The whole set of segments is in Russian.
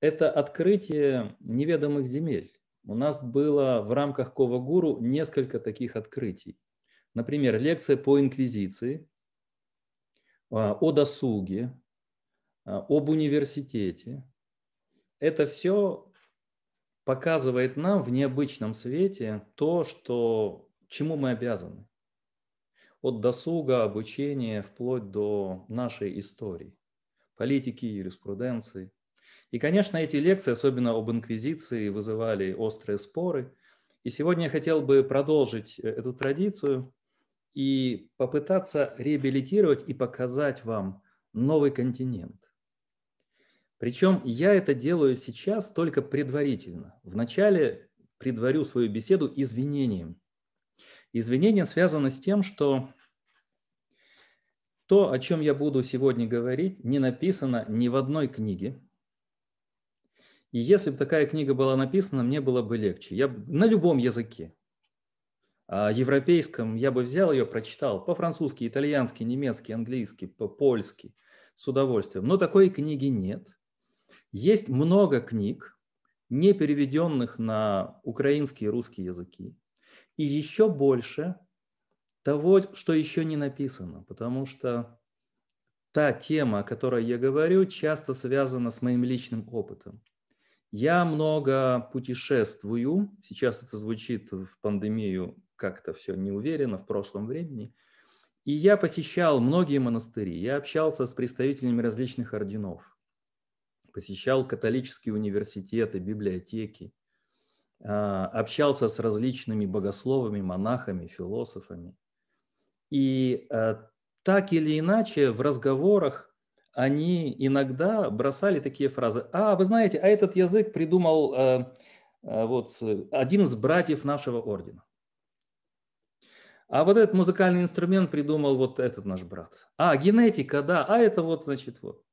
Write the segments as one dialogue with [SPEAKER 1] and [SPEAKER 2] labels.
[SPEAKER 1] это открытие неведомых земель. У нас было в рамках Кова-Гуру несколько таких открытий. Например, лекция по инквизиции, а, о досуге, а, об университете. Это все показывает нам в необычном свете то, что, чему мы обязаны. От досуга, обучения, вплоть до нашей истории, политики, юриспруденции – и, конечно, эти лекции, особенно об инквизиции, вызывали острые споры. И сегодня я хотел бы продолжить э, эту традицию и попытаться реабилитировать и показать вам новый континент. Причем я это делаю сейчас только предварительно. Вначале предварю свою беседу извинением. Извинение связано с тем, что то, о чем я буду сегодня говорить, не написано ни в одной книге, и если бы такая книга была написана, мне было бы легче. Я на любом языке. А европейском я бы взял ее, прочитал по-французски, итальянски, немецки, английски, по-польски с удовольствием. Но такой книги нет. Есть много книг, не переведенных на украинский и русский языки. И еще больше того, что еще не написано, потому что та тема, о которой я говорю, часто связана с моим личным опытом. Я много путешествую. Сейчас это звучит в пандемию как-то все неуверенно в прошлом времени. И я посещал многие монастыри. Я общался с представителями различных орденов. Посещал католические университеты, библиотеки. А, общался с различными богословами, монахами, философами. И а, так или иначе в разговорах они иногда бросали такие фразы. А, вы знаете, а этот язык придумал э, э, вот один из братьев нашего ордена. А вот этот музыкальный инструмент придумал вот этот наш брат. А, генетика, да, а это вот, значит, вот.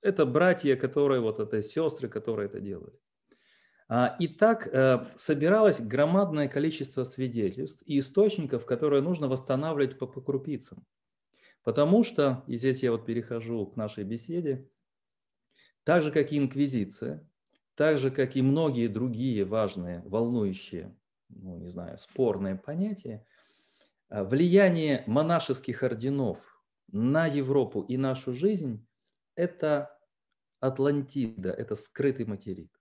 [SPEAKER 1] Это братья, которые, вот это сестры, которые это делали. А, и так э, собиралось громадное количество свидетельств и источников, которые нужно восстанавливать по, по крупицам. Потому что, и здесь я вот перехожу к нашей беседе, так же, как и инквизиция, так же, как и многие другие важные, волнующие, ну, не знаю, спорные понятия, а, влияние монашеских орденов на Европу и нашу жизнь – это Атлантида, это скрытый материк.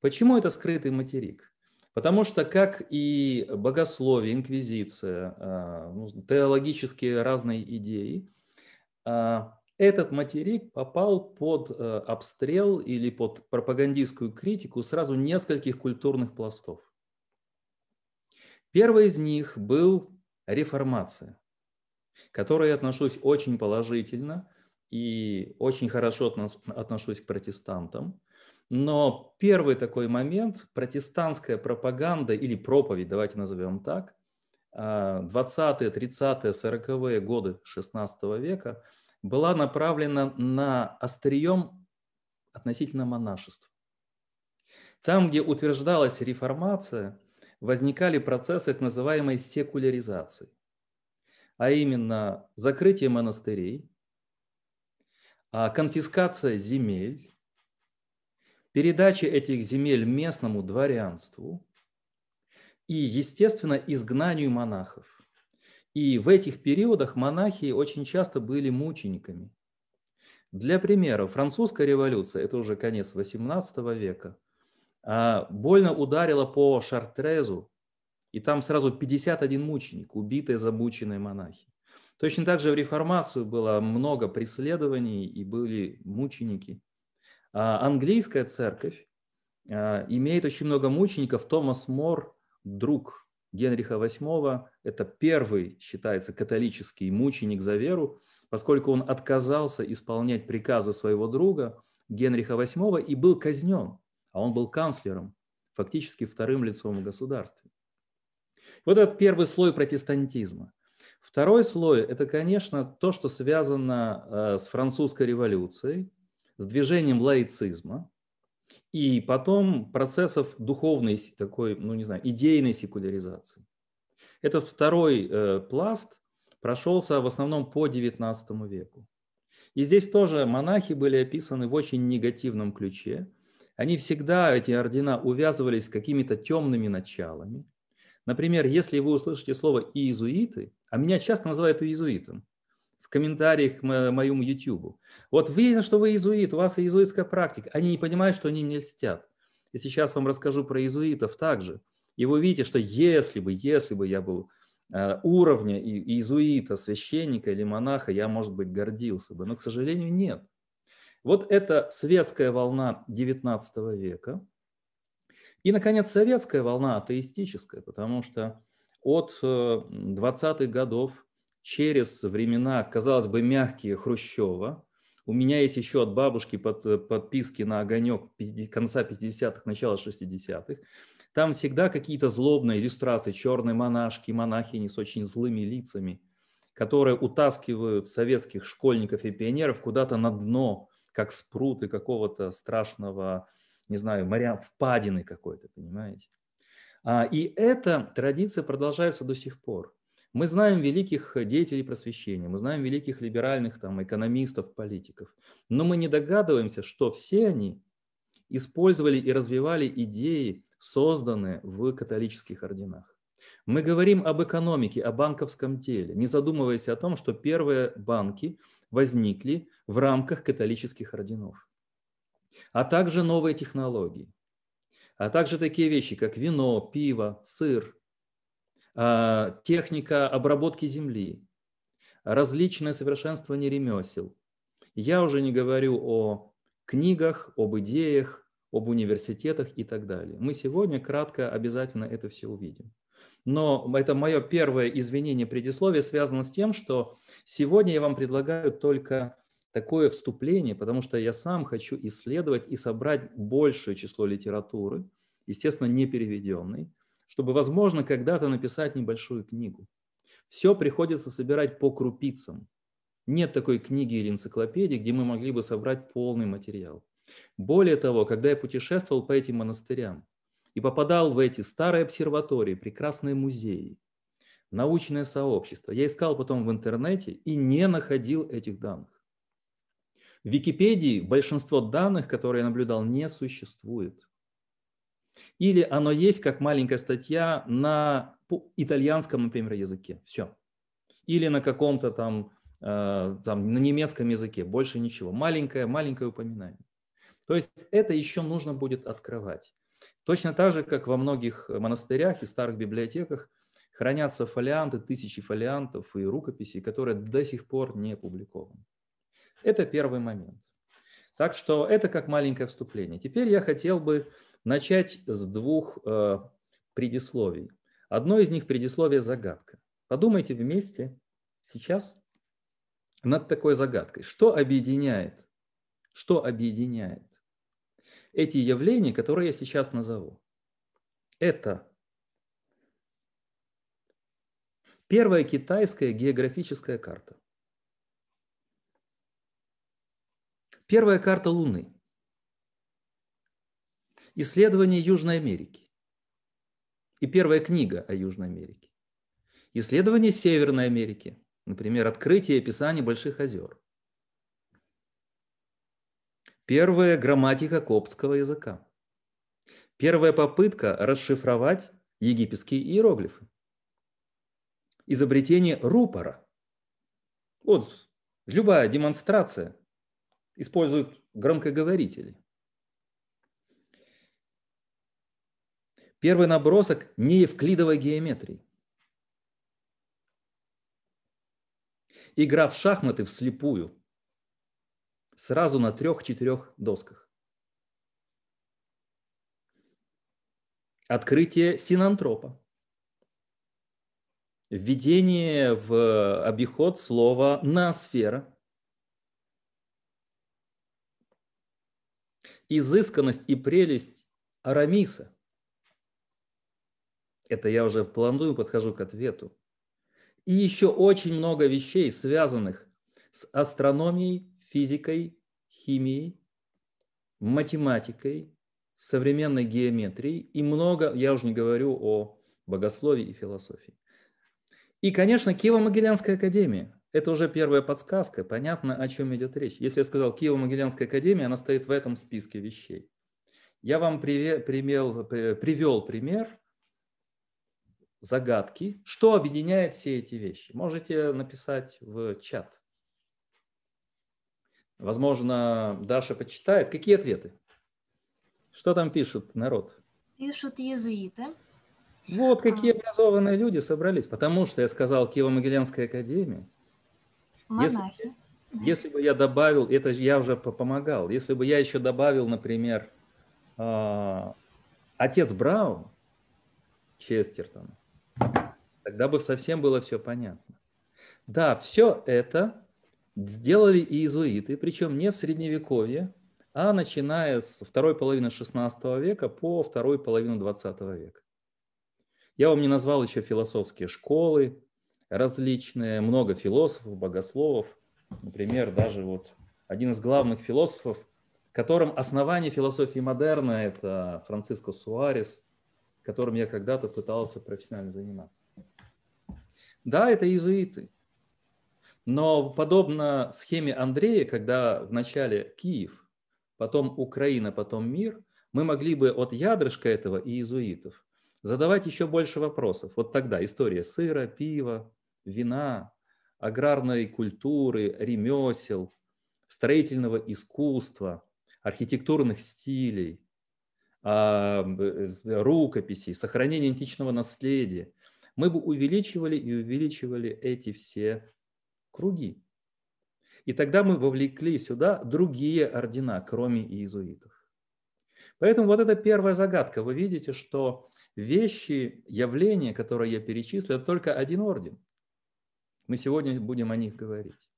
[SPEAKER 1] Почему это скрытый материк? Потому что, как и богословие, инквизиция, а, ну, теологические разные идеи, а, этот материк попал под э, обстрел или под пропагандистскую критику сразу нескольких культурных пластов. Первый из них был реформация, к которой я отношусь очень положительно и очень хорошо отношусь к протестантам. Но первый такой момент, протестантская пропаганда или проповедь, давайте назовем так, 20-е, 30-е, 40-е годы 16 века была направлена на острием относительно монашества. Там, где утверждалась реформация, возникали процессы так называемой секуляризации, а именно закрытие монастырей, а конфискация земель, передача этих земель местному дворянству и, естественно, изгнанию монахов. И в этих периодах монахи очень часто были мучениками. Для примера, французская революция, это уже конец XVIII века, а, больно ударила по Шартрезу, и там сразу 51 мученик, убитые, замученные монахи. Точно так же в реформацию было много преследований и были мученики. А, английская церковь а, имеет очень много мучеников. Томас Мор, друг Генриха VIII, это первый, считается, католический мученик за веру, поскольку он отказался исполнять приказы своего друга Генриха VIII и был казнен, а он был канцлером, фактически вторым лицом в государстве. Вот этот первый слой протестантизма. Второй слой – это, конечно, то, что связано э, с французской революцией, с движением лаицизма и потом процессов духовной такой, ну не знаю, идейной секуляризации. Этот второй э, пласт прошелся в основном по XIX веку. И здесь тоже монахи были описаны в очень негативном ключе. они всегда, эти ордена, увязывались с какими-то темными началами. Например, если вы услышите слово «иезуиты», а меня часто называют иезуитом, в комментариях к моему YouTube. Вот видно, что вы иезуит, у вас иезуитская практика. Они не понимают, что они мне льстят. И сейчас вам расскажу про иезуитов также. И вы видите, что если бы, если бы я был э, уровня иезуита, священника или монаха, я, может быть, гордился бы. Но, к сожалению, нет. Вот это светская волна XIX века. И, наконец, советская волна атеистическая, потому что от 20-х э, годов через времена, казалось бы, мягкие Хрущева, у меня есть еще от бабушки под, э, подписки на огонек конца 50-х, начала 60-х. Там всегда какие-то злобные иллюстрации, черные монашки, монахини с очень злыми лицами, которые утаскивают советских школьников и пионеров куда-то на дно, как спруты какого-то страшного, не знаю, моря, впадины какой-то, понимаете? А, и эта традиция продолжается до сих пор. Мы знаем великих деятелей просвещения, мы знаем великих либеральных там, экономистов, политиков, но мы не догадываемся, что все они использовали и развивали идеи, созданные в католических орденах. Мы говорим об экономике, о банковском теле, не задумываясь о том, что первые банки возникли в рамках католических орденов, а также новые технологии, а также такие вещи, как вино, пиво, сыр, техника обработки земли, различное совершенствование ремесел. Я уже не говорю о книгах, об идеях, об университетах и так далее. Мы сегодня кратко обязательно это все увидим. Но это мое первое извинение предисловие связано с тем, что сегодня я вам предлагаю только такое вступление, потому что я сам хочу исследовать и собрать большее число литературы, естественно, не переведенной, чтобы, возможно, когда-то написать небольшую книгу. Все приходится собирать по крупицам. Нет такой книги или энциклопедии, где мы могли бы собрать полный материал. Более того, когда я путешествовал по этим монастырям и попадал в эти старые обсерватории, прекрасные музеи, научное сообщество, я искал потом в интернете и не находил этих данных. В Википедии большинство данных, которые я наблюдал, не существует. Или оно есть как маленькая статья на итальянском, например, языке. Все. Или на каком-то там, э, там на немецком языке. Больше ничего. Маленькое, маленькое упоминание. То есть это еще нужно будет открывать. Точно так же, как во многих монастырях и старых библиотеках хранятся фолианты, тысячи фолиантов и рукописей, которые до сих пор не опубликованы. Это первый момент. Так что это как маленькое вступление. Теперь я хотел бы начать с двух э, предисловий. Одно из них предисловие загадка. Подумайте вместе сейчас над такой загадкой. Что объединяет? Что объединяет эти явления, которые я сейчас назову? Это первая китайская географическая карта. Первая карта Луны – Исследование Южной Америки. И первая книга о Южной Америке. Исследование Северной Америки. Например, открытие и описание Больших озер. Первая грамматика коптского языка. Первая попытка расшифровать египетские иероглифы. Изобретение рупора. Вот любая демонстрация использует громкоговорители. Первый набросок неевклидовой геометрии. Игра в шахматы вслепую. Сразу на трех-четырех досках. Открытие синантропа. Введение в обиход слова «ноосфера». Изысканность и прелесть Арамиса. Это я уже планую, подхожу к ответу. И еще очень много вещей, связанных с астрономией, физикой, химией, математикой, современной геометрией и много, я уже не говорю о богословии и философии. И, конечно, Киево-Могилянская академия. Это уже первая подсказка, понятно, о чем идет речь. Если я сказал Киево-Могилянская академия, она стоит в этом списке вещей. Я вам привел, привел пример загадки. Что объединяет все эти вещи? Можете написать в чат. Возможно, Даша почитает. Какие ответы? Что там пишут народ?
[SPEAKER 2] Пишут иезуиты.
[SPEAKER 1] Вот какие а. образованные люди собрались. Потому что я сказал Киево-Могилянская академия.
[SPEAKER 2] Монахи.
[SPEAKER 1] Если, если бы я добавил, это же я уже помогал, если бы я еще добавил, например, э, отец Браун, Честертон, тогда бы совсем было все понятно. Да, все это сделали иезуиты, причем не в средневековье, а начиная с второй половины XVI века по второй половину XX века. Я вам не назвал еще философские школы различные, много философов, богословов. Например, даже вот один из главных философов, которым основание философии модерна – это Франциско Суарес, которым я когда-то пытался профессионально заниматься. Да, это иезуиты. Но подобно схеме Андрея, когда вначале Киев, потом Украина, потом мир, мы могли бы от ядрышка этого иезуитов задавать еще больше вопросов. Вот тогда история сыра, пива, вина, аграрной культуры, ремесел, строительного искусства, архитектурных стилей, рукописей, сохранения античного наследия, мы бы увеличивали и увеличивали эти все круги. И тогда мы вовлекли сюда другие ордена, кроме иезуитов. Поэтому вот это первая загадка. Вы видите, что вещи, явления, которые я перечислил, это только один орден. Мы сегодня будем о них говорить.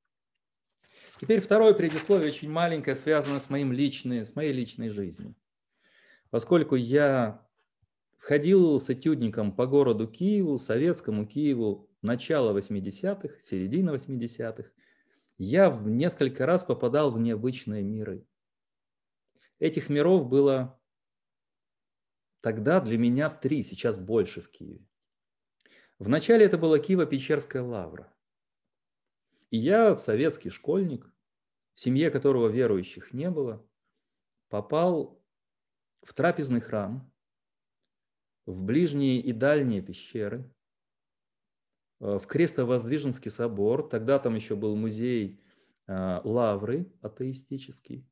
[SPEAKER 1] Теперь второе предисловие, очень маленькое, связано с, моим личной, с моей личной жизнью. Поскольку я ходил с этюдником по городу Киеву, советскому Киеву, начало 80-х, середина 80-х, я в несколько раз попадал в необычные миры. Этих миров было тогда для меня три, сейчас больше в Киеве. Вначале это была Киево-Печерская лавра. И я, советский школьник, в семье которого верующих не было, попал в трапезный храм, в ближние и дальние пещеры, э, в Крестовоздвиженский собор. Тогда там еще был музей э, Лавры атеистический.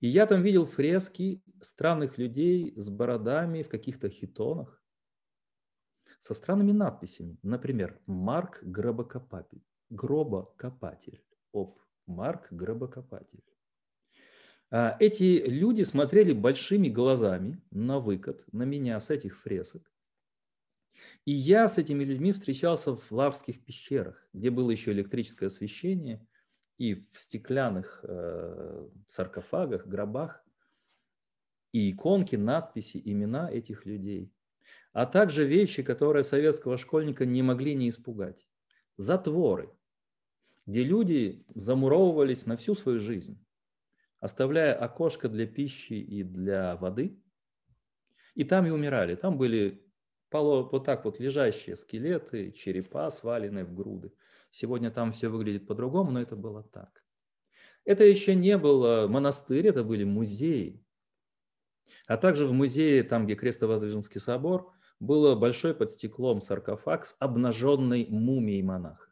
[SPEAKER 1] И я там видел фрески странных людей с бородами в каких-то хитонах, со странными надписями. Например, Марк Гробокопатель гробокопатель. Оп, Марк Гробокопатель. А, эти люди смотрели большими глазами на выкат, на меня с этих фресок. И я с этими людьми встречался в Лавских пещерах, где было еще электрическое освещение, и в стеклянных э, саркофагах, гробах, и иконки, надписи, имена этих людей. А также вещи, которые советского школьника не могли не испугать. Затворы, где люди замуровывались на всю свою жизнь, оставляя окошко для пищи и для воды, и там и умирали. Там были вот так вот лежащие скелеты, черепа, сваленные в груды. Сегодня там все выглядит по-другому, но это было так. Это еще не был монастырь, это были музеи. А также в музее, там, где Крестовоздвиженский собор, было большой под стеклом саркофаг с обнаженной мумией монаха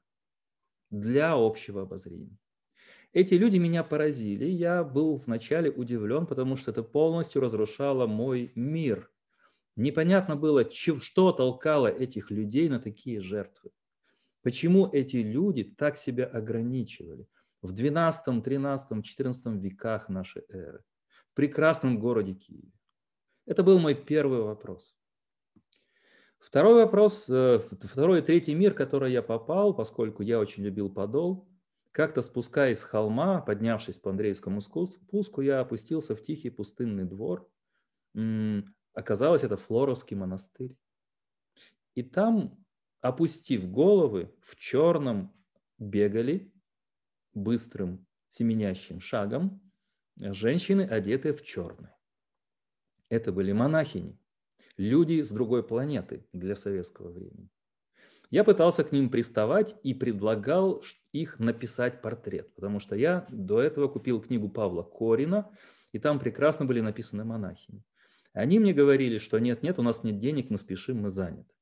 [SPEAKER 1] для общего обозрения. Эти люди меня поразили. Я был вначале удивлен, потому что это полностью разрушало мой мир. Непонятно было, что толкало этих людей на такие жертвы. Почему эти люди так себя ограничивали в 12, 13, 14 веках нашей эры, в прекрасном городе Киеве? Это был мой первый вопрос. Второй вопрос, э, второй и третий мир, в который я попал, поскольку я очень любил подол, как-то спускаясь с холма, поднявшись по Андреевскому спуску, я опустился в тихий пустынный двор. Оказалось, это Флоровский монастырь. И там, опустив головы, в черном бегали быстрым семенящим шагом женщины, одетые в черное. Это были монахини люди с другой планеты для советского времени. Я пытался к ним приставать и предлагал их написать портрет, потому что я до этого купил книгу Павла Корина, и там прекрасно были написаны монахини. Они мне говорили, что нет-нет, у нас нет денег, мы спешим, мы заняты.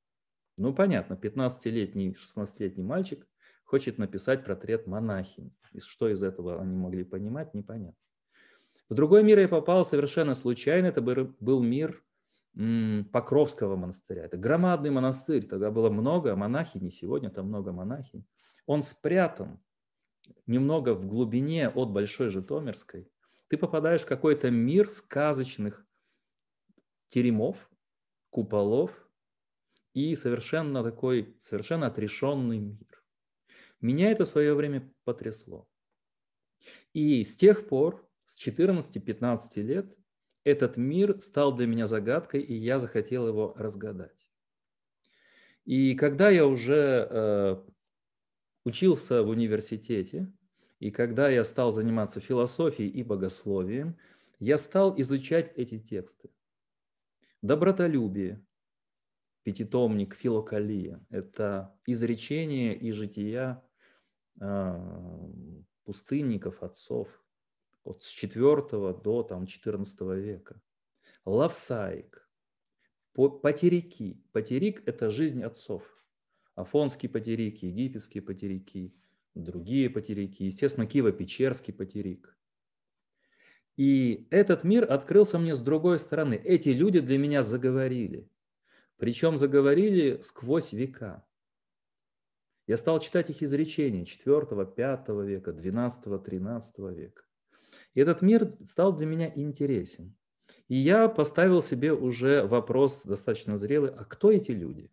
[SPEAKER 1] Ну, понятно, 15-летний, 16-летний мальчик хочет написать портрет монахини. И что из этого они могли понимать, непонятно. В другой мир я попал совершенно случайно. Это был мир Покровского монастыря. Это громадный монастырь. Тогда было много монахинь, сегодня там много монахинь. Он спрятан немного в глубине от Большой Житомирской. Ты попадаешь в какой-то мир сказочных теремов, куполов и совершенно такой, совершенно отрешенный мир. Меня это в свое время потрясло. И с тех пор, с 14-15 лет, этот мир стал для меня загадкой, и я захотел его разгадать. И когда я уже э, учился в университете, и когда я стал заниматься философией и богословием, я стал изучать эти тексты. Добротолюбие, пятитомник Филокалия – это изречение и жития э, пустынников, отцов – от с 4 до там, 14 века. Лавсаик, потерики. Потерик – это жизнь отцов. Афонские потерики, египетские потерики, другие потерики, естественно, Киево-Печерский потерик. И этот мир открылся мне с другой стороны. Эти люди для меня заговорили. Причем заговорили сквозь века. Я стал читать их изречения 4, 5 века, 12, 13 века. Этот мир стал для меня интересен. И я поставил себе уже вопрос достаточно зрелый, а кто эти люди?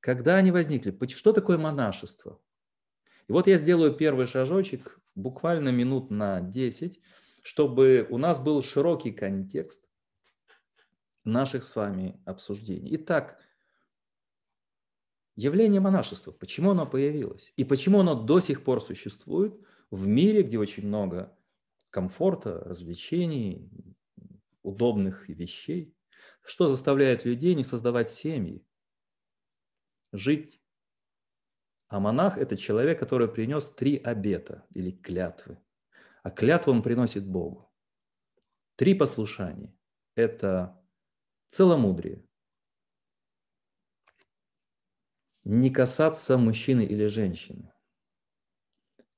[SPEAKER 1] Когда они возникли? Что такое монашество? И вот я сделаю первый шажочек, буквально минут на 10, чтобы у нас был широкий контекст наших с вами обсуждений. Итак, явление монашества, почему оно появилось? И почему оно до сих пор существует в мире, где очень много комфорта, развлечений, удобных вещей. Что заставляет людей не создавать семьи, жить? А монах – это человек, который принес три обета или клятвы. А клятву он приносит Богу. Три послушания – это целомудрие, не касаться мужчины или женщины.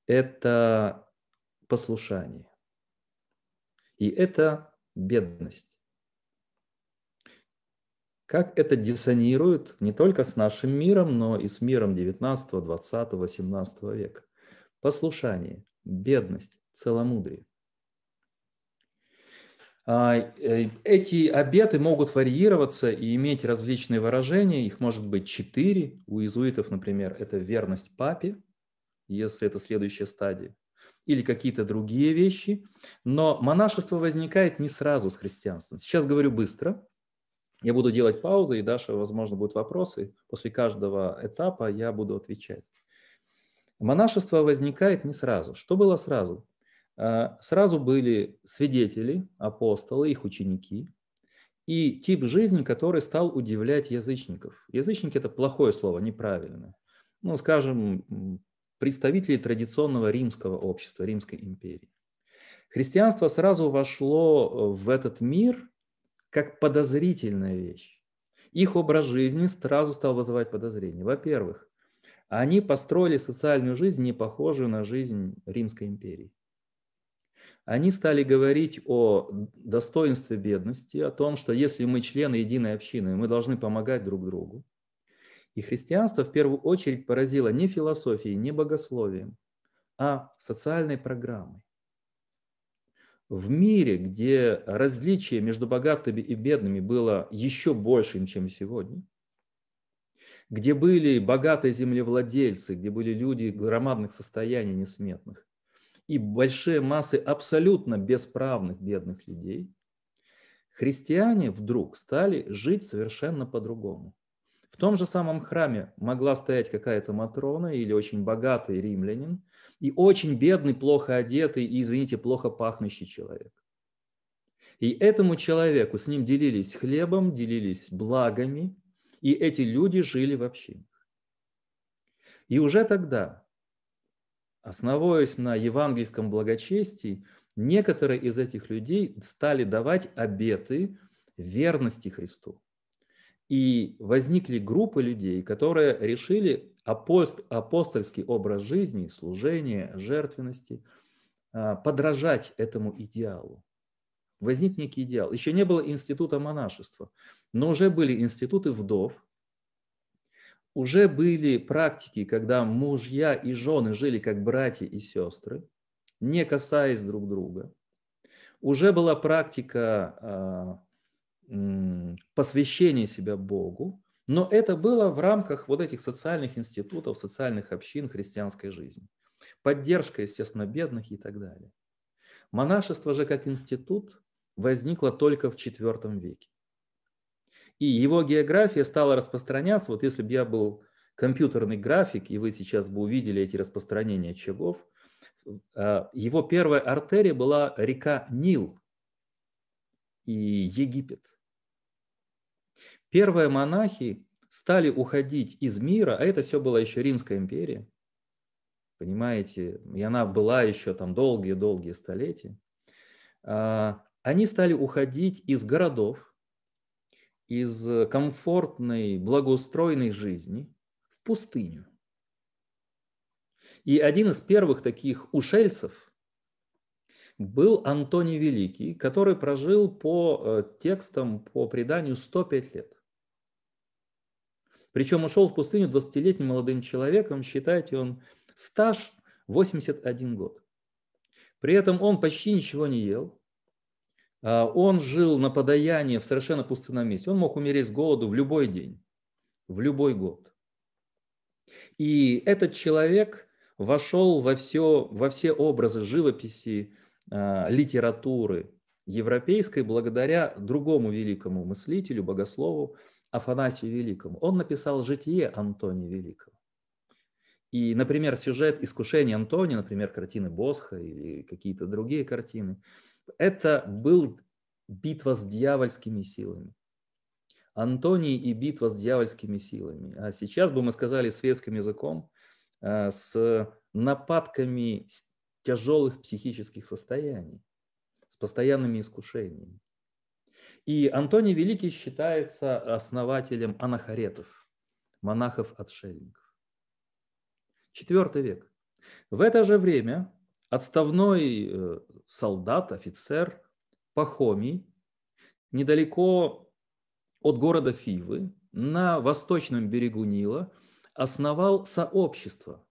[SPEAKER 1] Это послушание. И это бедность. Как это диссонирует не только с нашим миром, но и с миром 19, 20, 18 века. Послушание, бедность, целомудрие. А, э, эти обеты могут варьироваться и иметь различные выражения. Их может быть четыре. У иезуитов, например, это верность папе, если это следующая стадия или какие-то другие вещи. Но монашество возникает не сразу с христианством. Сейчас говорю быстро. Я буду делать паузы, и Даша, возможно, будут вопросы. После каждого этапа я буду отвечать. Монашество возникает не сразу. Что было сразу? А, сразу были свидетели, апостолы, их ученики, и тип жизни, который стал удивлять язычников. Язычники – это плохое слово, неправильное. Ну, скажем, представителей традиционного римского общества, Римской империи. Христианство сразу вошло э, в этот мир как подозрительная вещь. Их образ жизни сразу стал вызывать подозрения. Во-первых, они построили социальную жизнь, не похожую на жизнь Римской империи. Они стали говорить о достоинстве бедности, о том, что если мы члены единой общины, мы должны помогать друг другу. И христианство в первую очередь поразило не философией, не богословием, а социальной программой. В мире, где различие между богатыми и бедными было еще большим, чем сегодня, где были богатые землевладельцы, где были люди громадных состояний несметных, и большие массы абсолютно бесправных бедных людей, христиане вдруг стали жить совершенно по-другому. В том же самом храме могла стоять какая-то Матрона или очень богатый римлянин и очень бедный, плохо одетый и, извините, плохо пахнущий человек. И этому человеку с ним делились хлебом, делились благами, и эти люди жили в общинах. И уже тогда, основываясь на евангельском благочестии, некоторые из этих людей стали давать обеты верности Христу. И возникли группы людей, которые решили апост, апостольский образ жизни, служения, жертвенности а, подражать этому идеалу. Возник некий идеал. Еще не было института монашества, но уже были институты вдов, уже были практики, когда мужья и жены жили как братья и сестры, не касаясь друг друга. Уже была практика а, посвящение себя Богу, но это было в рамках вот этих социальных институтов, социальных общин христианской жизни. Поддержка, естественно, бедных и так далее. Монашество же как институт возникло только в IV веке. И его география стала распространяться, вот если бы я был компьютерный график, и вы сейчас бы увидели эти распространения очагов, а, его первая артерия была река Нил и Египет. Первые монахи стали уходить из мира, а это все была еще Римская империя, понимаете, и она была еще там долгие-долгие столетия. А, они стали уходить из городов, из комфортной, благоустроенной жизни в пустыню. И один из первых таких ушельцев был Антоний Великий, который прожил по э, текстам, по преданию 105 лет. Причем ушел в пустыню 20-летним молодым человеком, считайте, он стаж 81 год. При этом он почти ничего не ел. А он жил на подаянии в совершенно пустынном месте. Он мог умереть с голоду в любой день, в любой год. И этот человек вошел во все, во все образы живописи, а, литературы европейской благодаря другому великому мыслителю, богослову, Афанасию Великому. Он написал «Житие Антония Великого». И, например, сюжет искушения Антония, например, картины Босха или какие-то другие картины, это был битва с дьявольскими силами. Антоний и битва с дьявольскими силами. А сейчас бы мы сказали светским языком, а, с нападками тяжелых психических состояний, с постоянными искушениями. И Антоний Великий считается основателем анахаретов, монахов-отшельников. Четвертый век. В это же время отставной э, солдат, офицер Пахомий недалеко от города Фивы на восточном берегу Нила основал сообщество.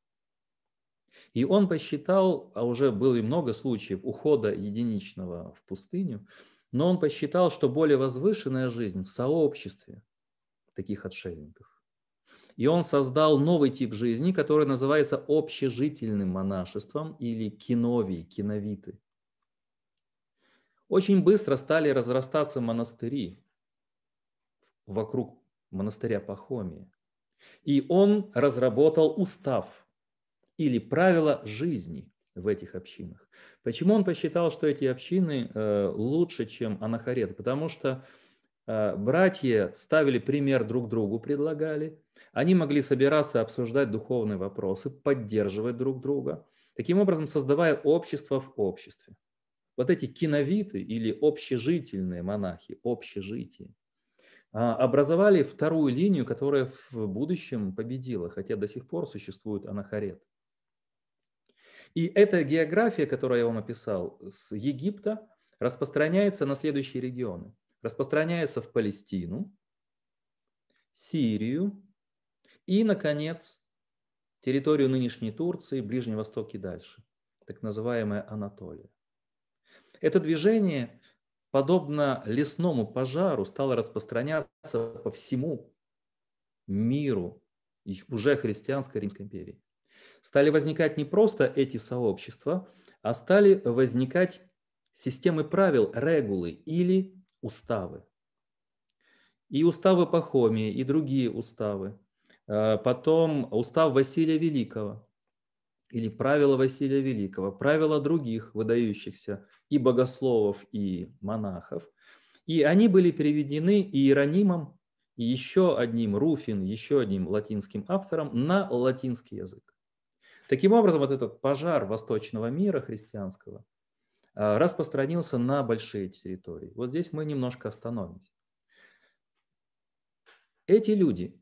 [SPEAKER 1] И он посчитал, а уже было и много случаев ухода единичного в пустыню, но он посчитал, что более возвышенная жизнь в сообществе таких отшельников. И он создал новый тип жизни, который называется общежительным монашеством или киновий, киновиты. Очень быстро стали разрастаться монастыри вокруг монастыря Пахомия. И он разработал устав или правила жизни в этих общинах. Почему он посчитал, что эти общины э, лучше, чем анахарет? Потому что э, братья ставили пример друг другу, предлагали. Они могли собираться, обсуждать духовные вопросы, поддерживать друг друга, таким образом создавая общество в обществе. Вот эти киновиты или общежительные монахи, общежитие, а, образовали вторую линию, которая в будущем победила, хотя до сих пор существует анахарет. И эта география, которую я вам описал, с Египта распространяется на следующие регионы. Распространяется в Палестину, Сирию и, наконец, территорию нынешней Турции, Ближний Восток и дальше, так называемая Анатолия. Это движение, подобно лесному пожару, стало распространяться по всему миру уже христианской Римской империи стали возникать не просто эти сообщества, а стали возникать системы правил, регулы или уставы. И уставы Пахомии, и другие уставы. А потом устав Василия Великого, или правила Василия Великого, правила других выдающихся и богословов, и монахов. И они были переведены Иеронимом, и еще одним Руфин, еще одним латинским автором на латинский язык. Таким образом, вот этот пожар восточного мира христианского а, распространился на большие территории. Вот здесь мы немножко остановимся. Эти люди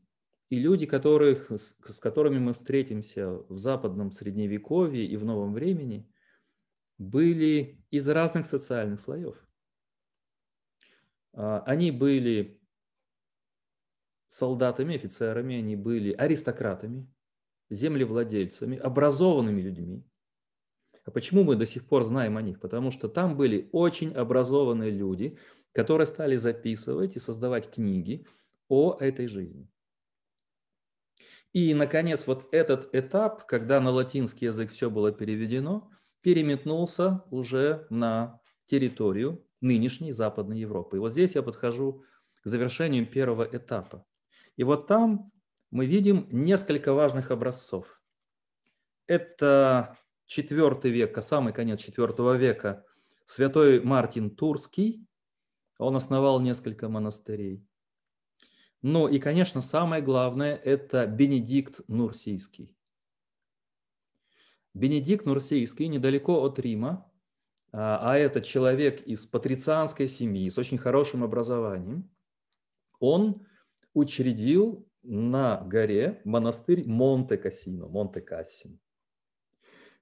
[SPEAKER 1] и люди, которых, с которыми мы встретимся в западном средневековье и в новом времени, были из разных социальных слоев. А, они были солдатами, офицерами, они были аристократами, землевладельцами, образованными людьми. А почему мы до сих пор знаем о них? Потому что там были очень образованные люди, которые стали записывать и создавать книги о этой жизни. И, наконец, вот этот этап, когда на латинский язык все было переведено, переметнулся уже на территорию нынешней Западной Европы. И вот здесь я подхожу к завершению первого этапа. И вот там мы видим несколько важных образцов. Это век, а самый конец четвертого века, святой Мартин Турский. Он основал несколько монастырей. Ну и, конечно, самое главное – это Бенедикт Нурсийский. Бенедикт Нурсийский недалеко от Рима, а, а это человек из патрицианской семьи, с очень хорошим образованием. Он учредил на горе монастырь Монте-Кассино, Монте-Кассин.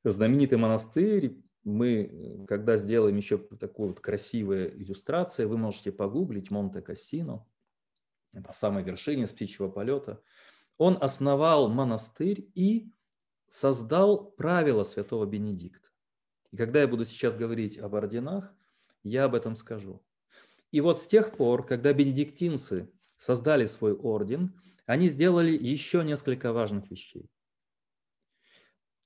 [SPEAKER 1] Знаменитый монастырь, мы, когда сделаем еще такую вот красивую иллюстрацию, вы можете погуглить Монте-Кассино, на самой вершине с птичьего полета. Он основал монастырь и создал правила святого Бенедикта. И когда я буду сейчас говорить об орденах, я об этом скажу. И вот с тех пор, когда бенедиктинцы создали свой орден, они сделали еще несколько важных вещей.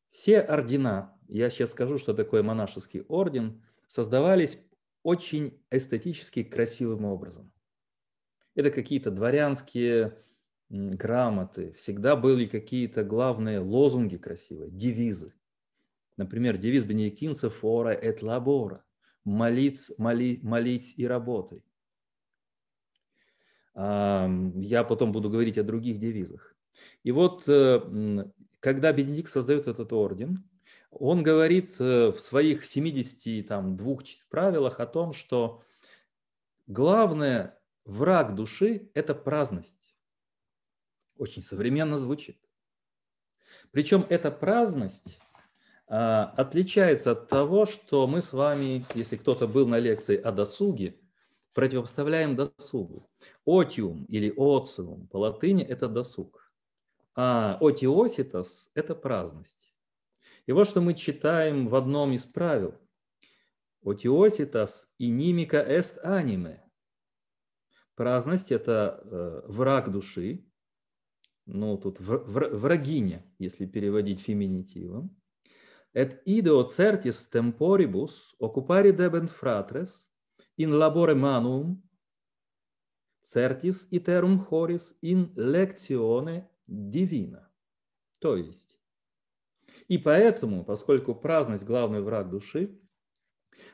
[SPEAKER 1] Все ордена, я сейчас скажу, что такое монашеский орден, создавались очень эстетически красивым образом. Это какие-то дворянские грамоты, всегда были какие-то главные лозунги красивые, девизы. Например, девиз бенедиктинцев «Ора et labora» – «Молить, моли, молить и работай». Я потом буду говорить о других девизах. И вот, э, когда Бенедикт создает этот орден, он говорит э, в своих 72 правилах о том, что главное враг души – это праздность. Очень современно звучит. Причем эта праздность а, отличается от того, что мы с вами, если кто-то был на лекции о досуге, противопоставляем досугу. Отиум или оциум по латыни – это досуг, а отиоситос – это праздность. И вот что мы читаем в одном из правил. Отиоситас инимика est anime. Праздность – это э, враг души, ну тут врагиня, если переводить феминитивом. Et ideo certis temporibus occupari debent fratres in labore manum certis iterum horis in lectione divina. То есть, и поэтому, поскольку праздность – главный враг души,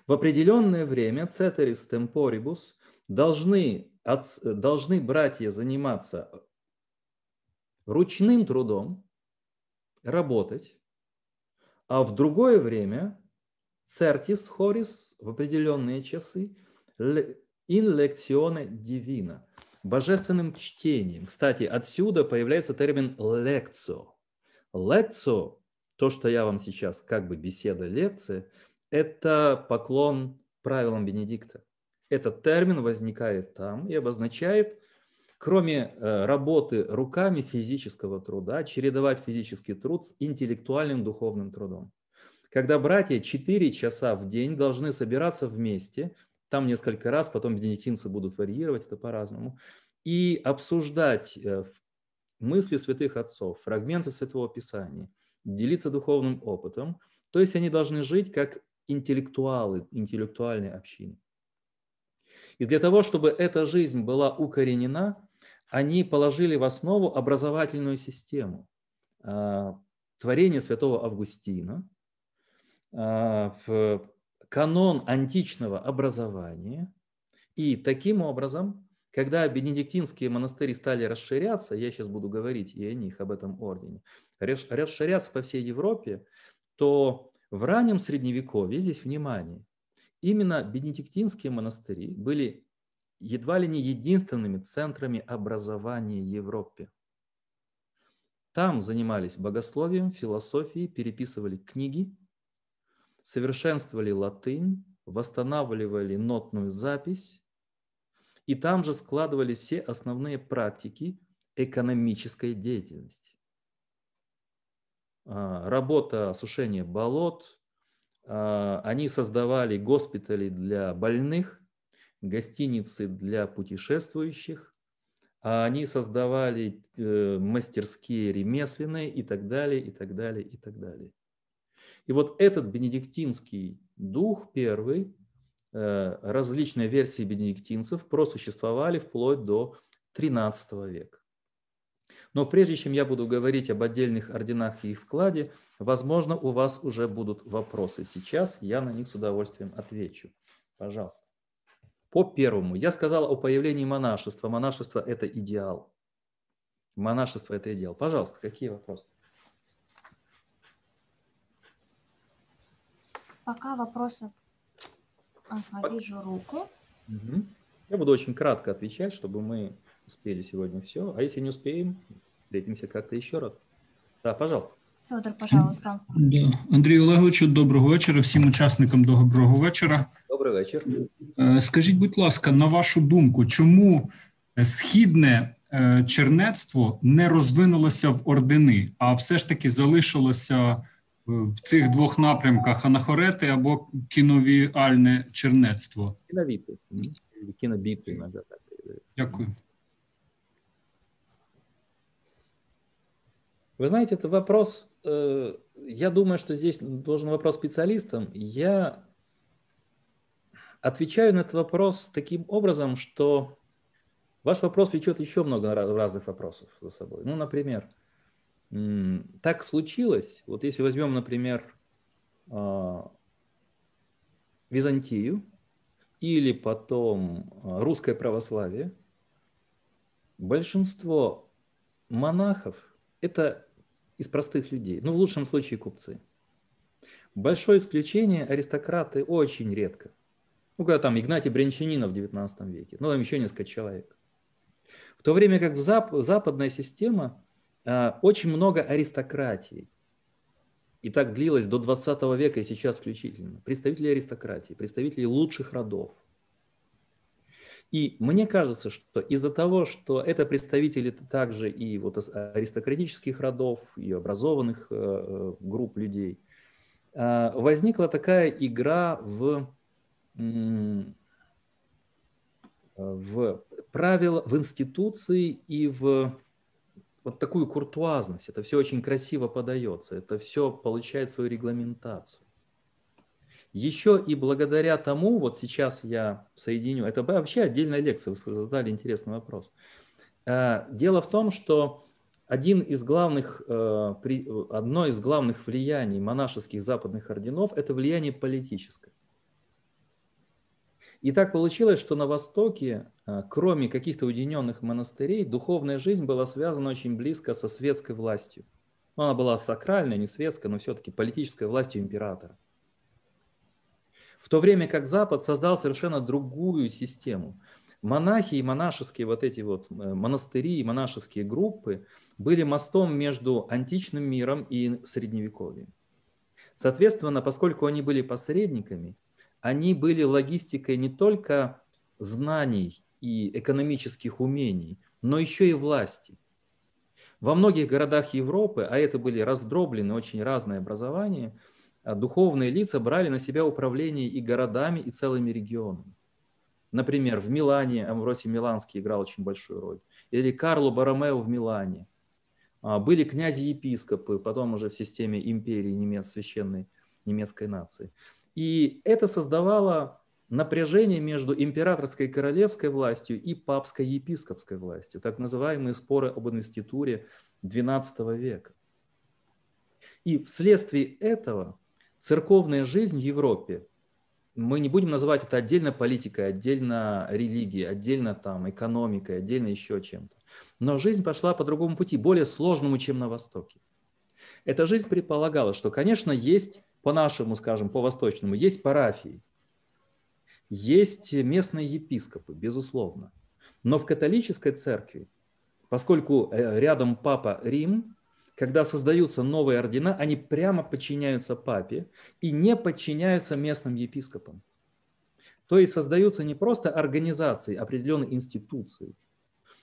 [SPEAKER 1] в определенное время ceteris temporibus должны, от, должны братья заниматься ручным трудом, работать, а в другое время certis horis в определенные часы in lectione divina, божественным чтением. Кстати, отсюда появляется термин лекцио. Лекцио, то, что я вам сейчас как бы беседа, лекция, это поклон правилам Бенедикта. Этот термин возникает там и обозначает, кроме э, работы руками физического труда, чередовать физический труд с интеллектуальным духовным трудом. Когда братья 4 часа в день должны собираться вместе – там несколько раз, потом бенедиктинцы будут варьировать это по-разному. И обсуждать э, мысли святых отцов, фрагменты Святого Писания, делиться духовным опытом. То есть они должны жить как интеллектуалы, интеллектуальные общины. И для того, чтобы эта жизнь была укоренена, они положили в основу образовательную систему. А, творение святого Августина, в канон античного образования. И таким образом, когда бенедиктинские монастыри стали расширяться, я сейчас буду говорить и о них, об этом ордене, расширяться по всей Европе, то в раннем Средневековье, здесь внимание, именно бенедиктинские монастыри были едва ли не единственными центрами образования в Европе. Там занимались богословием, философией, переписывали книги, совершенствовали латынь, восстанавливали нотную запись, и там же складывали все основные практики экономической деятельности. А, работа осушения болот, а, они создавали госпитали для больных, гостиницы для путешествующих, а они создавали э, мастерские ремесленные и так далее, и так далее, и так далее. И вот этот бенедиктинский дух первый, э, различные версии бенедиктинцев просуществовали вплоть до XIII века. Но прежде чем я буду говорить об отдельных орденах и их вкладе, возможно, у вас уже будут вопросы. Сейчас я на них с удовольствием отвечу. Пожалуйста. По первому. Я сказал о появлении монашества. Монашество – это идеал. Монашество – это идеал. Пожалуйста, какие вопросы?
[SPEAKER 2] Пока вопросов. Ага, вижу руку.
[SPEAKER 1] Угу. Я буду очень кратко отвечать, чтобы мы успели сегодня все. А если не успеем, встретимся как-то еще раз. Да, пожалуйста.
[SPEAKER 2] Федор, пожалуйста.
[SPEAKER 3] Да. Андрій Олеговичу, доброго вечора. Всім учасникам доброго вечора.
[SPEAKER 1] Добрий вечір.
[SPEAKER 3] Е, Скажіть, будь ласка, на вашу думку, чому східне е, чернецтво не розвинулося в ордени, а все ж таки залишилося е, в цих двох напрямках анахорети або кіновіальне чернецтво?
[SPEAKER 1] Или кинобиты иногда так.
[SPEAKER 3] Дякую.
[SPEAKER 1] Вы знаете, это вопрос, э, я думаю, что здесь должен вопрос специалистам. Я отвечаю на этот вопрос таким образом, что ваш вопрос влечет еще много разных вопросов за собой. Ну, например, так случилось, вот если возьмем, например, а, Византию или потом а, русское православие, большинство монахов – это из простых людей, ну, в лучшем случае купцы. Большое исключение – аристократы очень редко. Ну, когда там Игнатий Брянчанинов в 19 веке, ну, там еще несколько человек. В то время как зап западная система очень много аристократии. И так длилось до 20 века и сейчас включительно. Представители аристократии, представители лучших родов. И мне кажется, что из-за того, что это представители также и вот аристократических родов, и образованных э, э, групп людей, э, возникла такая игра в, в правила, в институции и в вот такую куртуазность. Это все очень красиво подается, это все получает свою регламентацию. Еще и благодаря тому, вот сейчас я соединю, это вообще отдельная лекция, вы задали интересный вопрос. Э, дело в том, что один из главных, э, одно из главных влияний монашеских западных орденов – это влияние политическое. И так получилось, что на Востоке, а, кроме каких-то уединенных монастырей, духовная жизнь была связана очень близко со светской властью. Ну, она была сакральная, не светская, но все-таки политической властью императора. В то время как Запад создал совершенно другую систему. Монахи и монашеские вот эти вот э, монастыри и монашеские группы были мостом между античным миром и средневековьем. Соответственно, поскольку они были посредниками, они были логистикой не только знаний и экономических умений, но еще и власти. Во многих городах Европы, а это были раздробленные, очень разные образования, а, духовные лица брали на себя управление и городами, и целыми регионами. Например, в Милане Амвросий Миланский играл очень большую роль. Или Карло Баромео в Милане. А, были князи-епископы, потом уже в системе империи немец, священной немецкой нации. И это создавало напряжение между императорской королевской властью и папской епископской властью, так называемые споры об инвеституре XII века. И вследствие этого церковная жизнь в Европе, мы не будем называть это отдельно политикой, отдельно религией, отдельно там экономикой, отдельно еще чем-то. Но жизнь пошла по другому пути, более сложному, чем на Востоке. Эта жизнь предполагала, что, конечно, есть по-нашему, скажем, по-восточному, есть парафии. Есть местные епископы, безусловно. Но в католической церкви, поскольку э, рядом папа Рим, когда создаются новые ордена, они прямо подчиняются папе и не подчиняются местным епископам. То есть создаются не просто организации, определенные институции,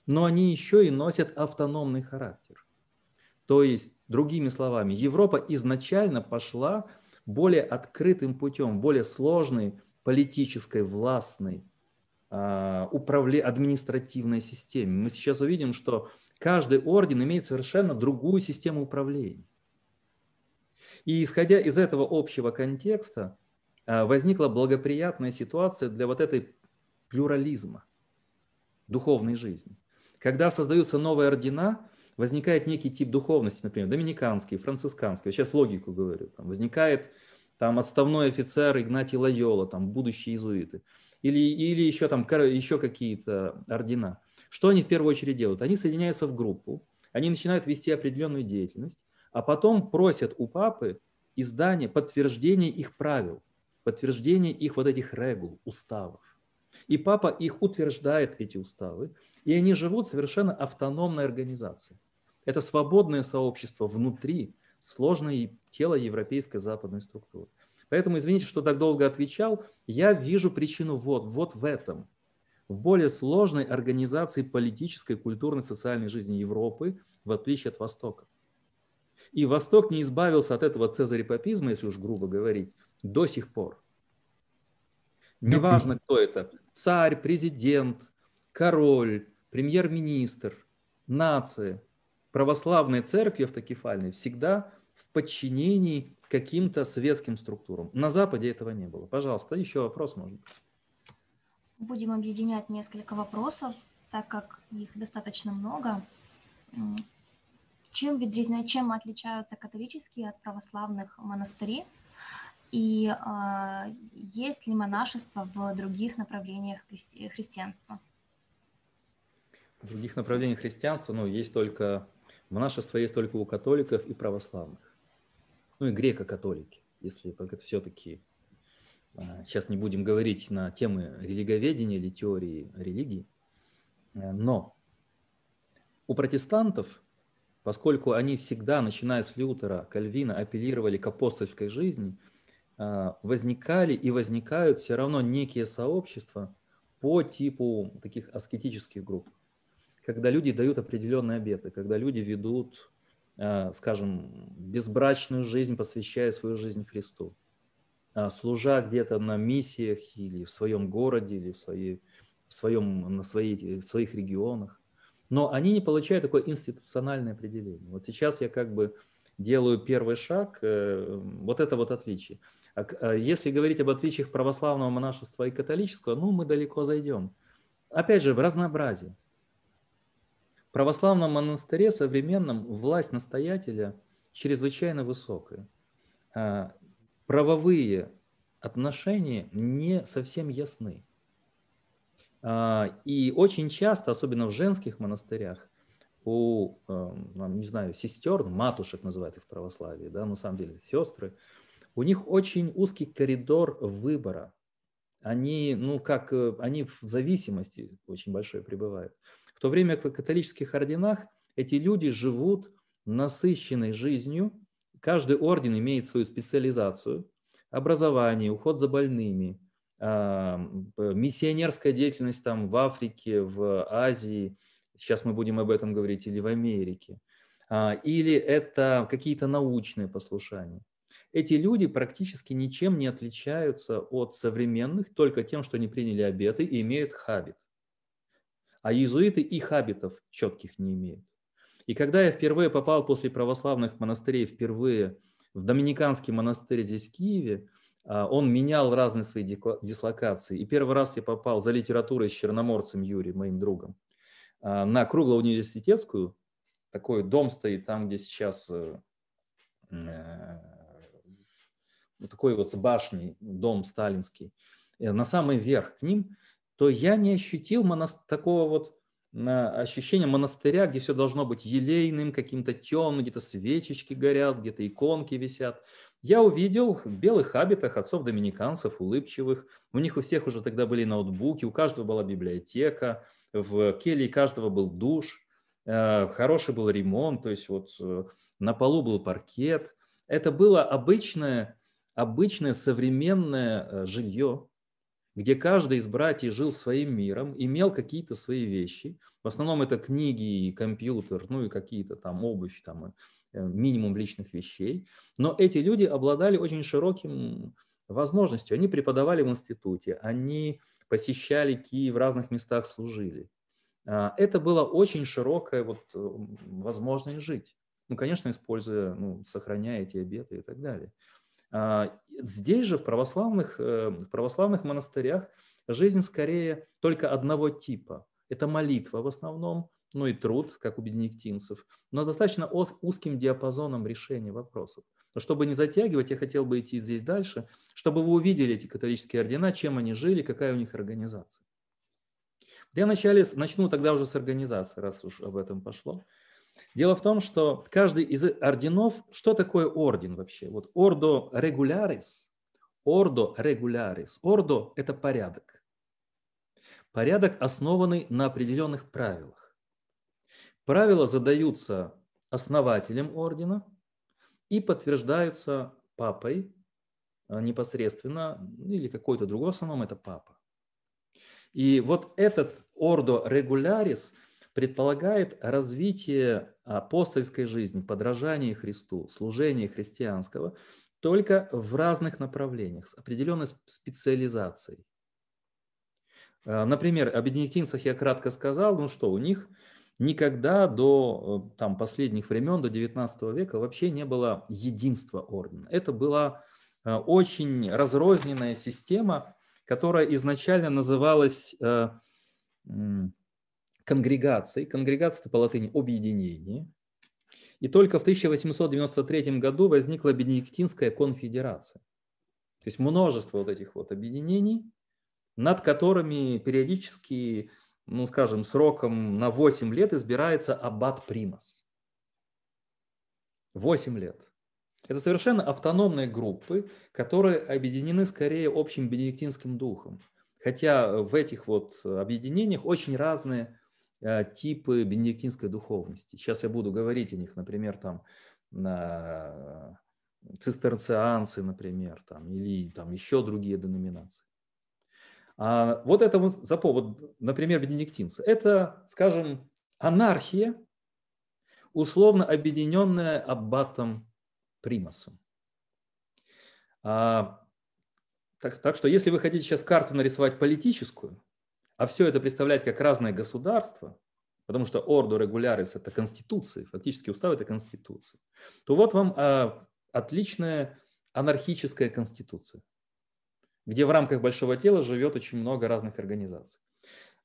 [SPEAKER 1] но они еще и носят автономный характер. То есть, другими словами, Европа изначально пошла более открытым путем, более сложной политической, властной, а, управле... административной системе. Мы сейчас увидим, что каждый орден имеет совершенно другую систему управления. И исходя из этого общего контекста, а, возникла благоприятная ситуация для вот этой плюрализма духовной жизни. Когда создаются новые ордена, возникает некий тип духовности, например, доминиканский, францисканский, сейчас логику говорю, там возникает там отставной офицер Игнатий Лайола, там будущие иезуиты, или, или еще там еще какие-то ордена. Что они в первую очередь делают? Они соединяются в группу, они начинают вести определенную деятельность, а потом просят у папы издание, подтверждение их правил, подтверждение их вот этих регул, уставов. И папа их утверждает, эти уставы, и они живут совершенно автономной организацией. Это свободное сообщество внутри сложное тело европейской западной структуры. Поэтому, извините, что так долго отвечал, я вижу причину вот, вот в этом. В более сложной организации политической, культурной, социальной жизни Европы, в отличие от Востока. И Восток не избавился от этого цезарепапизма, если уж грубо говорить, до сих пор. Неважно, кто это. Царь, президент, король, премьер-министр, нация, православной церкви автокефальной всегда в подчинении каким-то светским структурам. На Западе этого не было. Пожалуйста, еще вопрос можно.
[SPEAKER 2] Будем объединять несколько вопросов, так как их достаточно много. Чем, чем отличаются католические от православных монастыри? И э, есть ли монашество в других направлениях христи- христианства?
[SPEAKER 1] Других направлениях христианства, ну, есть только, монашество есть только у католиков и православных. Ну и греко-католики, если только это все-таки а, Сейчас не будем говорить на темы религоведения или теории религии. Э, но у протестантов, поскольку они всегда, начиная с Лютера, Кальвина, апеллировали к апостольской жизни – а, возникали и возникают все равно некие сообщества по типу таких аскетических групп, когда люди дают определенные обеты, когда люди ведут, а, скажем, безбрачную жизнь, посвящая свою жизнь Христу, а, служа где-то на миссиях или в своем городе, или в, своей, в, своем, на своей, в своих регионах. Но они не получают такое институциональное определение. Вот сейчас я как бы делаю первый шаг, э, вот это вот отличие. А если говорить об отличиях православного монашества и католического, ну, мы далеко зайдем. Опять же, в разнообразии. Православном монастыре современном власть настоятеля чрезвычайно высокая. А правовые отношения не совсем ясны. А, и очень часто, особенно в женских монастырях, у, не знаю, сестер, матушек называют их в православии, да, на самом деле сестры, у них очень узкий коридор выбора. Они, ну, как, э, они в зависимости очень большой пребывают. В то время как в католических орденах эти люди живут насыщенной жизнью. Каждый орден имеет свою специализацию, образование, уход за больными, миссионерская деятельность там в Африке, в Азии, сейчас мы будем об этом говорить, или в Америке, а, или это какие-то научные послушания. Эти люди практически ничем не отличаются от современных, только тем, что они приняли обеты и имеют хабит. А иезуиты и хабитов четких не имеют. И когда я впервые попал после православных монастырей, впервые в Доминиканский монастырь здесь в Киеве, а, он менял разные свои дислокации. И первый раз я попал за литературой с черноморцем Юрием, моим другом, а, на круглоуниверситетскую. Такой дом стоит там, где сейчас э, э, такой вот с башней, дом сталинский, э, на самый верх к ним, то я не ощутил монас... такого вот ощущения монастыря, где все должно быть елейным, каким-то темным, где-то свечечки горят, где-то иконки висят. Я увидел в белых хабитах отцов-доминиканцев, улыбчивых. У них у всех уже тогда были ноутбуки, у каждого была библиотека, в келье каждого был душ, э, хороший был ремонт, то есть вот э, на полу был паркет. Это было обычное, обычное современное э, жилье, где каждый из братьев жил своим миром, имел какие-то свои вещи. В основном это книги и компьютер, ну и какие-то там обувь, там Э, минимум личных вещей. Но эти люди обладали очень широким возможностью. Они преподавали в институте, они посещали Киев, в разных местах служили. А, это была очень широкая вот возможность жить. Ну, конечно, используя, ну, сохраняя эти обеты и так далее. А, здесь же, в православных, э, в православных монастырях, жизнь скорее только одного типа. Это молитва в основном, ну и труд, как у бенедиктинцев, но с достаточно узким диапазоном решения вопросов. Чтобы не затягивать, я хотел бы идти здесь дальше, чтобы вы увидели эти католические ордена, чем они жили, какая у них организация. Я вначале начну тогда уже с организации, раз уж об этом пошло. Дело в том, что каждый из орденов, что такое орден вообще? Вот ордо регулярис, ордо регулярис, ордо – это порядок. Порядок, основанный на определенных правилах. Правила задаются основателем ордена и подтверждаются папой а, непосредственно, или какой-то другой, в основном это папа. И вот этот ордо регулярис предполагает развитие апостольской жизни, подражание Христу, служение христианского только в разных направлениях, с определенной специализацией. А, например, о бенедиктинцах я кратко сказал, ну что, у них никогда до э, там, последних времен, до 19 века вообще не было единства ордена. Это была э, очень разрозненная система, которая изначально называлась конгрегацией. Конгрегация – это по латыни «объединение». И только в 1893 году возникла Бенедиктинская конфедерация. То есть множество вот этих вот объединений, над которыми периодически ну, скажем, сроком на 8 лет избирается аббат примас. 8 лет. Это совершенно автономные группы, которые объединены скорее общим бенедиктинским духом. Хотя в этих вот объединениях очень разные типы бенедиктинской духовности. Сейчас я буду говорить о них, например, там на цистерцианцы, например, там, или там еще другие деноминации. А вот это вот за повод, например, бенедиктинцы. Это, скажем, анархия, условно объединенная аббатом Примасом. А, так, так что если вы хотите сейчас карту нарисовать политическую, а все это представлять как разное государство, потому что орду регулярис – это конституция, фактически устав – это конституция, то вот вам а, отличная анархическая конституция где в рамках большого тела живет очень много разных организаций.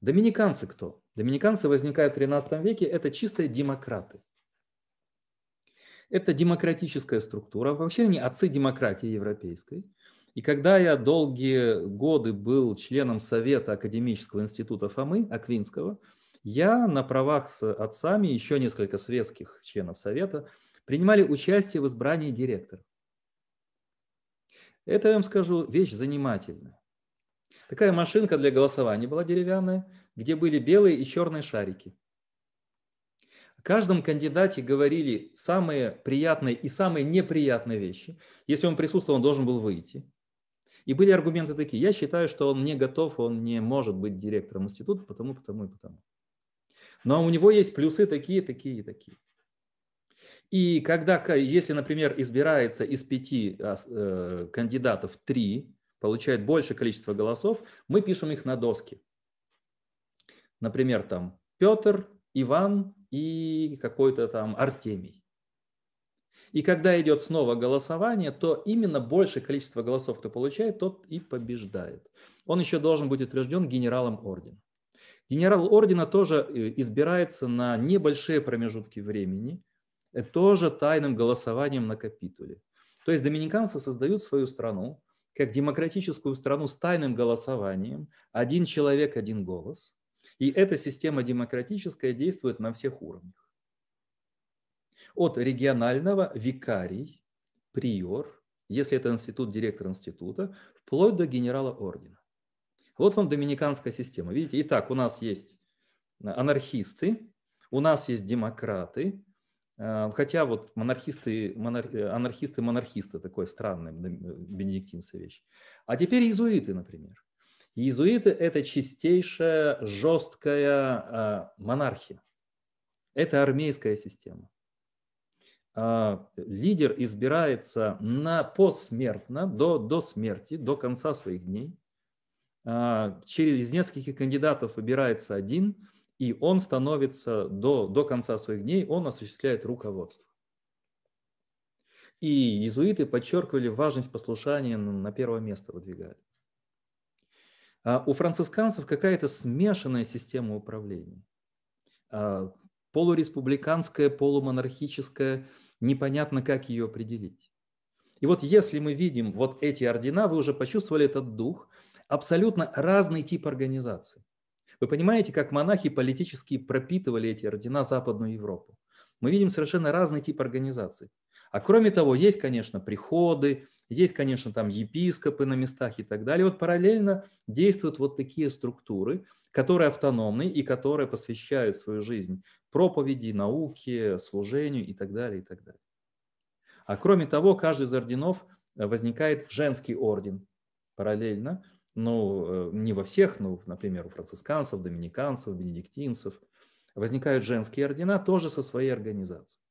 [SPEAKER 1] Доминиканцы кто? Доминиканцы возникают в 13 веке, это чистые демократы. Это демократическая структура, вообще они отцы демократии европейской. И когда я долгие годы был членом Совета Академического института Фомы Аквинского, я на правах с отцами, еще несколько светских членов Совета, принимали участие в избрании директора. Это, я вам скажу, вещь занимательная. Такая машинка для голосования была деревянная, где были белые и черные шарики. О каждом кандидате говорили самые приятные и самые неприятные вещи. Если он присутствовал, он должен был выйти. И были аргументы такие. Я считаю, что он не готов, он не может быть директором института, потому, потому и потому. Но у него есть плюсы такие, такие и такие. И когда, если, например, избирается из пяти а, э, кандидатов три, получает большее количество голосов, мы пишем их на доске. Например, там Петр, Иван и какой-то там Артемий. И когда идет снова голосование, то именно большее количество голосов, кто получает, тот и побеждает. Он еще должен быть утвержден генералом ордена. Генерал ордена тоже э, избирается на небольшие промежутки времени – тоже тайным голосованием на капитуле. То есть доминиканцы создают свою страну как демократическую страну с тайным голосованием, один человек, один голос. И эта система демократическая действует на всех уровнях. От регионального викарий, приор, если это институт, директор института, вплоть до генерала ордена. Вот вам доминиканская система. Видите, итак, у нас есть анархисты, у нас есть демократы, э, хотя вот монархисты, монар, анархисты, монархисты, такое странное бенедиктинская вещь. А теперь иезуиты, например. Иезуиты – это чистейшая, жесткая э, монархия. Это армейская система. А, лидер избирается на посмертно, до, до смерти, до конца своих дней. А, через нескольких кандидатов выбирается один, и он становится до, до конца своих дней, он осуществляет руководство. И иезуиты подчеркивали важность послушания на первое место выдвигали. А у францисканцев какая-то смешанная система управления. Полуреспубликанская, полумонархическая – непонятно, как ее определить. И вот если мы видим вот эти ордена, вы уже почувствовали этот дух, абсолютно разный тип организации. Вы понимаете, как монахи политически пропитывали эти ордена Западную Европу. Мы видим совершенно разный тип организации. А кроме того, есть, конечно, приходы, есть, конечно, там епископы на местах и так далее. Вот параллельно действуют вот такие структуры, которые автономны и которые посвящают свою жизнь проповеди, науке, служению и так далее, и так далее. А кроме того, каждый из орденов э, возникает женский орден параллельно, ну, э, не во всех, ну, например, у францисканцев, доминиканцев, бенедиктинцев. Возникают женские ордена тоже со своей организацией.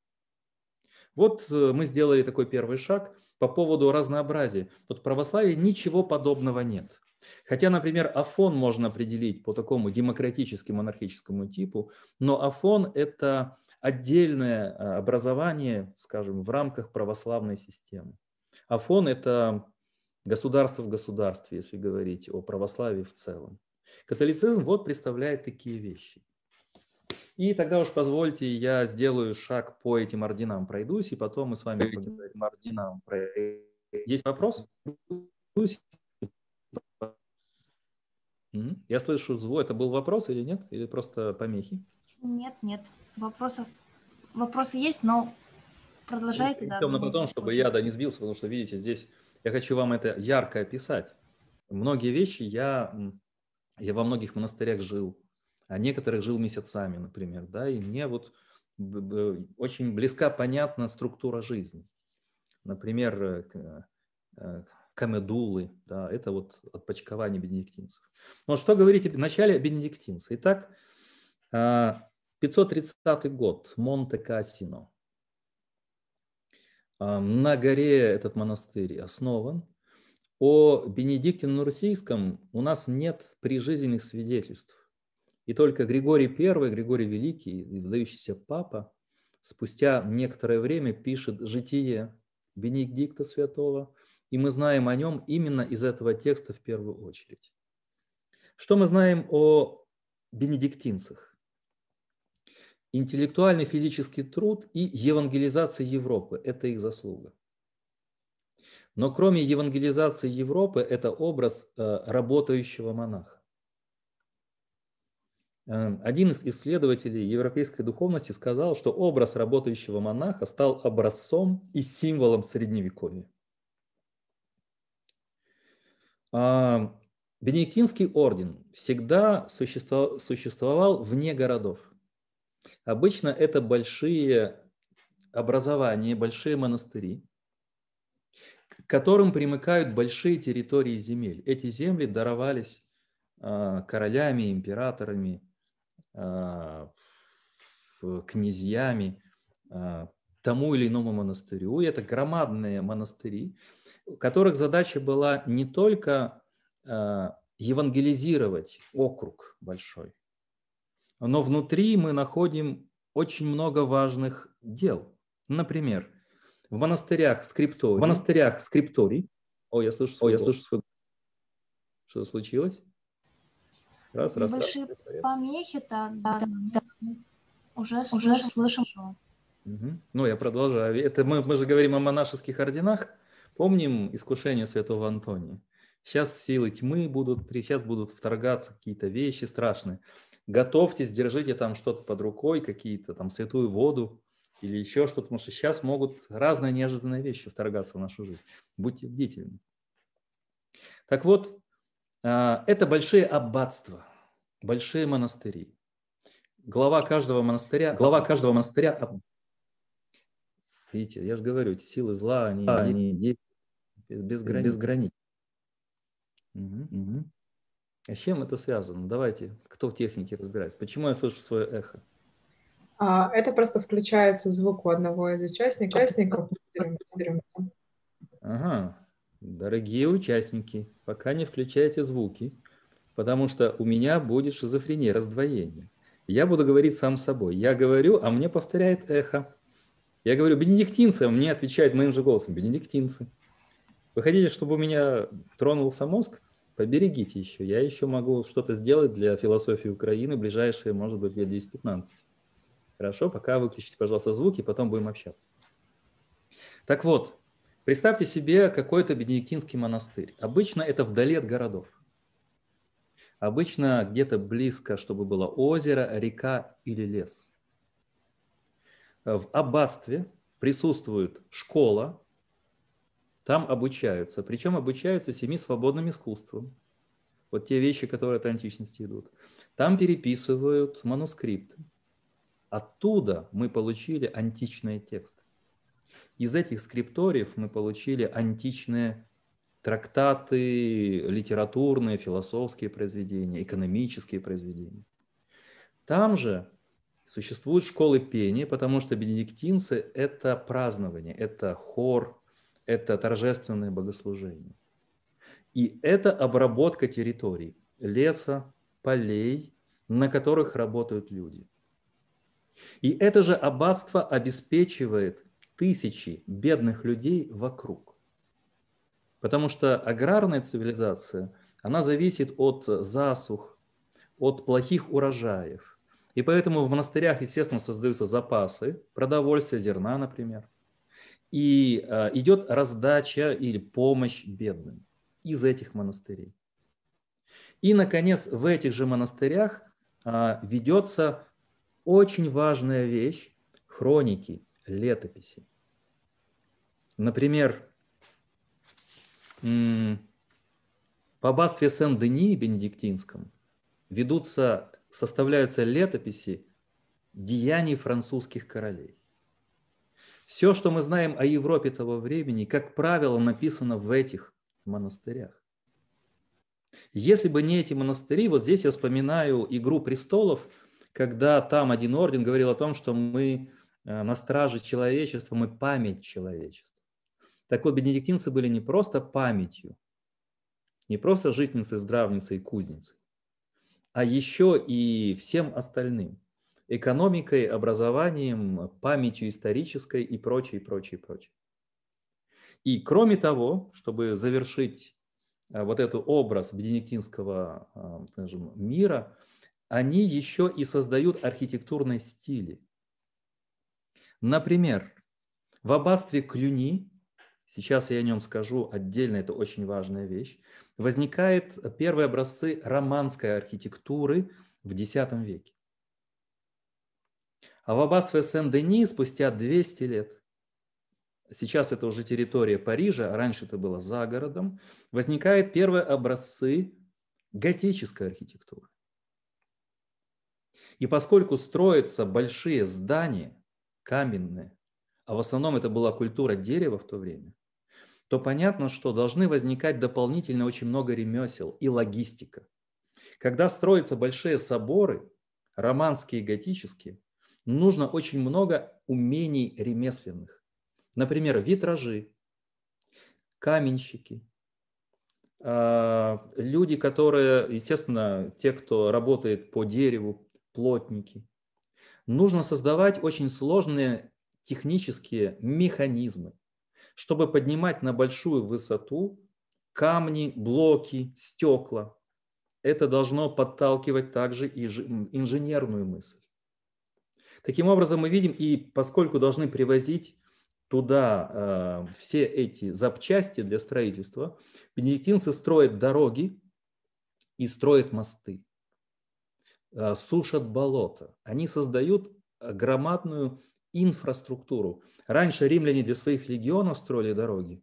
[SPEAKER 1] Вот э, мы сделали такой первый шаг по поводу разнообразия. Вот в православии ничего подобного нет. Хотя, например, Афон можно определить по такому демократически монархическому типу, но Афон – это отдельное а, образование, скажем, в рамках православной системы. Афон – это государство в государстве, если говорить о православии в целом. Католицизм вот представляет такие вещи. И тогда уж позвольте, я сделаю шаг по этим орденам, пройдусь, и потом мы с вами поговорим орденам. Есть вопрос? Я слышу звук. Это был вопрос или нет? Или просто помехи?
[SPEAKER 2] Нет, нет. Вопросов, вопросы есть, но продолжайте.
[SPEAKER 1] Да, на потом, чтобы я да, не сбился, потому что, видите, здесь я хочу вам это ярко описать. Многие вещи я, я во многих монастырях жил, а некоторых жил месяцами, например, да, и мне вот очень близка, понятна структура жизни. Например, э, э, камедулы, да, это вот отпочкование бенедиктинцев. Но что говорить в начале бенедиктинцы? Итак, 530 а, год, Монте-Кассино. А, на горе этот монастырь основан. О Бенедикте Нурсийском у нас нет прижизненных свидетельств. И только Григорий I, Григорий Великий, выдающийся папа, спустя некоторое время пишет житие Бенедикта Святого, и мы знаем о нем именно из этого текста в первую очередь. Что мы знаем о бенедиктинцах? Интеллектуальный физический труд и евангелизация Европы – это их заслуга. Но кроме евангелизации Европы, это образ э, работающего монаха. Э, один из исследователей европейской духовности сказал, что образ работающего монаха стал образцом и символом Средневековья. А, Бенедиктинский орден всегда существовал вне городов. Обычно это большие образования, большие монастыри, к которым примыкают большие территории земель. Эти земли даровались а, королями, императорами, а, князьями тому или иному монастырю. И это громадные монастыри, которых задача была не только э, евангелизировать округ большой, но внутри мы находим очень много важных дел. Например, в монастырях скрипторий. В монастырях скрипторий. О, я слышу О, я слышу свой... Что случилось?
[SPEAKER 2] Раз, раз, Большие раз. помехи-то, да, да, уже, уже слышим.
[SPEAKER 1] Угу. Ну, я продолжаю. Это мы, мы же говорим о монашеских орденах. Помним искушение святого Антония? Сейчас силы тьмы будут, сейчас будут вторгаться какие-то вещи страшные. Готовьтесь, держите там что-то под рукой, какие-то там святую воду или еще что-то, потому что сейчас могут разные неожиданные вещи вторгаться в нашу жизнь. Будьте бдительны. Так вот, а, это большие аббатства, большие монастыри. Глава каждого монастыря, глава каждого монастыря, видите, я же говорю, эти силы зла, они, они без, без, грани, без границ. Угу, угу. А с чем это связано? Давайте, кто в технике разбирается. Почему я слышу свое эхо?
[SPEAKER 4] А, это просто включается звук у одного из участников. участников.
[SPEAKER 1] Ага, дорогие участники, пока не включайте звуки, потому что у меня будет шизофрения, раздвоение. Я буду говорить сам собой. Я говорю, а мне повторяет эхо. Я говорю, бенедиктинцы, а мне отвечает моим же голосом, бенедиктинцы. Вы хотите, чтобы у меня тронулся мозг? Поберегите еще. Я еще могу что-то сделать для философии Украины ближайшие, может быть, лет 10-15. Хорошо, пока выключите, пожалуйста, звуки, потом будем общаться. Так вот, представьте себе какой-то бенедиктинский монастырь. Обычно это вдали от городов. Обычно где-то близко, чтобы было озеро, река или лес. В аббатстве присутствует школа, там обучаются, причем обучаются семи свободным искусствам. Вот те вещи, которые от античности идут. Там переписывают манускрипты. Оттуда мы получили античные тексты. Из этих скрипториев мы получили античные трактаты, литературные, философские произведения, экономические произведения. Там же существуют школы пения, потому что бенедиктинцы – это празднование, это хор, это торжественное богослужение. И это обработка территорий, леса, полей, на которых работают люди. И это же аббатство обеспечивает тысячи бедных людей вокруг. Потому что аграрная цивилизация, она зависит от засух, от плохих урожаев. И поэтому в монастырях, естественно, создаются запасы продовольствия, зерна, например и э, идет раздача или помощь бедным из этих монастырей. И, наконец, в этих же монастырях э, ведется очень важная вещь – хроники, летописи. Например, в аббатстве Сен-Дени бенедиктинском ведутся, составляются летописи деяний французских королей. Все, что мы знаем о Европе того времени, как правило, написано в этих монастырях. Если бы не эти монастыри, вот здесь я вспоминаю «Игру престолов», когда там один орден говорил о том, что мы э, на страже человечества, мы память человечества. Так вот, бенедиктинцы были не просто памятью, не просто житницей, здравницей и кузницей, а еще и всем остальным экономикой, образованием, памятью исторической и прочее, прочее, прочее. И кроме того, чтобы завершить а, вот этот образ бенедиктинского а, скажем, мира, они еще и создают архитектурные стили. Например, в аббатстве Клюни, сейчас я о нем скажу отдельно, это очень важная вещь, возникают первые образцы романской архитектуры в X веке. А в аббатстве Сен-Дени спустя 200 лет, сейчас это уже территория Парижа, а раньше это было за городом, возникают первые образцы готической архитектуры. И поскольку строятся большие здания, каменные, а в основном это была культура дерева в то время, то понятно, что должны возникать дополнительно очень много ремесел и логистика. Когда строятся большие соборы, романские и готические, нужно очень много умений ремесленных. Например, витражи, каменщики, а, люди, которые, естественно, те, кто работает по дереву, плотники. Нужно создавать очень сложные технические механизмы, чтобы поднимать на большую высоту камни, блоки, стекла. Это должно подталкивать также и инженерную мысль. Таким образом, мы видим, и поскольку должны привозить туда э, все эти запчасти для строительства, бенедиктинцы строят дороги и строят мосты, э, сушат болота. Они создают громадную инфраструктуру. Раньше римляне для своих легионов строили дороги,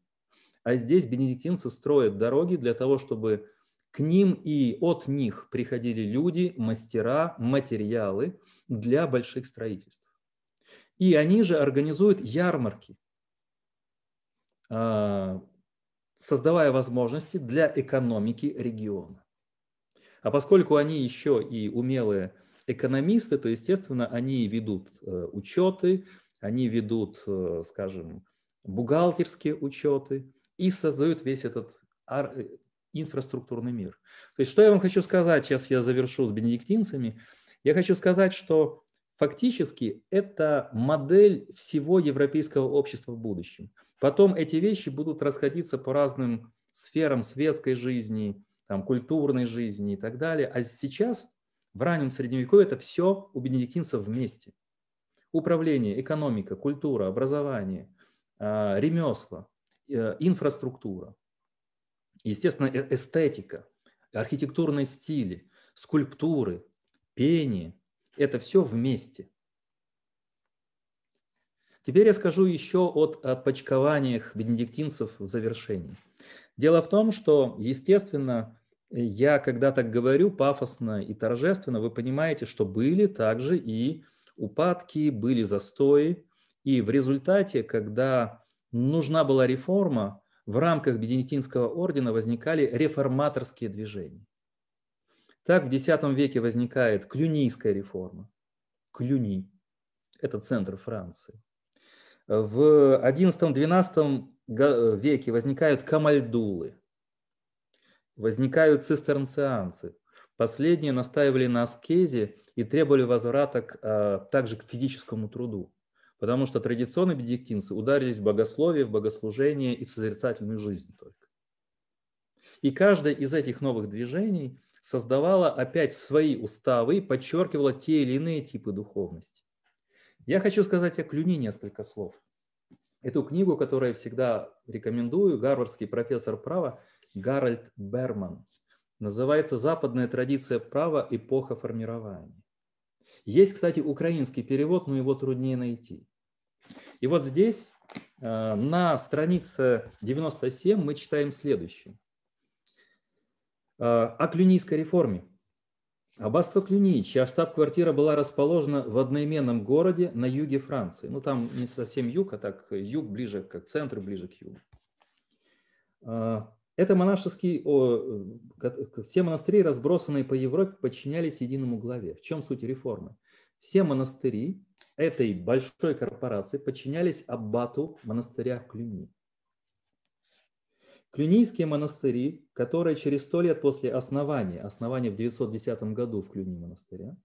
[SPEAKER 1] а здесь бенедиктинцы строят дороги для того, чтобы к ним и от них приходили люди, мастера, материалы для больших строительств. И они же организуют ярмарки, а, создавая возможности для экономики региона. А поскольку они еще и умелые экономисты, то, естественно, они ведут э, учеты, они ведут, э, скажем, бухгалтерские учеты и создают весь этот э, инфраструктурный мир. То есть что я вам хочу сказать, сейчас я завершу с бенедиктинцами, я хочу сказать, что фактически это модель всего европейского общества в будущем. Потом эти вещи будут расходиться по разным сферам светской жизни, там, культурной жизни и так далее. А сейчас, в раннем средневековье, это все у бенедиктинцев вместе. Управление, экономика, культура, образование, а, ремесла, э, инфраструктура. Естественно, э, эстетика, архитектурные стили, скульптуры, пение – это все вместе. Теперь я скажу еще от отпочкованиях бенедиктинцев в завершении. Дело в том, что, естественно, я когда так говорю пафосно и торжественно, вы понимаете, что были также и упадки, были застои. И в результате, когда нужна была реформа, в рамках Бенедиктинского ордена возникали реформаторские движения. Так в X веке возникает Клюнийская реформа. Клюни – это центр Франции. В XI-XII веке возникают камальдулы – возникают цистернцианцы. Последние настаивали на аскезе и требовали возврата к, а, также к физическому труду, потому что традиционные бенедиктинцы ударились в богословие, в богослужение и в созерцательную жизнь только. И каждое из этих новых движений создавало опять свои уставы подчеркивало те или иные типы духовности. Я хочу сказать о Клюни несколько слов. Эту книгу, которую я всегда рекомендую, гарвардский профессор права Гарольд Берман. Называется «Западная традиция права. Эпоха формирования». Есть, кстати, украинский перевод, но его труднее найти. И вот здесь э, на странице 97 мы читаем следующее. Э, о клюнийской реформе. Аббатство Клюни, чья штаб-квартира была расположена в одноименном городе на юге Франции. Ну, там не совсем юг, а так юг ближе к центру, ближе к югу. Э, это монашеский, о, все монастыри, разбросанные по Европе, подчинялись единому главе. В чем суть реформы? Все монастыри этой большой корпорации подчинялись аббату монастыря Клюни. Клюнийские монастыри, которые через сто лет после основания, основания в 910 году в Клюни монастыря,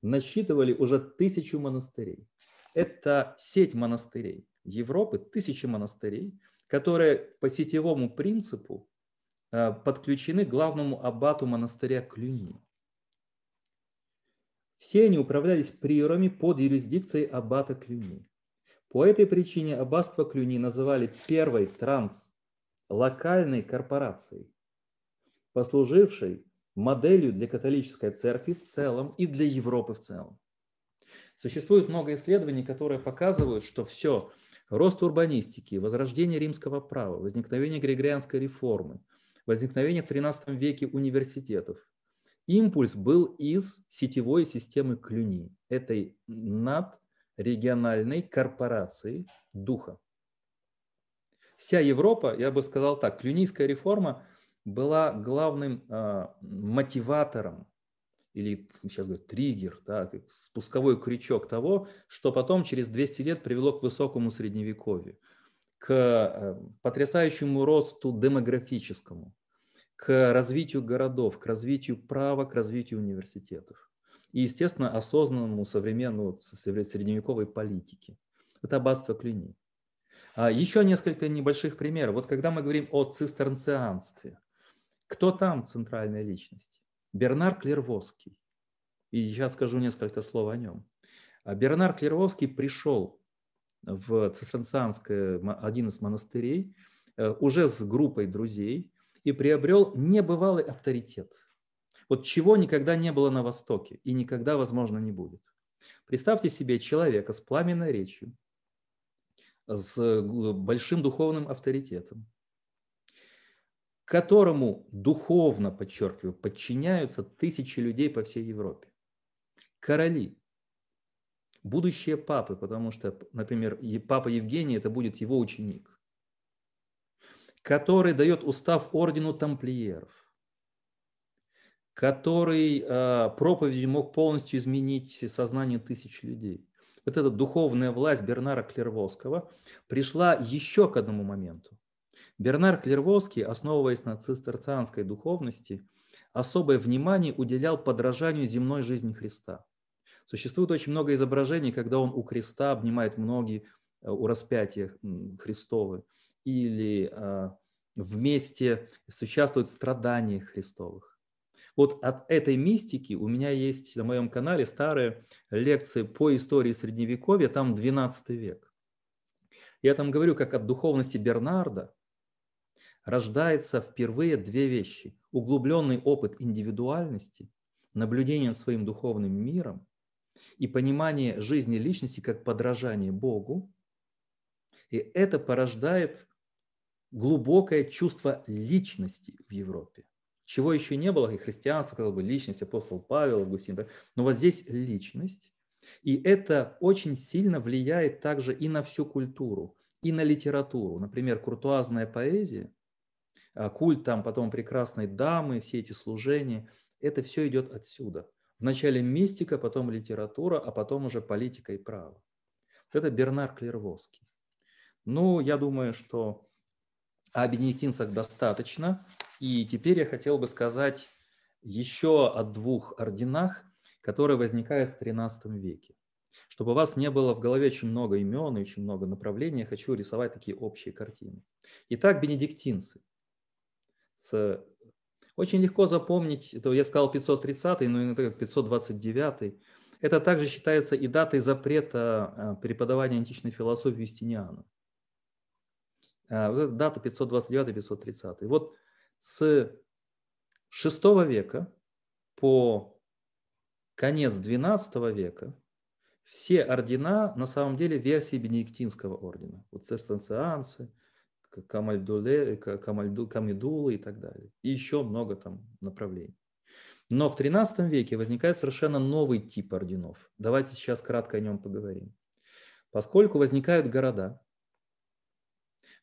[SPEAKER 1] насчитывали уже тысячу монастырей. Это сеть монастырей Европы, тысячи монастырей, которые по сетевому принципу э, подключены к главному аббату монастыря Клюни. Все они управлялись приорами под юрисдикцией аббата Клюни. По этой причине аббатство Клюни называли первой транслокальной корпорацией, послужившей моделью для католической церкви в целом и для Европы в целом. Существует много исследований, которые показывают, что все рост урбанистики, возрождение римского права, возникновение григорианской реформы, возникновение в XIII веке университетов. Импульс был из сетевой системы Клюни, этой надрегиональной корпорации духа. Вся Европа, я бы сказал так, клюнийская реформа была главным э, мотиватором или сейчас говорят триггер, да, спусковой крючок того, что потом через 200 лет привело к высокому средневековью, к э, потрясающему росту демографическому, к развитию городов, к развитию права, к развитию университетов и, естественно, осознанному современному средневековой политике. Это аббатство Клюни. А еще несколько небольших примеров. Вот когда мы говорим о цистернцианстве, кто там центральная личность? Бернар Клервоский. И сейчас скажу несколько слов о нем. А Бернар Клервоский пришел в Цистерцианское, один из монастырей, э, уже с группой друзей и приобрел небывалый авторитет. Вот чего никогда не было на Востоке и никогда, возможно, не будет. Представьте себе человека с пламенной речью, с большим духовным авторитетом, которому духовно, подчеркиваю, подчиняются тысячи людей по всей Европе. Короли, будущие папы, потому что, например, папа Евгений – это будет его ученик, который дает устав ордену тамплиеров, который э, проповедью мог полностью изменить сознание тысяч людей. Вот эта духовная власть Бернара Клервовского пришла еще к одному моменту. Бернар Клервовский, основываясь на цистерцианской духовности, особое внимание уделял подражанию земной жизни Христа. Существует очень много изображений, когда он у креста обнимает многие, э, у распятия Христовы, или э, вместе участвует в страданиях Христовых. Вот от этой мистики у меня есть на моем канале старые лекции по истории Средневековья, там 12 век. Я там говорю, как от духовности Бернарда рождается впервые две вещи. Углубленный опыт индивидуальности, наблюдение над своим духовным миром и понимание жизни личности как подражание Богу. И это порождает глубокое чувство личности в Европе. Чего еще не было, и христианство, сказал бы, личность, апостол Павел, Августин. Но вот здесь личность. И это очень сильно влияет также и на всю культуру, и на литературу. Например, куртуазная поэзия, культ там потом прекрасной дамы, все эти служения, это все идет отсюда. Вначале мистика, потом литература, а потом уже политика и право. Это Бернар Клервоский. Ну, я думаю, что о бенедиктинцах достаточно. И теперь я хотел бы сказать еще о двух орденах, которые возникают в XIII веке. Чтобы у вас не было в голове очень много имен и очень много направлений, я хочу рисовать такие общие картины. Итак, бенедиктинцы. С очень легко запомнить, это я сказал 530, но иногда 529. Это также считается и датой запрета а, преподавания античной философии Юстиниана. А, дата 529-530. Вот с VI века по конец XII века все ордена на самом деле версии Бенедиктинского ордена. Вот церстанцианцы, Камальдуле, Камальду, Камедулы и так далее. И еще много там направлений. Но в XIII веке возникает совершенно новый тип орденов. Давайте сейчас кратко о нем поговорим. Поскольку возникают города,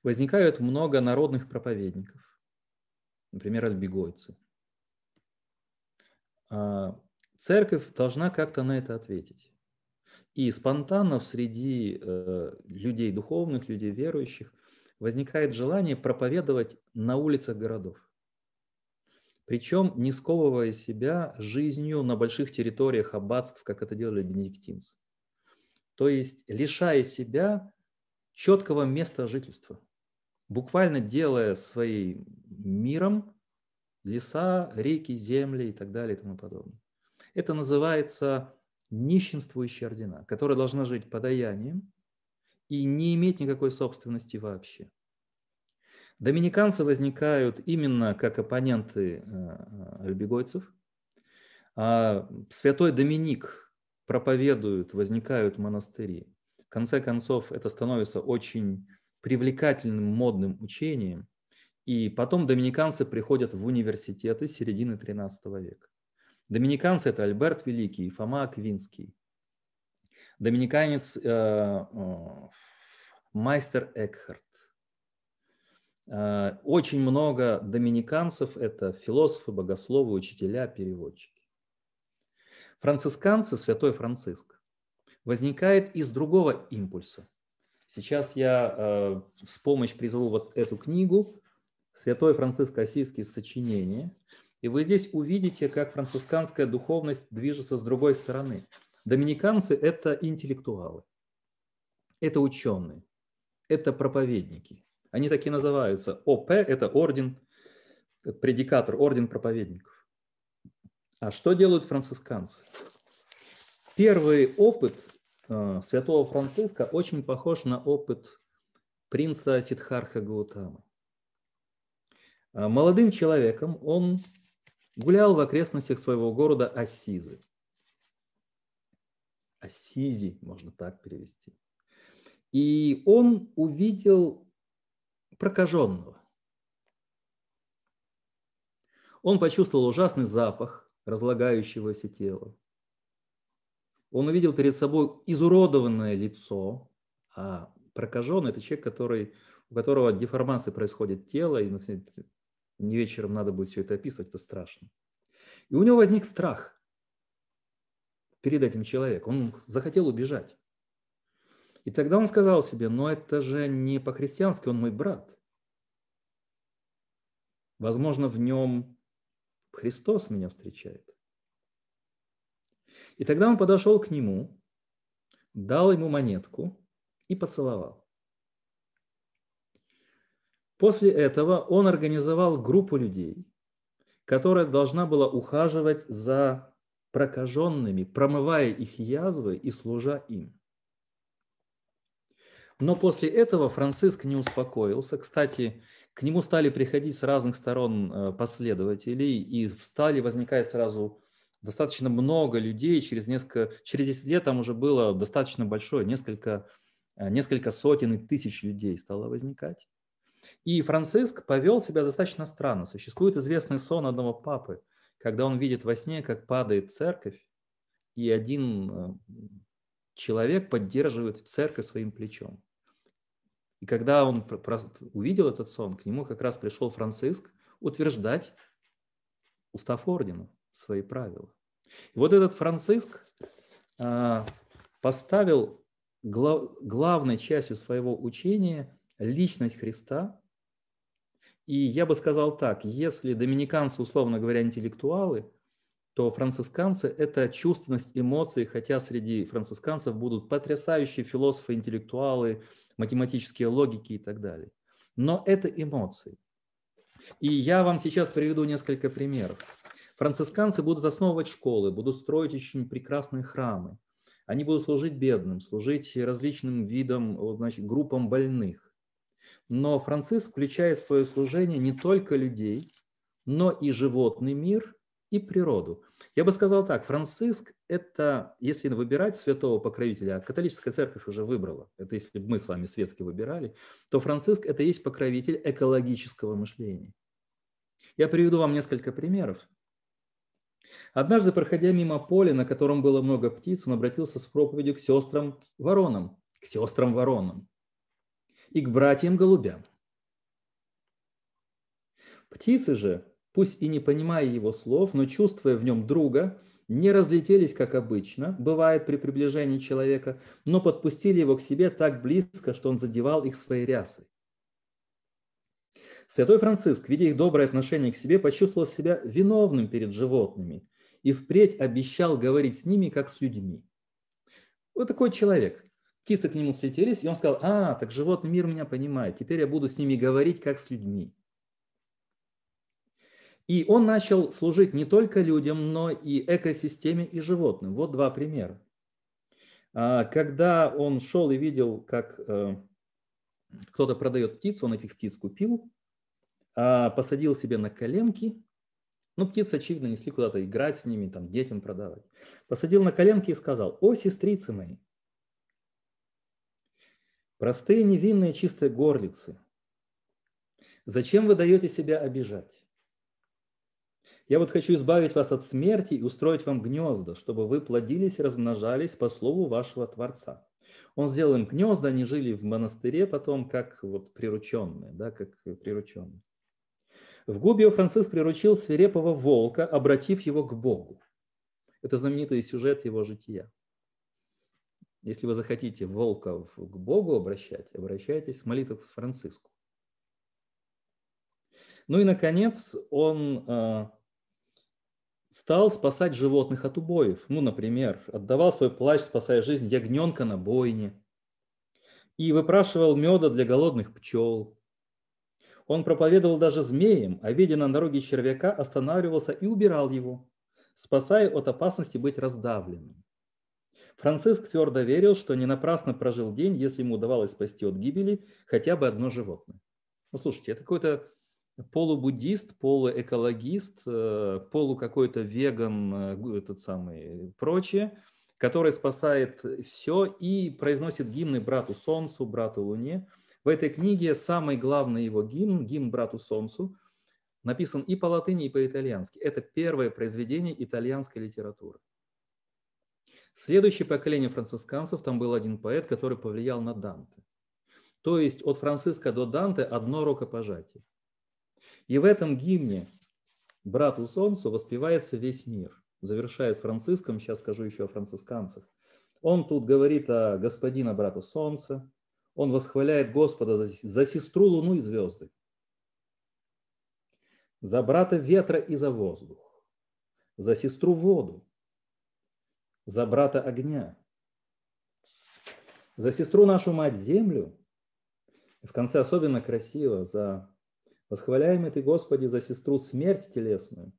[SPEAKER 1] возникают много народных проповедников, например, альбегойцы. А, церковь должна как-то на это ответить. И спонтанно среди э, людей духовных, людей верующих – возникает желание проповедовать на улицах городов. Причем не сковывая себя жизнью на больших территориях аббатств, как это делали бенедиктинцы. То есть лишая себя четкого места жительства, буквально делая своим миром леса, реки, земли и так далее и тому подобное. Это называется нищенствующие ордена, которые должны жить подаянием, и не иметь никакой собственности вообще. Доминиканцы возникают именно как оппоненты э, альбегойцев. А святой Доминик проповедует, возникают монастыри. В конце концов, это становится очень привлекательным модным учением. И потом доминиканцы приходят в университеты середины XIII века. Доминиканцы – это Альберт Великий и Фома Аквинский. Доминиканец э, Майстер Экхарт. Э, очень много доминиканцев – это философы, богословы, учителя, переводчики. Францисканцы, святой Франциск, возникает из другого импульса. Сейчас я э, с помощью призову вот эту книгу «Святой Франциск Осийский. Сочинение». И вы здесь увидите, как францисканская духовность движется с другой стороны – Доминиканцы – это интеллектуалы, это ученые, это проповедники. Они такие называются. ОП – это орден, предикатор, орден проповедников. А что делают францисканцы? Первый опыт э, святого Франциска очень похож на опыт принца Сидхарха Гаутамы. Э, молодым человеком он гулял в окрестностях своего города Ассизы. Ассизи, можно так перевести. И он увидел прокаженного. Он почувствовал ужасный запах разлагающегося тела. Он увидел перед собой изуродованное лицо, а прокаженный – это человек, который, у которого деформация происходит тело, и не вечером надо будет все это описывать, это страшно. И у него возник страх перед этим человеком. Он захотел убежать. И тогда он сказал себе, но это же не по-христиански, он мой брат. Возможно, в нем Христос меня встречает. И тогда он подошел к нему, дал ему монетку и поцеловал. После этого он организовал группу людей, которая должна была ухаживать за прокаженными, промывая их язвы и служа им. Но после этого Франциск не успокоился. Кстати, к нему стали приходить с разных сторон э, последователей, и стали возникать сразу достаточно много людей. Через, несколько, через 10 лет там уже было достаточно большое, несколько, э, несколько сотен и тысяч людей стало возникать. И Франциск повел себя достаточно странно. Существует известный сон одного папы, когда он видит во сне, как падает церковь, и один э, человек поддерживает церковь своим плечом. И когда он увидел этот сон, к нему как раз пришел Франциск утверждать устав ордена, свои правила. И вот этот Франциск а, поставил главной частью своего учения личность Христа. И я бы сказал так, если доминиканцы, условно говоря, интеллектуалы, то францисканцы – это чувственность эмоций, хотя среди францисканцев будут потрясающие философы, интеллектуалы, математические логики и так далее. Но это эмоции. И я вам сейчас приведу несколько примеров. Францисканцы будут основывать школы, будут строить очень прекрасные храмы. Они будут служить бедным, служить различным видам, значит, группам больных. Но Франциск включает в свое служение не только людей, но и животный мир и природу. Я бы сказал так, Франциск – это, если выбирать святого покровителя, а католическая церковь уже выбрала, это если бы мы с вами светски выбирали, то Франциск – это есть покровитель экологического мышления. Я приведу вам несколько примеров. Однажды, проходя мимо поля, на котором было много птиц, он обратился с проповедью к сестрам-воронам, к сестрам-воронам и к братьям-голубям. Птицы же, пусть и не понимая его слов, но чувствуя в нем друга, не разлетелись, как обычно, бывает при приближении человека, но подпустили его к себе так близко, что он задевал их своей рясой. Святой Франциск, видя их доброе отношение к себе, почувствовал себя виновным перед животными и впредь обещал говорить с ними, как с людьми. Вот такой человек. Птицы к нему слетелись, и он сказал, а, так животный мир меня понимает, теперь я буду с ними говорить, как с людьми. И он начал служить не только людям, но и экосистеме и животным. Вот два примера. А, когда он шел и видел, как э, кто-то продает птицу, он этих птиц купил, а, посадил себе на коленки, ну, птицы, очевидно, несли куда-то играть с ними, там, детям продавать. Посадил на коленки и сказал, о, сестрицы мои, простые, невинные, чистые горлицы, зачем вы даете себя обижать? Я вот хочу избавить вас от смерти и устроить вам гнезда, чтобы вы плодились и размножались по слову вашего Творца. Он сделал им гнезда, они жили в монастыре потом как вот прирученные, да, как прирученные. В Губио Франциск приручил свирепого волка, обратив его к Богу. Это знаменитый сюжет его жития. Если вы захотите волка к Богу обращать, обращайтесь с молитвой к Франциску. Ну и, наконец, он э, стал спасать животных от убоев. Ну, например, отдавал свой плащ, спасая жизнь ягненка на бойне. И выпрашивал меда для голодных пчел. Он проповедовал даже змеям, а видя на дороге червяка, останавливался и убирал его, спасая от опасности быть раздавленным. Франциск твердо верил, что не напрасно прожил день, если ему удавалось спасти от гибели хотя бы одно животное. Ну, слушайте, это какой-то полубуддист, полуэкологист, э, полу какой-то веган, э, этот самый, прочее. который спасает все и произносит гимны брату Солнцу, брату Луне. В этой книге самый главный его гимн, гимн брату Солнцу, написан и по латыни, и по-итальянски. Это первое произведение итальянской литературы. Следующее поколение францисканцев, там был один поэт, который повлиял на Данте. То есть от Франциска до Данте одно рукопожатие. И в этом гимне брату Солнцу воспевается весь мир. Завершая с Франциском, сейчас скажу еще о францисканцах. Он тут говорит о господина брата Солнца, он восхваляет Господа за, за сестру Луну и звезды, за брата ветра и за воздух, за сестру воду, за брата огня, за сестру нашу мать землю, в конце особенно красиво, за восхваляемый ты, Господи, за сестру смерть телесную,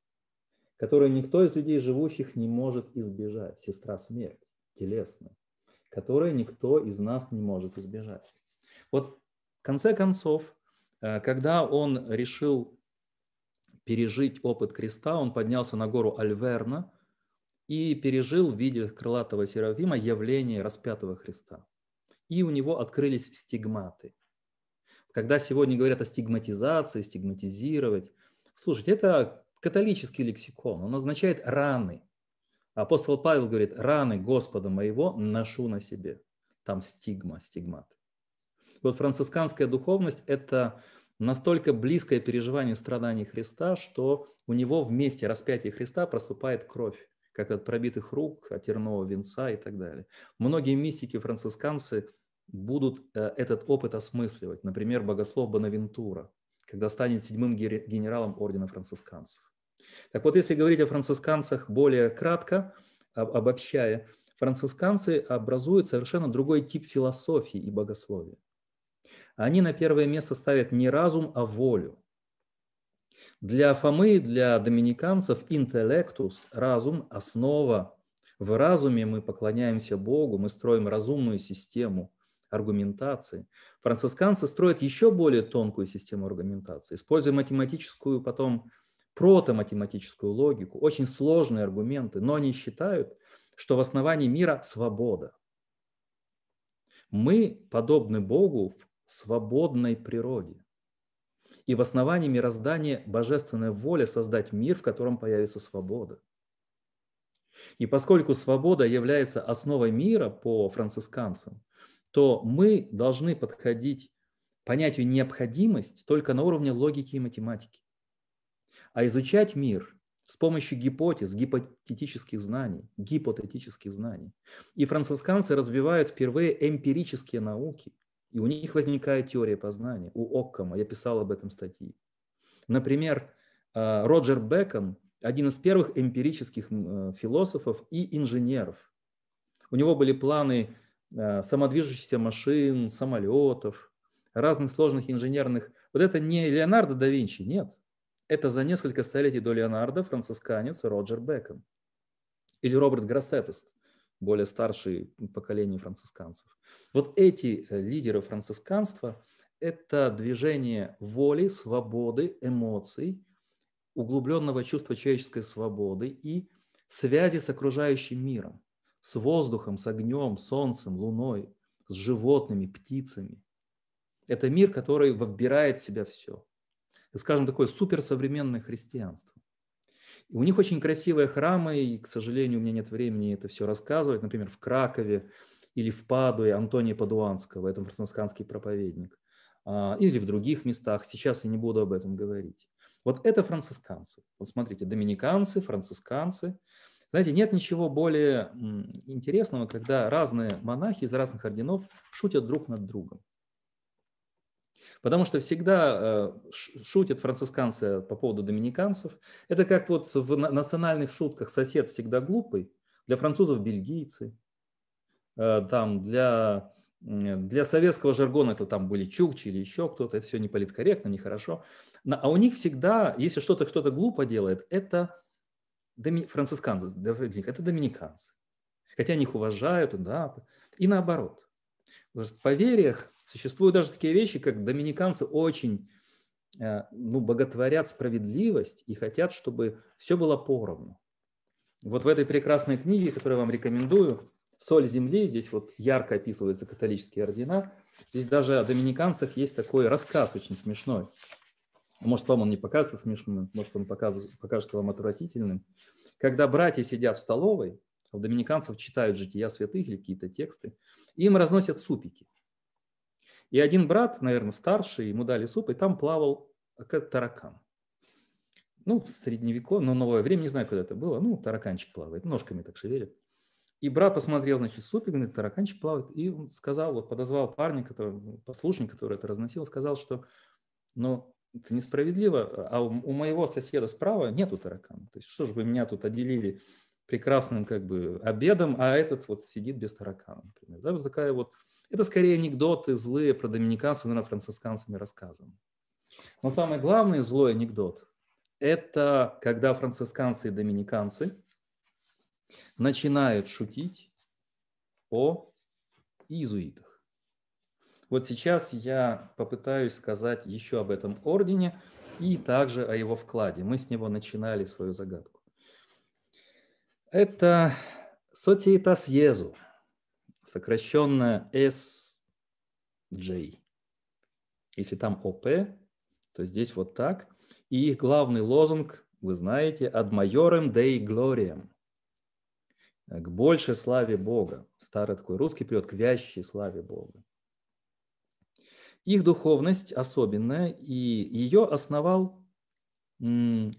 [SPEAKER 1] которую никто из людей живущих не может избежать, сестра смерть телесная, которую никто из нас не может избежать. Вот в конце концов, э, когда он решил пережить опыт креста, он поднялся на гору Альверна и пережил в виде крылатого Серафима явление распятого Христа. И у него открылись стигматы. Когда сегодня говорят о стигматизации, стигматизировать, слушайте, это католический лексикон, он означает раны. Апостол Павел говорит, раны Господа моего ношу на себе. Там стигма, стигмат. Вот францисканская духовность – это настолько близкое переживание страданий Христа, что у него в месте распятия Христа проступает кровь, как от пробитых рук, от тернового венца и так далее. Многие мистики-францисканцы будут э, этот опыт осмысливать. Например, богослов Бонавентура, когда станет седьмым генералом ордена францисканцев. Так вот, если говорить о францисканцах более кратко, обобщая, францисканцы образуют совершенно другой тип философии и богословия. Они на первое место ставят не разум, а волю. Для Фомы, для доминиканцев интеллектус, разум – основа. В разуме мы поклоняемся Богу, мы строим разумную систему аргументации. Францисканцы строят еще более тонкую систему аргументации, используя математическую, потом протоматематическую логику, очень сложные аргументы, но они считают, что в основании мира свобода. Мы подобны Богу в свободной природе. И в основании мироздания божественная воля создать мир, в котором появится свобода. И поскольку свобода является основой мира по францисканцам, то мы должны подходить понятию необходимость только на уровне логики и математики. А изучать мир с помощью гипотез, гипотетических знаний, гипотетических знаний. И францисканцы развивают впервые эмпирические науки – и у них возникает теория познания. У Оккама, я писал об этом статьи. Например, э, Роджер Бекон, один из первых эмпирических э, философов и инженеров. У него были планы э, самодвижущихся машин, самолетов, разных сложных инженерных. Вот это не Леонардо да Винчи, нет. Это за несколько столетий до Леонардо францисканец Роджер Бекон. Или Роберт Гроссетест, более старшее поколение францисканцев. Вот эти э, лидеры францисканства – это движение воли, свободы, эмоций, углубленного чувства человеческой свободы и связи с окружающим миром, с воздухом, с огнем, солнцем, луной, с животными, птицами. Это мир, который вбирает в себя все. Скажем, такое суперсовременное христианство. И у них очень красивые храмы, и, к сожалению, у меня нет времени это все рассказывать. Например, в Кракове или в Падуе Антония Падуанского, это францисканский проповедник, а, или в других местах. Сейчас я не буду об этом говорить. Вот это францисканцы. Вот смотрите, доминиканцы, францисканцы. Знаете, нет ничего более интересного, когда разные монахи из разных орденов шутят друг над другом. Потому что всегда э, шутят францисканцы по поводу доминиканцев. Это как вот в национальных шутках сосед всегда глупый, для французов бельгийцы, э, там для, для советского жаргона это там были чукчи или еще кто-то, это все не политкорректно, нехорошо. А у них всегда, если что-то кто-то глупо делает, это доми, францисканцы, это доминиканцы. Хотя они их уважают, да, и наоборот. В поверьях Существуют даже такие вещи, как доминиканцы очень э, ну, боготворят справедливость и хотят, чтобы все было поровну. Вот в этой прекрасной книге, которую я вам рекомендую, «Соль земли», здесь вот ярко описываются католические ордена. Здесь даже о доминиканцах есть такой рассказ очень смешной. Может, вам он не покажется смешным, может, он покажется, покажется вам отвратительным. Когда братья сидят в столовой, у доминиканцев читают жития святых или какие-то тексты, им разносят супики. И один брат, наверное, старший, ему дали суп, и там плавал таракан. Ну, средневековье, но новое время, не знаю, когда это было. Ну, тараканчик плавает, ножками так шевелит. И брат посмотрел, значит, супик, говорит, тараканчик плавает. И он сказал, вот подозвал парня, который, послушник, который это разносил, сказал, что, ну, это несправедливо, а у, у моего соседа справа нету таракана. То есть что же вы меня тут отделили прекрасным как бы обедом, а этот вот сидит без таракана, например. Да, вот такая вот, это скорее анекдоты злые про доминиканцев, наверное, францисканцами рассказаны. Но самый главный злой анекдот – это когда францисканцы и доминиканцы начинают шутить о иезуитах. Вот сейчас я попытаюсь сказать еще об этом ордене и также о его вкладе. Мы с него начинали свою загадку. Это Societas Jesu, сокращенная SJ. Если там ОП, то здесь вот так. И их главный лозунг, вы знаете, «Ad majorem Dei gloriam» к большей славе Бога. Старый такой русский период, к вящей славе Бога. Их духовность особенная, и ее основал э,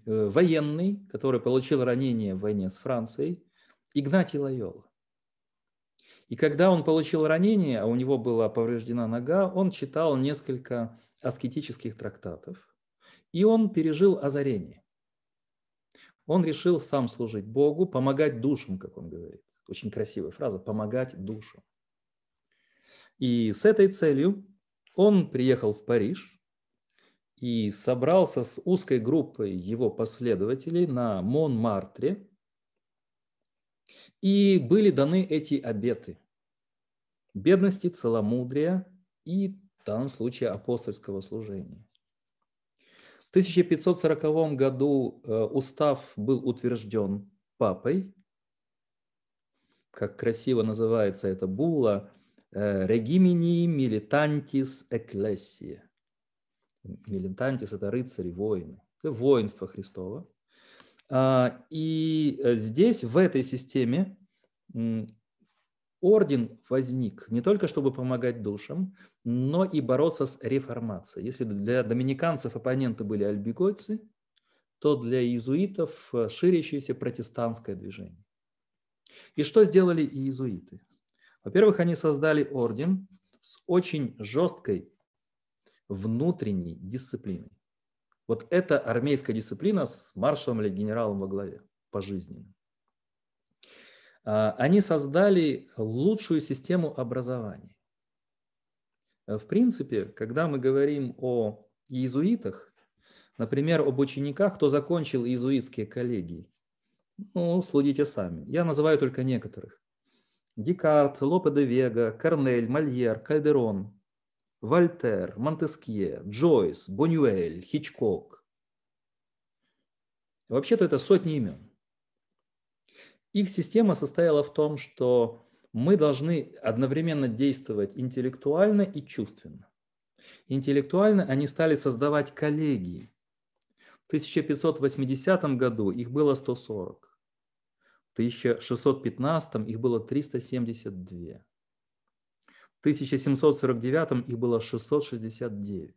[SPEAKER 1] военный, который получил ранение в войне с Францией, Игнатий Лайола. И когда он получил ранение, а у него была повреждена нога, он читал несколько аскетических трактатов, и он пережил озарение. Он решил сам служить Богу, помогать душам, как он говорит. Очень красивая фраза – помогать душам. И с этой целью он приехал в Париж и собрался с узкой группой его последователей на Монмартре, и были даны эти обеты бедности, целомудрия и в данном случае апостольского служения. В 1540 году э, устав был утвержден папой, как красиво называется эта булла, Регимини милитантис экклесия. Милитантис – это рыцари, воины. Это воинство Христово. А, и э, здесь, в этой системе, орден возник не только чтобы помогать душам, но и бороться с реформацией. Если для доминиканцев оппоненты были альбигойцы, то для иезуитов э, ширящееся протестантское движение. И что сделали иезуиты? Во-первых, они создали орден с очень жесткой внутренней дисциплиной. Вот это армейская дисциплина с маршалом или генералом во главе пожизненно. А, они создали лучшую систему образования. В принципе, когда мы говорим о иезуитах, например, об учениках, кто закончил иезуитские коллегии, ну, судите сами. Я называю только некоторых. Декарт, Лопе де Вега, Корнель, Мольер, Кальдерон, Вольтер, Монтескье, Джойс, Бонюэль, Хичкок. Вообще-то это сотни имен. Их система состояла в том, что мы должны одновременно действовать интеллектуально и чувственно. Интеллектуально они стали создавать коллегии. В 1580 году их было 140. 1615 их было 372. В 1749 их было 669.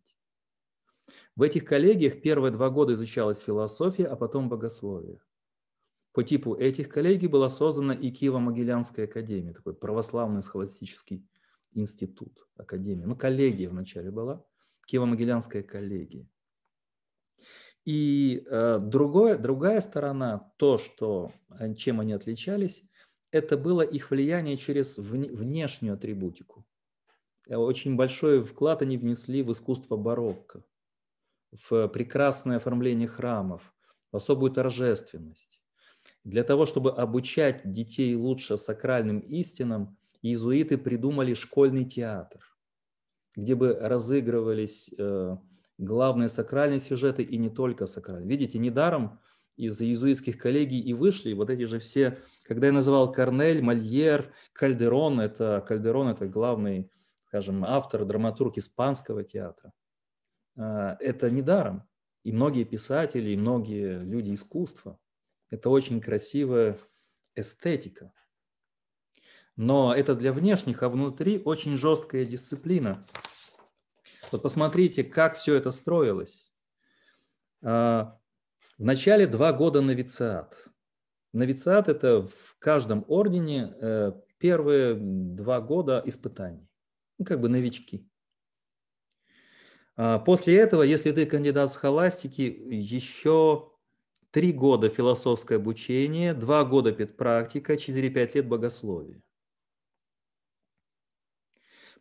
[SPEAKER 1] В этих коллегиях первые два года изучалась философия, а потом богословие. По типу этих коллегий была создана и Киево-Могилянская академия, такой православный схоластический институт, академия. Ну, коллегия вначале была, Киево-Могилянская коллегия. И э, другое, другая сторона, то, что, э, чем они отличались, это было их влияние через внешнюю атрибутику. Э, очень большой вклад они внесли в искусство барокко, в прекрасное оформление храмов, в особую торжественность. Для того, чтобы обучать детей лучше сакральным истинам, иезуиты придумали школьный театр, где бы разыгрывались главные сакральные сюжеты и не только сакральные. Видите, недаром из иезуитских коллегий и вышли вот эти же все, когда я называл Корнель, Мольер, Кальдерон, это Кальдерон это главный, скажем, автор, драматург испанского театра. А, это недаром. И многие писатели, и многие люди искусства. Это очень красивая эстетика. Но это для внешних, а внутри очень жесткая дисциплина. Вот посмотрите, как все это строилось. А, Вначале два года новициат. Новициат – это в каждом ордене э, первые два года испытаний. Ну, как бы новички. А после этого, если ты кандидат в схоластики, еще три года философское обучение, два года педпрактика, 4-5 лет богословия.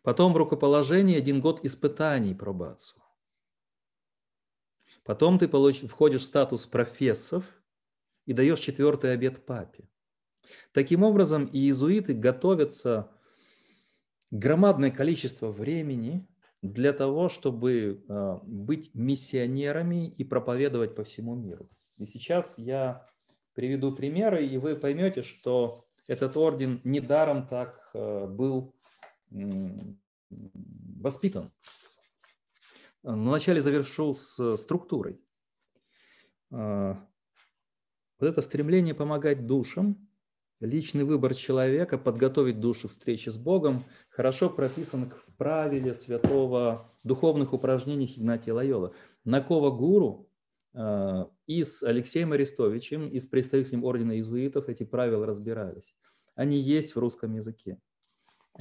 [SPEAKER 1] Потом в рукоположении один год испытаний пробацию. Потом ты получ, входишь в статус профессов и даешь четвертый обед папе. Таким образом, иезуиты готовятся громадное количество времени для того, чтобы э, быть миссионерами и проповедовать по всему миру. И сейчас я приведу примеры, и вы поймете, что этот орден недаром так э, был воспитан. Но вначале завершу с структурой. А, вот это стремление помогать душам, личный выбор человека, подготовить душу к встрече с Богом, хорошо прописан в правиле святого духовных упражнений Игнатия Лайола. Накова Гуру а, и с Алексеем Арестовичем, и с представителем ордена иезуитов эти правила разбирались. Они есть в русском языке.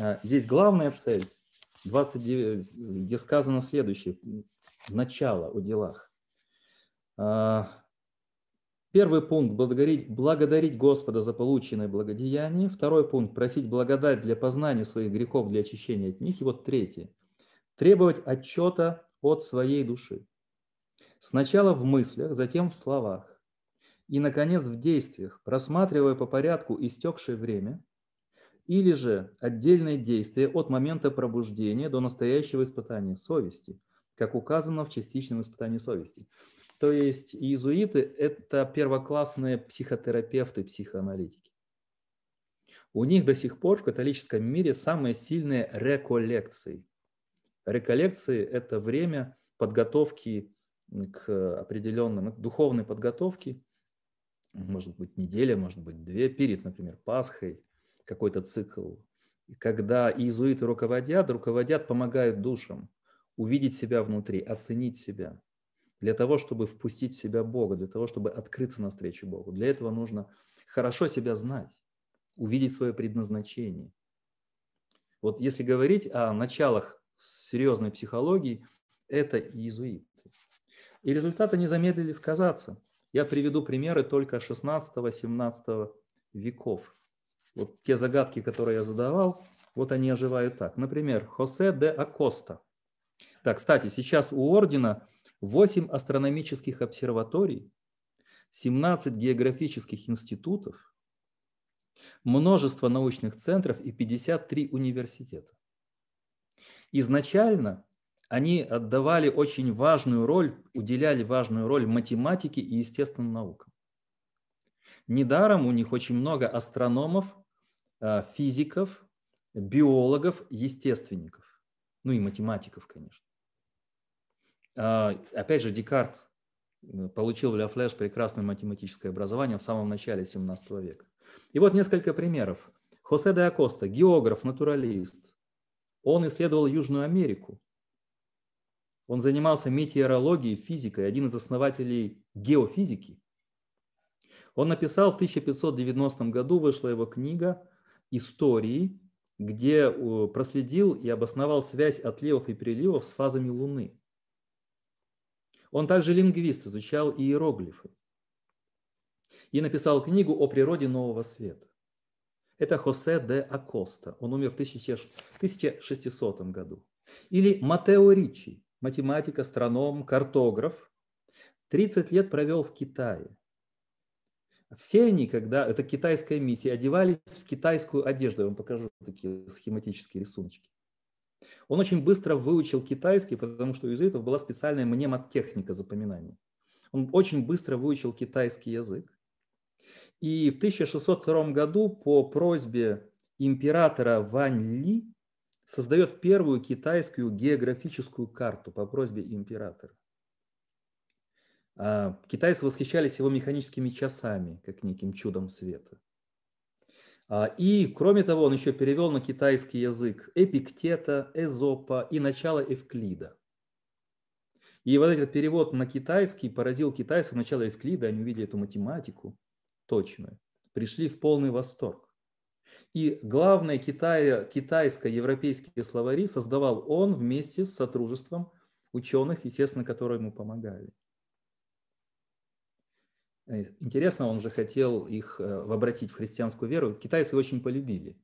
[SPEAKER 1] А, здесь главная цель 29, где сказано следующее, начало о делах. Первый пункт – благодарить, благодарить Господа за полученное благодеяние. Второй пункт – просить благодать для познания своих грехов, для очищения от них. И вот третий – требовать отчета от своей души. Сначала в мыслях, затем в словах. И, наконец, в действиях, просматривая по порядку истекшее время – или же отдельные действия от момента пробуждения до настоящего испытания совести, как указано в частичном испытании совести. То есть иезуиты – это первоклассные психотерапевты, психоаналитики. У них до сих пор в католическом мире самые сильные реколлекции. Реколлекции – это время подготовки к определенным, духовной подготовке, может быть, неделя, может быть, две, перед, например, Пасхой, какой-то цикл. Когда иезуиты руководят, руководят, помогают душам увидеть себя внутри, оценить себя, для того, чтобы впустить в себя Бога, для того, чтобы открыться навстречу Богу. Для этого нужно хорошо себя знать, увидеть свое предназначение. Вот если говорить о началах серьезной психологии, это иезуиты. И результаты не замедлили сказаться. Я приведу примеры только 16-17 веков. Вот те загадки, которые я задавал, вот они оживают так. Например, Хосе де Акоста. Так, кстати, сейчас у ордена 8 астрономических обсерваторий, 17 географических институтов, множество научных центров и 53 университета. Изначально они отдавали очень важную роль, уделяли важную роль математике и естественным наукам. Недаром у них очень много астрономов, а, физиков, биологов, естественников, ну и математиков, конечно. А, опять же, Декарт э, получил в Ля Флеш прекрасное математическое образование в самом начале 17 века. И вот несколько примеров. Хосе де Акоста, географ, натуралист. Он исследовал Южную Америку. Он занимался метеорологией, физикой, один из основателей геофизики. Он написал в 1590 году, вышла его книга истории, где проследил и обосновал связь отливов и приливов с фазами Луны. Он также лингвист, изучал иероглифы и написал книгу о природе нового света. Это Хосе де Акоста. Он умер в 1600 году. Или Матео Ричи, математик, астроном, картограф. 30 лет провел в Китае. Все они, когда это китайская миссия, одевались в китайскую одежду. Я вам покажу такие схематические рисуночки. Он очень быстро выучил китайский, потому что у иезуитов была специальная мнемотехника запоминания. Он очень быстро выучил китайский язык. И в 1602 году по просьбе императора Вань Ли создает первую китайскую географическую карту по просьбе императора. А, китайцы восхищались его механическими часами, как неким чудом света. А, и, кроме того, он еще перевел на китайский язык Эпиктета, Эзопа и начало Эвклида. И вот этот перевод на китайский поразил китайцев начала Эвклида, они увидели эту математику точную, пришли в полный восторг. И главное китая, китайско-европейские словари создавал он вместе с сотрудничеством ученых, естественно, которые ему помогали. Э, интересно, он же хотел их э, обратить в христианскую веру. Китайцы очень полюбили.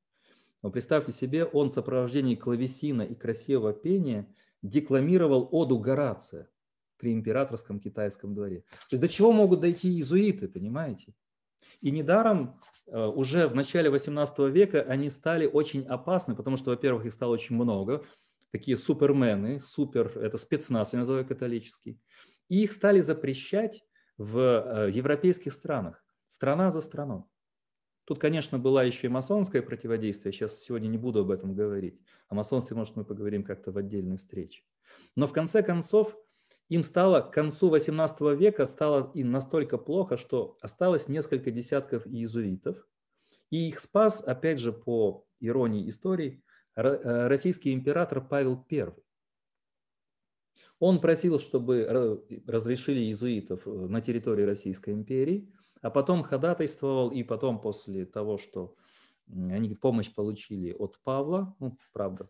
[SPEAKER 1] Но представьте себе, он в сопровождении клавесина и красивого пения декламировал оду Горация при императорском китайском дворе. То есть до чего могут дойти иезуиты, понимаете? И недаром э, уже в начале 18 века они стали очень опасны, потому что, во-первых, их стало очень много, такие супермены, супер, это спецназ, я называю католический, и их стали запрещать в э, европейских странах, страна за страной. Тут, конечно, была еще и масонское противодействие, сейчас сегодня не буду об этом говорить. О масонстве, может, мы поговорим как-то в отдельной встрече. Но в конце концов, им стало к концу XVIII века стало им настолько плохо, что осталось несколько десятков иезуитов. И их спас, опять же, по иронии истории, э, российский император Павел I. Он просил, чтобы разрешили иезуитов э, на территории Российской империи, а потом ходатайствовал, и потом после того, что они помощь получили от Павла, ну, правда,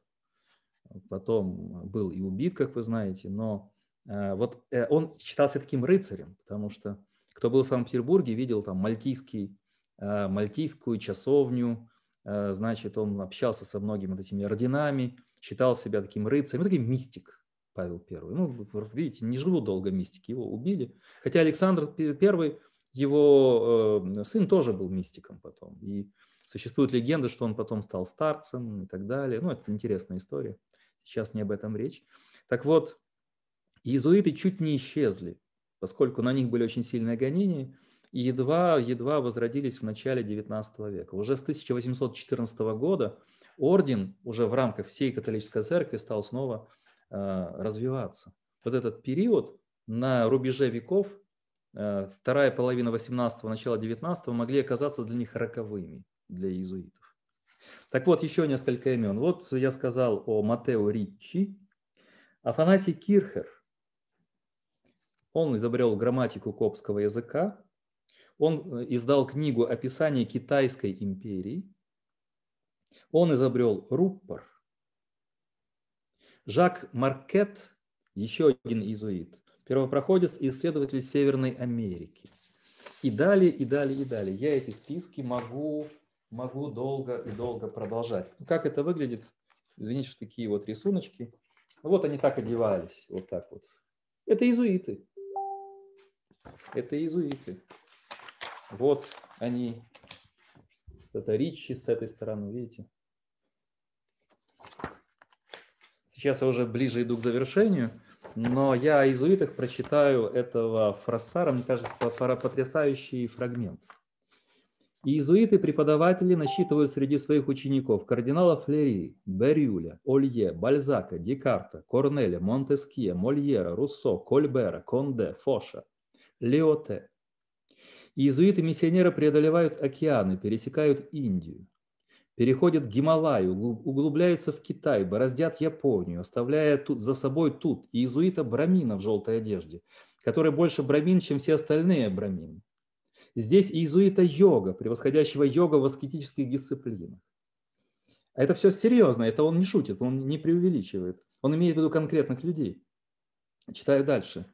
[SPEAKER 1] потом был и убит, как вы знаете, но э, вот э, он считался таким рыцарем, потому что кто был в Санкт-Петербурге, видел там мальтийский, мальтийскую часовню, значит, он общался со многими вот этими орденами, считал себя таким рыцарем, ну, таким мистик, Павел I. Ну, видите, не живут долго мистики, его убили. Хотя Александр I, его э, сын тоже был мистиком потом. И существует легенда, что он потом стал старцем и так далее. Ну, это интересная история. Сейчас не об этом речь. Так вот, иезуиты чуть не исчезли, поскольку на них были очень сильные гонения, и едва, едва возродились в начале XIX века. Уже с 1814 года орден уже в рамках всей католической церкви стал снова развиваться. Вот этот период на рубеже веков, э, вторая половина 18-го, начало 19-го, могли оказаться для них роковыми, для иезуитов. Так вот, еще несколько имен. Вот я сказал о Матео Риччи, Афанасий Кирхер. Он изобрел грамматику копского языка. Он э, издал книгу «Описание китайской империи». Он изобрел руппор – Жак Маркет, еще один иезуит, первопроходец и исследователь Северной Америки. И далее, и далее, и далее. Я эти списки могу, могу долго и долго продолжать. Как это выглядит? Извините, что такие вот рисуночки. Вот они так одевались, вот так вот. Это иезуиты. Это иезуиты. Вот они. Это Ричи с этой стороны, видите? Сейчас я уже ближе иду к завершению, но я о иезуитах прочитаю этого Фрассара, мне кажется, потрясающий фрагмент. Иезуиты-преподаватели насчитывают среди своих учеников кардинала Флери, Берюля, Олье, Бальзака, Декарта, Корнеля, Монтескье, Мольера, Руссо, Кольбера, Конде, Фоша, Леоте. Иезуиты-миссионеры преодолевают океаны, пересекают Индию переходят Гималай, углубляются в Китай, бороздят Японию, оставляя тут, за собой тут иезуита Брамина в желтой одежде, который больше брамин, чем все остальные брамины. Здесь иезуита йога, превосходящего йога в аскетических дисциплинах. А это все серьезно, это он не шутит, он не преувеличивает. Он имеет в виду конкретных людей. Читаю дальше.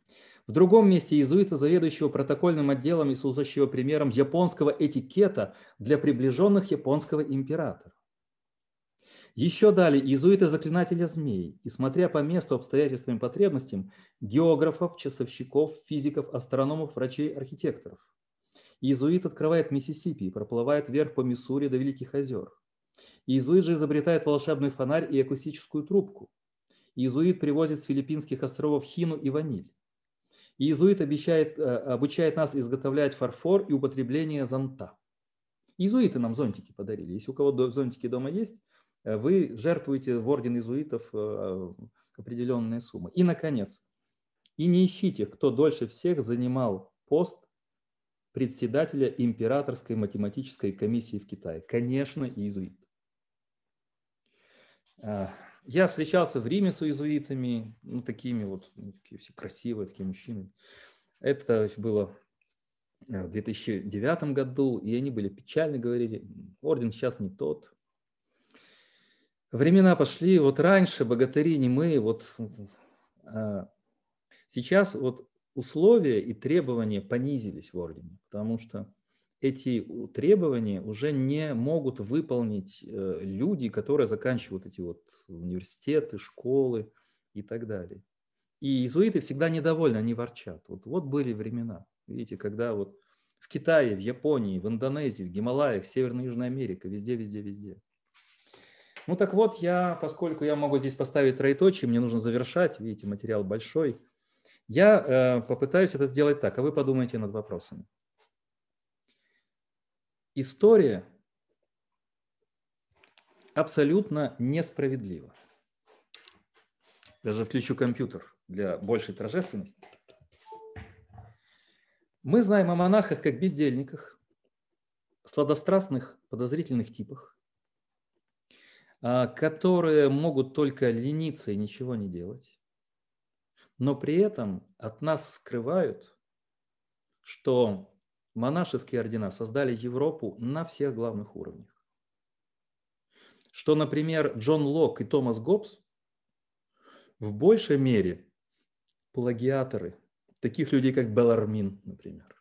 [SPEAKER 1] В другом месте иезуита, заведующего протокольным отделом и служащего примером японского этикета для приближенных японского императора. Еще далее иезуита заклинателя змей и, смотря по месту, обстоятельствам и потребностям, географов, часовщиков, физиков, астрономов, врачей, архитекторов. Иезуит открывает Миссисипи и проплывает вверх по Миссури до Великих озер. Иезуит же изобретает волшебный фонарь и акустическую трубку. Иезуит привозит с филиппинских островов хину и ваниль. Иезуит обещает, э, обучает нас изготовлять фарфор и употребление зонта. Иезуиты нам зонтики подарили. Если у кого зонтики дома есть, э, вы жертвуете в орден иезуитов э, определенные суммы. И, наконец, и не ищите, кто дольше всех занимал пост председателя императорской математической комиссии в Китае. Конечно, иезуит. Я встречался в Риме с иезуитами, ну, такими вот, ну, такие все красивые, такие мужчины. Это было в 2009 году, и они были печальны, говорили, орден сейчас не тот. Времена пошли, вот раньше богатыри не мы, вот а сейчас вот условия и требования понизились в ордене, потому что эти требования уже не могут выполнить э, люди, которые заканчивают эти вот университеты, школы и так далее. И иезуиты всегда недовольны, они ворчат. Вот, вот были времена, видите, когда вот в Китае, в Японии, в Индонезии, в Гималаях, Северной и Южной Америке, везде, везде, везде. Ну так вот, я, поскольку я могу здесь поставить троеточие, мне нужно завершать, видите, материал большой – я э, попытаюсь это сделать так, а вы подумайте над вопросами. История абсолютно несправедлива. Даже включу компьютер для большей торжественности. Мы знаем о монахах как бездельниках, сладострастных, подозрительных типах, а, которые могут только лениться и ничего не делать но при этом от нас скрывают, что монашеские ордена создали Европу на всех главных уровнях. Что, например, Джон Лок и Томас Гоббс в большей мере плагиаторы таких людей, как Белармин, например.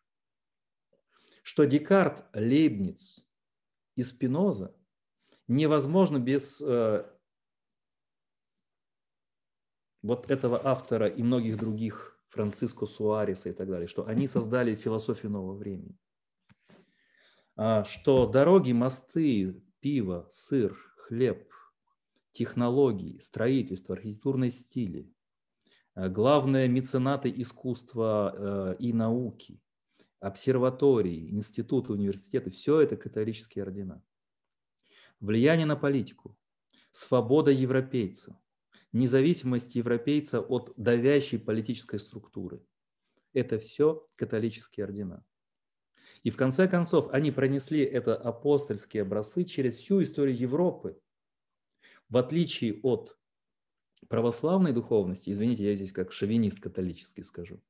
[SPEAKER 1] Что Декарт, Лейбниц и Спиноза невозможно без э, вот этого автора и многих других, Франциско Суареса и так далее, что они создали философию нового времени. А, что дороги, мосты, пиво, сыр, хлеб, технологии, строительство, архитектурные стили, а, главные меценаты искусства э, и науки, обсерватории, институты, университеты, все это католические ордена. Влияние на политику, свобода европейца, независимость европейца от давящей политической структуры. Это все католические ордена. И в конце концов они пронесли это апостольские образцы через всю историю Европы. В отличие от православной духовности, извините, я здесь как шовинист католический скажу,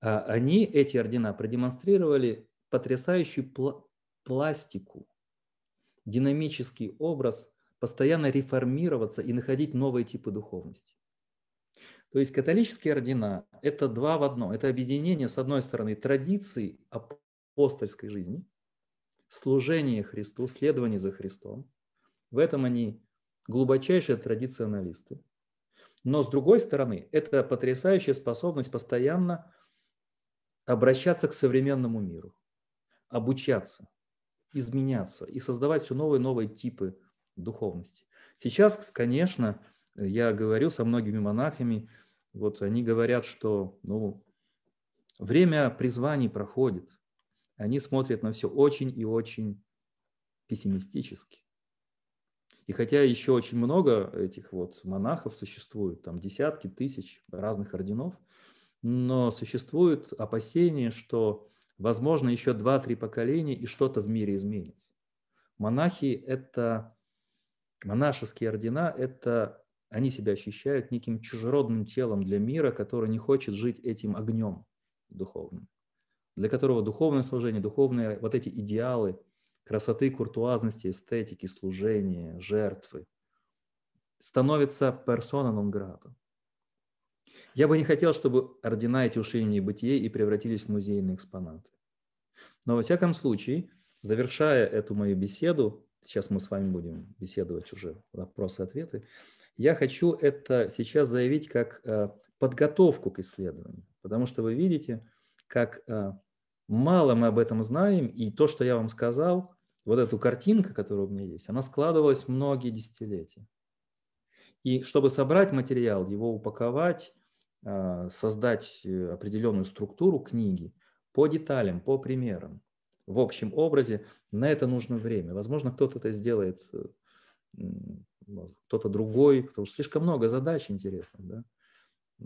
[SPEAKER 1] а они, эти ордена, продемонстрировали потрясающую пла- пластику, динамический образ постоянно реформироваться и находить новые типы духовности. То есть католические ордена – это два в одно. Это объединение, с одной стороны, традиций апостольской жизни, служение Христу, следование за Христом. В этом они глубочайшие традиционалисты. Но с другой стороны, это потрясающая способность постоянно обращаться к современному миру, обучаться, изменяться и создавать все новые и новые типы духовности. Сейчас, конечно, я говорю со многими монахами, вот они говорят, что ну, время призваний проходит. Они смотрят на все очень и очень пессимистически. И хотя еще очень много этих вот монахов существует, там десятки тысяч разных орденов, но существует опасение, что возможно еще два-три поколения и что-то в мире изменится. Монахи – это Монашеские ордена – это они себя ощущают неким чужеродным телом для мира, который не хочет жить этим огнем духовным, для которого духовное служение, духовные вот эти идеалы красоты, куртуазности, эстетики, служения, жертвы становятся персона нон грата. Я бы не хотел, чтобы ордена эти ушли в небытие и превратились в музейные экспонаты. Но во всяком случае, завершая эту мою беседу, сейчас мы с вами будем беседовать уже вопросы-ответы, я хочу это сейчас заявить как э, подготовку к исследованию, потому что вы видите, как э, мало мы об этом знаем, и то, что я вам сказал, вот эту картинку, которая у меня есть, она складывалась многие десятилетия. И чтобы собрать материал, его упаковать, а, создать э, определенную структуру книги по деталям, по примерам, в общем образе, на это нужно время. Возможно, кто-то это сделает, э, кто-то другой, потому что слишком много задач интересных, да?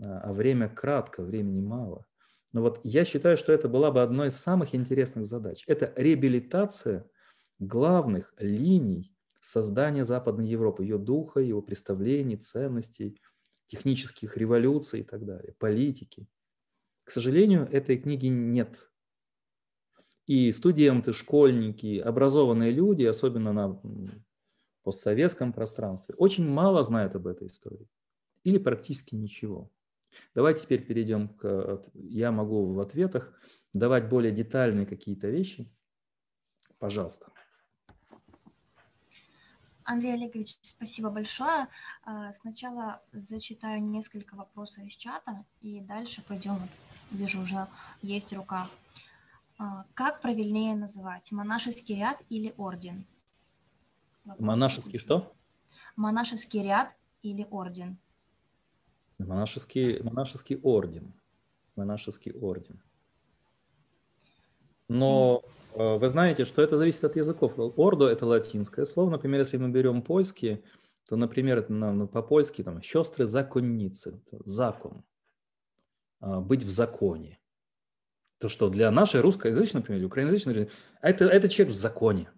[SPEAKER 1] а, а время кратко, времени мало. Но вот я считаю, что это была бы одной из самых интересных задач. Это реабилитация главных линий создания Западной Европы, ее духа, его представлений, ценностей, технических революций и так далее, политики. К сожалению, этой книги нет. И студенты, школьники, образованные люди, особенно на постсоветском пространстве, очень мало знают об этой истории. Или практически ничего. Давайте теперь перейдем к... Я могу в ответах давать более детальные какие-то вещи. Пожалуйста.
[SPEAKER 2] Андрей Олегович, спасибо большое. А, сначала зачитаю несколько вопросов из чата, и дальше пойдем. Вижу, уже есть рука. А, как правильнее называть? Монашеский ряд или орден?
[SPEAKER 1] Вопрос. Монашеский что?
[SPEAKER 2] Монашеский ряд или орден?
[SPEAKER 1] Монашеский, монашеский орден. Монашеский орден. Но э, вы знаете, что это зависит от языков. Ордо – это латинское слово. Например, если мы берем польский, то, например, ну, по-польски там «сестры законницы», закон, а, быть в законе. То, что для нашей русскоязычной, например, украиноязычной, это, это человек в законе.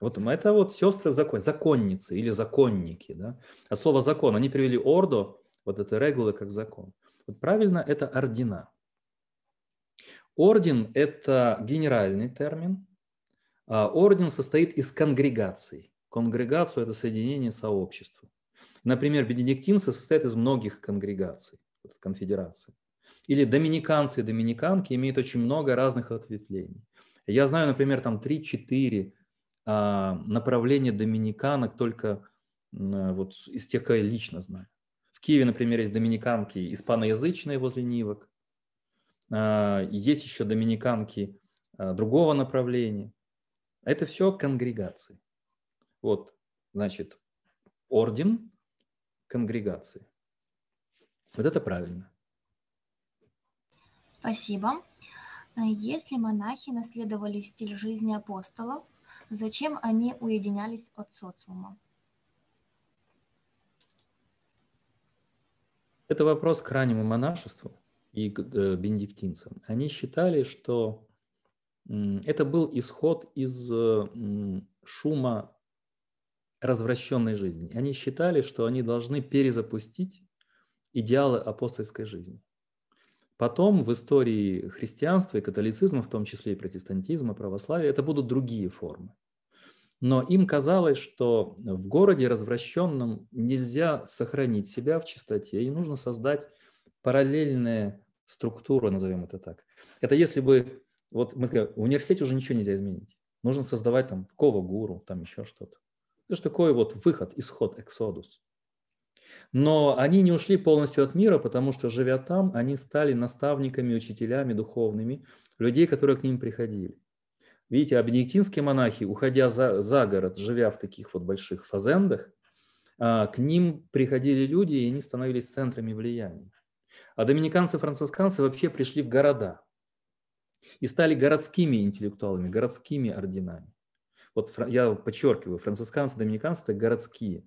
[SPEAKER 1] Вот это вот сестры в законе, законницы или законники. Да? А слово закон, они привели ордо, вот это регулы как закон. Вот правильно это ордена. Орден – это генеральный термин. А орден состоит из конгрегаций. Конгрегацию – это соединение сообщества. Например, бенедиктинцы состоят из многих конгрегаций, конфедераций. Или доминиканцы и доминиканки имеют очень много разных ответвлений. Я знаю, например, там 3-4 а, направления доминиканок только вот из тех, кого я лично знаю. В Киеве, например, есть доминиканки испаноязычные возле Нивок. А, есть еще доминиканки а, другого направления. Это все конгрегации. Вот, значит, орден конгрегации. Вот это правильно.
[SPEAKER 2] Спасибо. Если монахи наследовали стиль жизни апостолов, зачем они уединялись от социума?
[SPEAKER 1] Это вопрос к раннему монашеству и к э, бенедиктинцам. Они считали, что это был исход из э, шума развращенной жизни. Они считали, что они должны перезапустить идеалы апостольской жизни. Потом в истории христианства и католицизма, в том числе и протестантизма, православия, это будут другие формы. Но им казалось, что в городе развращенном нельзя сохранить себя в чистоте, и нужно создать параллельные структуры, назовем это так. Это если бы, вот мы сказали, в университете уже ничего нельзя изменить. Нужно создавать там кого гуру, там еще что-то. Это же такой вот выход, исход, эксодус. Но они не ушли полностью от мира, потому что, живя там, они стали наставниками, учителями духовными, людей, которые к ним приходили. Видите, а монахи, уходя за, за город, живя в таких вот больших фазендах, а, к ним приходили люди, и они становились центрами влияния. А доминиканцы-францисканцы вообще пришли в города и стали городскими интеллектуалами, городскими орденами. Вот я подчеркиваю, францисканцы, доминиканцы – это городские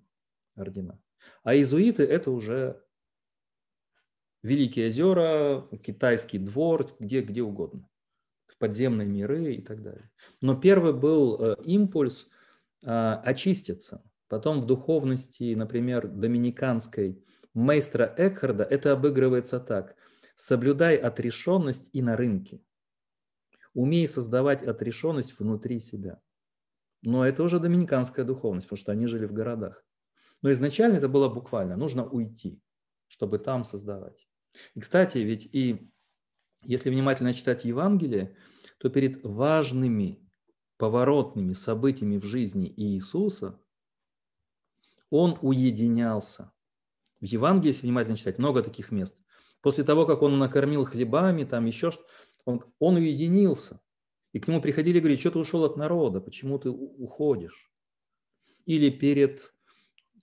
[SPEAKER 1] ордена. А иезуиты – это уже Великие озера, китайский двор, где, где угодно в подземные миры и так далее. Но первый был э, импульс а, очиститься. Потом в духовности, например, доминиканской мейстра Экхарда это обыгрывается так. Соблюдай отрешенность и на рынке. Умей создавать отрешенность внутри себя. Но это уже доминиканская духовность, потому что они жили в городах. Но изначально это было буквально, нужно уйти, чтобы там создавать. И, кстати, ведь и если внимательно читать Евангелие, то перед важными поворотными событиями в жизни Иисуса он уединялся. В Евангелии, если внимательно читать, много таких мест. После того, как он накормил хлебами, там еще что он, он уединился. И к нему приходили и говорили, что ты ушел от народа, почему ты уходишь? Или перед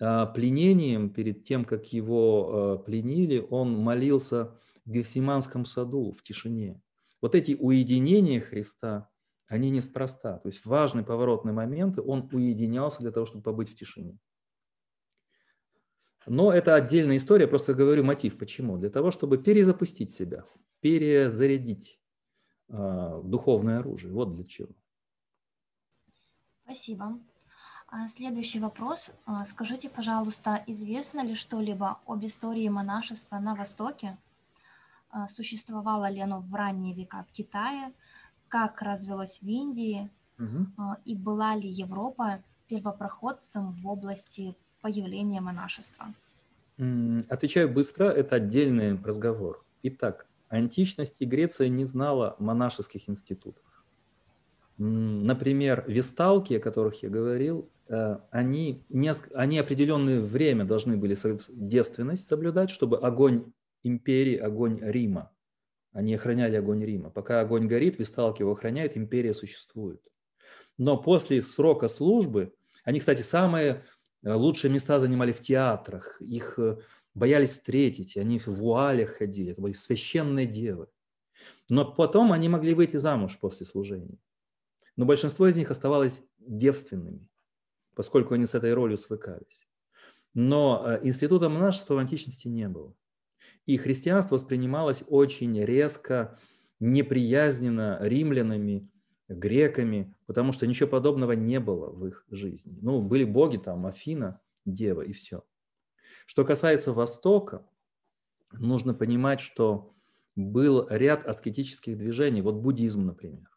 [SPEAKER 1] пленением, перед тем, как его а, пленили, он молился в Гефсиманском саду в тишине. Вот эти уединения Христа, они неспроста. То есть важный поворотный момент, он уединялся для того, чтобы побыть в тишине. Но это отдельная история, просто говорю мотив. Почему? Для того, чтобы перезапустить себя, перезарядить э, духовное оружие. Вот для чего.
[SPEAKER 2] Спасибо. А следующий вопрос. А, скажите, пожалуйста, известно ли что-либо об истории монашества на Востоке? А, существовало ли оно в ранние века в Китае? Как развилось в Индии? Угу. И была ли Европа первопроходцем в области появления монашества?
[SPEAKER 1] Отвечаю быстро, это отдельный разговор. Итак, античность и Греция не знала монашеских институтов. Например, весталки, о которых я говорил, э, они, они определенное время должны были девственность соблюдать, чтобы огонь империи, огонь Рима, они охраняли огонь Рима. Пока огонь горит, весталки его охраняют, империя существует. Но после срока службы, они, кстати, самые э, лучшие места занимали в театрах, их э, боялись встретить, они в вуалях ходили, это были священные девы. Но потом они могли выйти замуж после служения но большинство из них оставалось девственными, поскольку они с этой ролью свыкались. Но э, института монашества в античности не было. И христианство воспринималось очень резко, неприязненно римлянами, греками, потому что ничего подобного не было в их жизни. Ну, были боги там, Афина, Дева и все. Что касается Востока, нужно понимать, что был ряд аскетических движений, вот буддизм, например.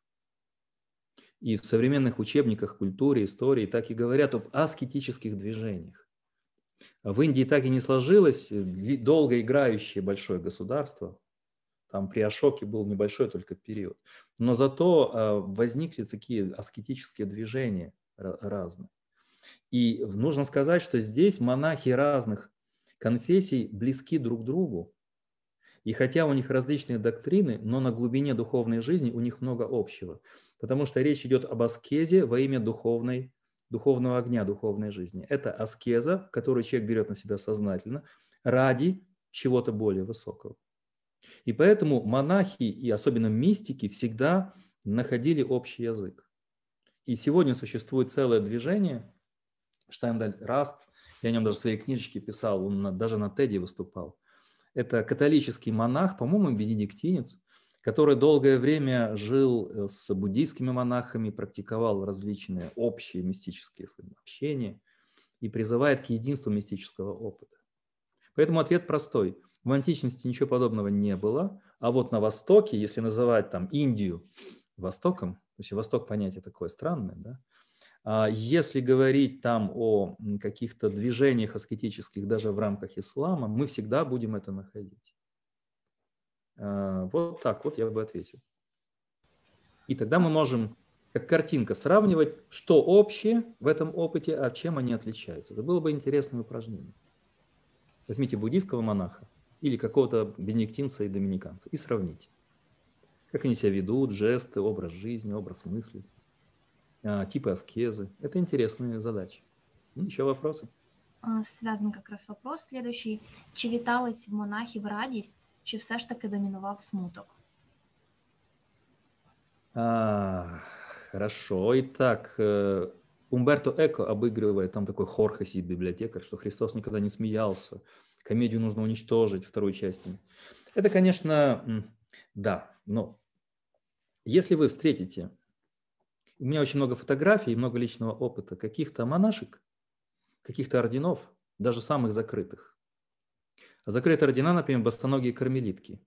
[SPEAKER 1] И в современных учебниках культуры, истории так и говорят об аскетических движениях. В Индии так и не сложилось долго играющее большое государство. Там при Ашоке был небольшой только период. Но зато а, возникли такие аскетические движения разные. И нужно сказать, что здесь монахи разных конфессий близки друг другу. И хотя у них различные доктрины, но на глубине духовной жизни у них много общего потому что речь идет об аскезе во имя духовной, духовного огня, духовной жизни. Это аскеза, которую человек берет на себя сознательно ради чего-то более высокого. И поэтому монахи и особенно мистики всегда находили общий язык. И сегодня существует целое движение, Штайндаль Раст, я о нем даже в своей книжечке писал, он даже на Теди выступал. Это католический монах, по-моему, бенедиктинец, который долгое время жил э, с буддийскими монахами, практиковал различные общие мистические общения и призывает к единству мистического опыта. Поэтому ответ простой. В античности ничего подобного не было, а вот на Востоке, если называть там Индию Востоком, то есть Восток понятие такое странное, да, а если говорить там о каких-то движениях аскетических даже в рамках ислама, мы всегда будем это находить. А, вот так вот я бы ответил. И тогда мы можем, как картинка, сравнивать, что общее в этом опыте, а чем они отличаются. Это было бы интересное упражнение. Возьмите буддийского монаха или какого-то бенедиктинца и доминиканца и сравните. Как они себя ведут, жесты, образ жизни, образ мысли, а, типы аскезы. Это интересные задачи. Ну, еще вопросы?
[SPEAKER 2] А, связан как раз вопрос следующий. Чи вітались в монахів радість чи все ж таки домінував смуток?
[SPEAKER 1] А, хорошо. Итак, э, Умберто Эко обыгрывает, там такой Хорхе сидит библиотекарь, что Христос никогда не смеялся, комедию нужно уничтожить второй части. Это, конечно, да, но если вы встретите, у меня очень много фотографий, много личного опыта каких-то монашек, каких-то орденов, даже самых закрытых, Закрытые ордена, например, бостоногие кармелитки.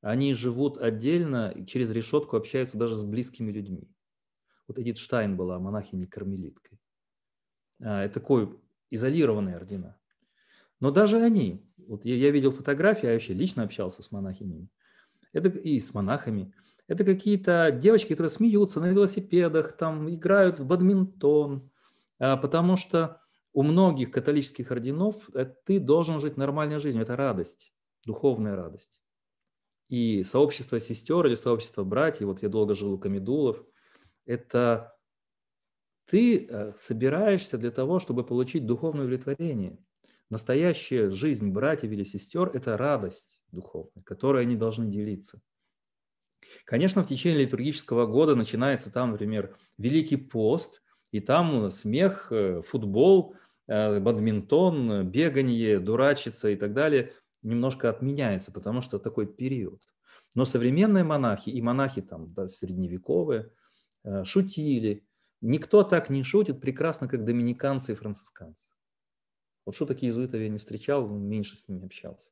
[SPEAKER 1] Они живут отдельно, через решетку общаются даже с близкими людьми. Вот Эдит Штайн была монахиней-кармелиткой. А, это такой изолированные ордена. Но даже они, вот я, я видел фотографии, я вообще лично общался с монахинями, это и с монахами. Это какие-то девочки, которые смеются на велосипедах, там играют в бадминтон, а, потому что у многих католических орденов э, ты должен жить нормальной жизнью. Это радость, духовная радость. И сообщество сестер или сообщество братьев, вот я долго жил у Камедулов, это Ты э, собираешься для того, чтобы получить духовное удовлетворение. Настоящая жизнь братьев или сестер – это радость духовная, которой они должны делиться. Конечно, в течение литургического года начинается там, например, Великий пост, и там смех, э, футбол, э, бадминтон, бегание, дурачиться и так далее немножко отменяется, потому что такой период. Но современные монахи и монахи там да, средневековые э, шутили. Никто так не шутит прекрасно, как доминиканцы и францисканцы. Вот шуток иезуитов я не встречал, меньше с ними общался.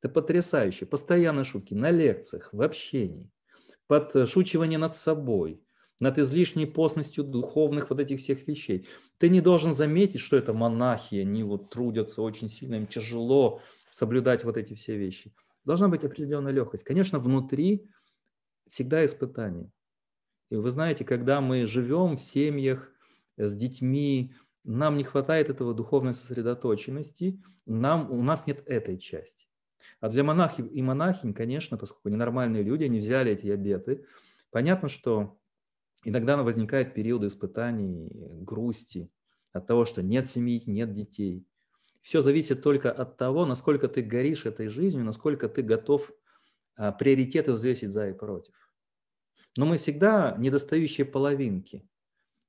[SPEAKER 1] Это потрясающе. Постоянные шутки на лекциях, в общении, подшучивание над собой, над излишней постностью духовных вот этих всех вещей. Ты не должен заметить, что это монахи, они вот трудятся очень сильно, им тяжело соблюдать вот эти все вещи. Должна быть определенная легкость. Конечно, внутри всегда испытания. И вы знаете, когда мы живем в семьях с детьми, нам не хватает этого духовной сосредоточенности, нам, у нас нет этой части. А для монахов и монахинь, конечно, поскольку они нормальные люди, они взяли эти обеты, понятно, что иногда возникают периоды испытаний, грусти от того, что нет семьи, нет детей. Все зависит только от того, насколько ты горишь этой жизнью, насколько ты готов а, приоритеты взвесить за и против. Но мы всегда недостающие половинки.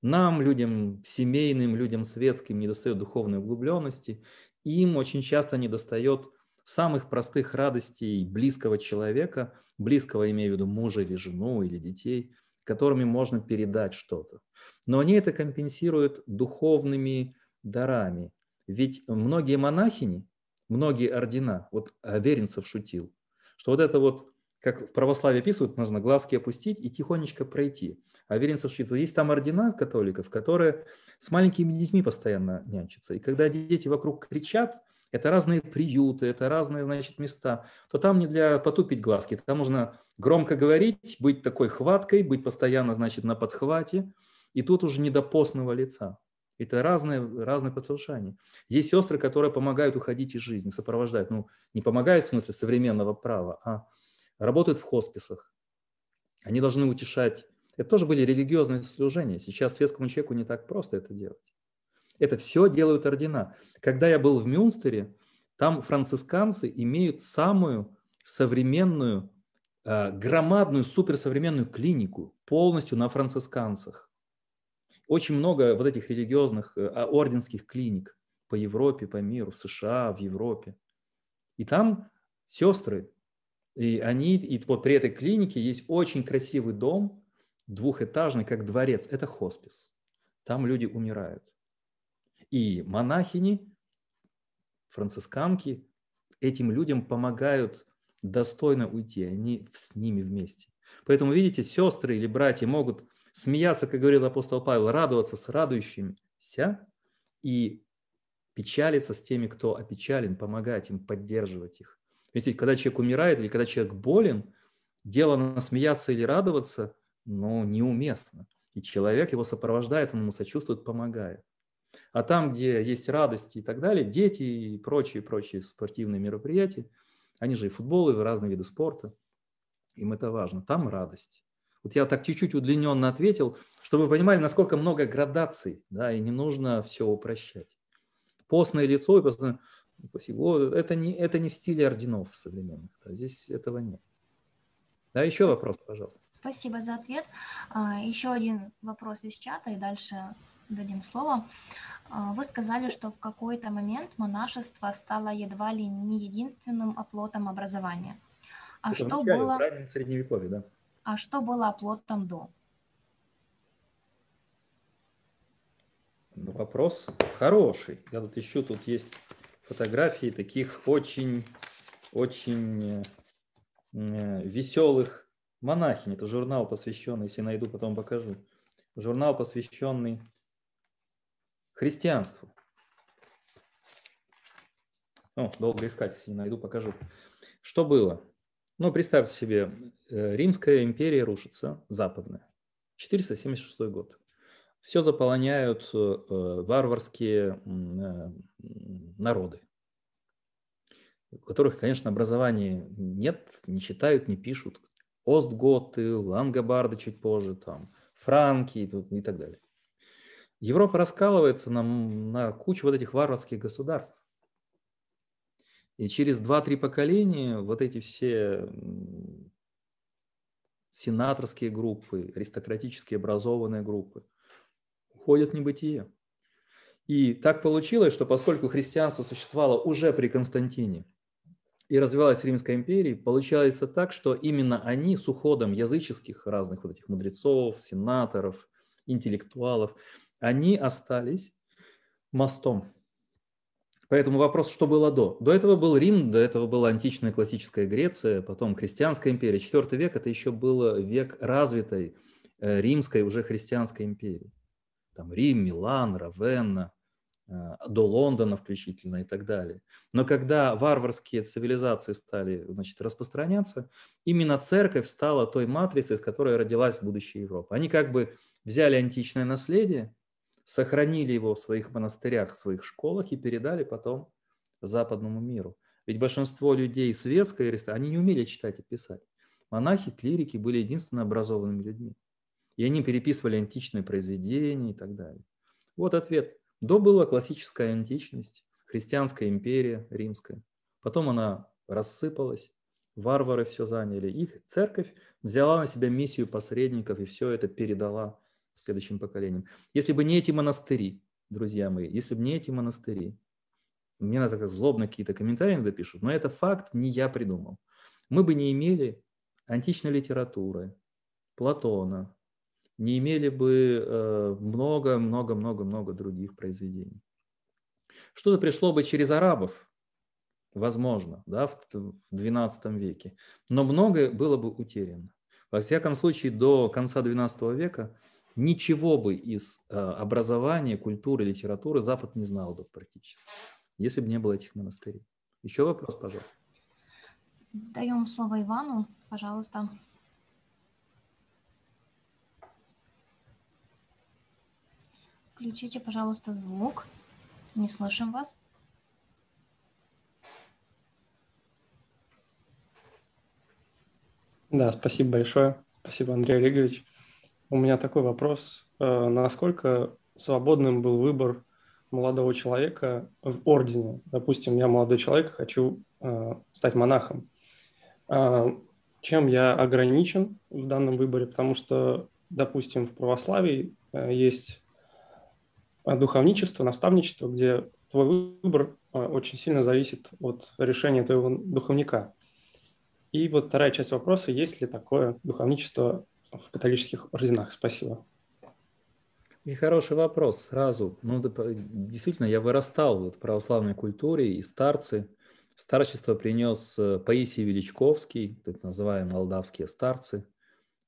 [SPEAKER 1] Нам, людям семейным, людям светским, недостает духовной углубленности. Им очень часто недостает самых простых радостей близкого человека, близкого, имею в виду мужа или жену или детей, которыми можно передать что-то. Но они это компенсируют духовными дарами. Ведь многие монахини, многие ордена, вот Аверинцев шутил, что вот это вот как в православии описывают, нужно глазки опустить и тихонечко пройти. А Веренцев что есть там ордена католиков, которые с маленькими детьми постоянно нянчатся. И когда дети вокруг кричат, это разные приюты, это разные, значит, места, то там не для потупить глазки, там нужно громко говорить, быть такой хваткой, быть постоянно, значит, на подхвате, и тут уже не до постного лица. Это разные, разные послушания. Есть сестры, которые помогают уходить из жизни, сопровождают. Ну, не помогают в смысле современного права, а работают в хосписах. Они должны утешать. Это тоже были религиозные служения. Сейчас светскому человеку не так просто это делать. Это все делают ордена. Когда я был в Мюнстере, там францисканцы имеют самую современную, э, громадную, суперсовременную клинику, полностью на францисканцах. Очень много вот этих религиозных э, орденских клиник по Европе, по миру, в США, в Европе. И там сестры и они, и вот при этой клинике есть очень красивый дом, двухэтажный, как дворец. Это хоспис. Там люди умирают. И монахини, францисканки этим людям помогают достойно уйти. Они с ними вместе. Поэтому, видите, сестры или братья могут смеяться, как говорил апостол Павел, радоваться с радующимся и печалиться с теми, кто опечален, помогать им, поддерживать их. Если когда человек умирает или когда человек болен, дело насмеяться или радоваться, ну, неуместно. И человек его сопровождает, он ему сочувствует, помогает. А там, где есть радости и так далее, дети и прочие, прочие спортивные мероприятия, они же и футбол, и разные виды спорта, им это важно, там радость. Вот я так чуть-чуть удлиненно ответил, чтобы вы понимали, насколько много градаций, да, и не нужно все упрощать. Постное лицо и постное, Спасибо. Это не, это не в стиле орденов современных. Здесь этого нет. Да, еще вопрос, пожалуйста.
[SPEAKER 2] Спасибо за ответ. А, еще один вопрос из чата, и дальше дадим слово. А, вы сказали, что в какой-то момент монашество стало едва ли не единственным оплотом образования. А Это что начале, было...
[SPEAKER 1] В средневековье, да.
[SPEAKER 2] А что было оплотом до?
[SPEAKER 1] Ну, вопрос хороший. Я тут ищу, тут есть фотографии таких очень, очень э, веселых монахинь. Это журнал, посвященный, если найду, потом покажу. Журнал, посвященный христианству. О, долго искать, если не найду, покажу. Что было? Ну, представьте себе, э, Римская империя рушится, западная. 476 год все заполоняют э, варварские э, народы, у которых, конечно, образования нет, не читают, не пишут. Остготы, лангобарды чуть позже, там, франки и так далее. Европа раскалывается на, на кучу вот этих варварских государств. И через 2-3 поколения вот эти все сенаторские группы, аристократически образованные группы уходят в небытие. И так получилось, что поскольку христианство существовало уже при Константине и развивалось в Римской империи, получалось так, что именно они с уходом языческих разных вот этих мудрецов, сенаторов, интеллектуалов, они остались мостом. Поэтому вопрос, что было до? До этого был Рим, до этого была античная классическая Греция, потом христианская империя. Четвертый век – это еще был век развитой э, римской уже христианской империи. Там Рим, Милан, Равенна, а, до Лондона включительно и так далее. Но когда варварские цивилизации стали значит, распространяться, именно церковь стала той матрицей, из которой родилась будущая Европа. Они как бы взяли античное наследие, сохранили его в своих монастырях, в своих школах и передали потом западному миру. Ведь большинство людей светской аристократии, они не умели читать и писать. Монахи, клирики были единственно образованными людьми. И они переписывали античные произведения и так далее. Вот ответ – до была классическая античность, христианская империя римская. Потом она рассыпалась, варвары все заняли. И церковь взяла на себя миссию посредников и все это передала следующим поколениям. Если бы не эти монастыри, друзья мои, если бы не эти монастыри, мне надо как злобно какие-то комментарии иногда пишут, но это факт, не я придумал. Мы бы не имели античной литературы, Платона, не имели бы много-много-много-много э, других произведений. Что-то пришло бы через арабов, возможно, да, в XII веке, но многое было бы утеряно. Во всяком случае, до конца XII века ничего бы из э, образования, культуры, литературы Запад не знал бы практически, если бы не было этих монастырей. Еще вопрос, пожалуйста.
[SPEAKER 2] Даем слово Ивану, пожалуйста. Включите, пожалуйста, звук. Не слышим вас.
[SPEAKER 5] Да, спасибо большое. Спасибо, Андрей Олегович. У меня такой вопрос. Э, насколько свободным был выбор молодого человека в ордене? Допустим, я молодой человек, хочу э, стать монахом. Э, чем я ограничен в данном выборе? Потому что, допустим, в православии есть духовничество, наставничество, где твой выбор очень сильно зависит от решения твоего духовника. И вот вторая часть вопроса, есть ли такое духовничество в католических орденах? Спасибо.
[SPEAKER 1] И хороший вопрос сразу. Ну, действительно, я вырастал в православной культуре, и старцы. Старчество принес э, Паисий Величковский, так называемые молдавские старцы –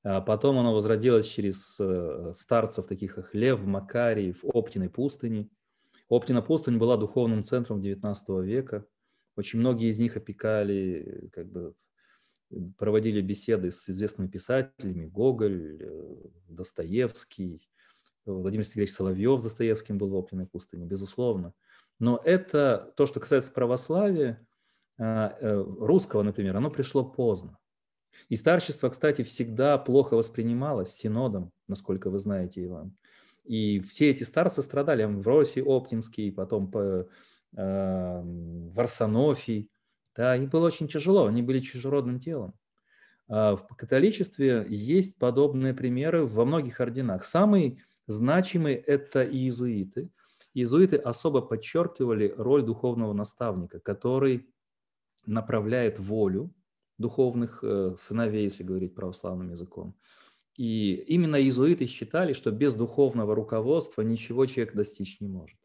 [SPEAKER 1] а потом оно возродилось через э, старцев, таких как Лев, Макарий, в Оптиной пустыне. Оптина пустынь была духовным центром XIX века. Очень многие из них опекали, как бы проводили беседы с известными писателями, Гоголь, э, Достоевский, Владимир Сергеевич Соловьев с Достоевским был в Оптиной пустыне, безусловно. Но это то, что касается православия, а, э, русского, например, оно пришло поздно. И старчество, кстати, всегда плохо воспринималось синодом, насколько вы знаете, Иван. И все эти старцы страдали. Амвросий Оптинский, потом по, э, Варсонофий. Да, им было очень тяжело, они были чужеродным телом. А в католичестве есть подобные примеры во многих орденах. Самый значимый – это иезуиты. Иезуиты особо подчеркивали роль духовного наставника, который направляет волю духовных э, сыновей, если говорить православным языком. И именно иезуиты считали, что без духовного руководства ничего человек достичь не может.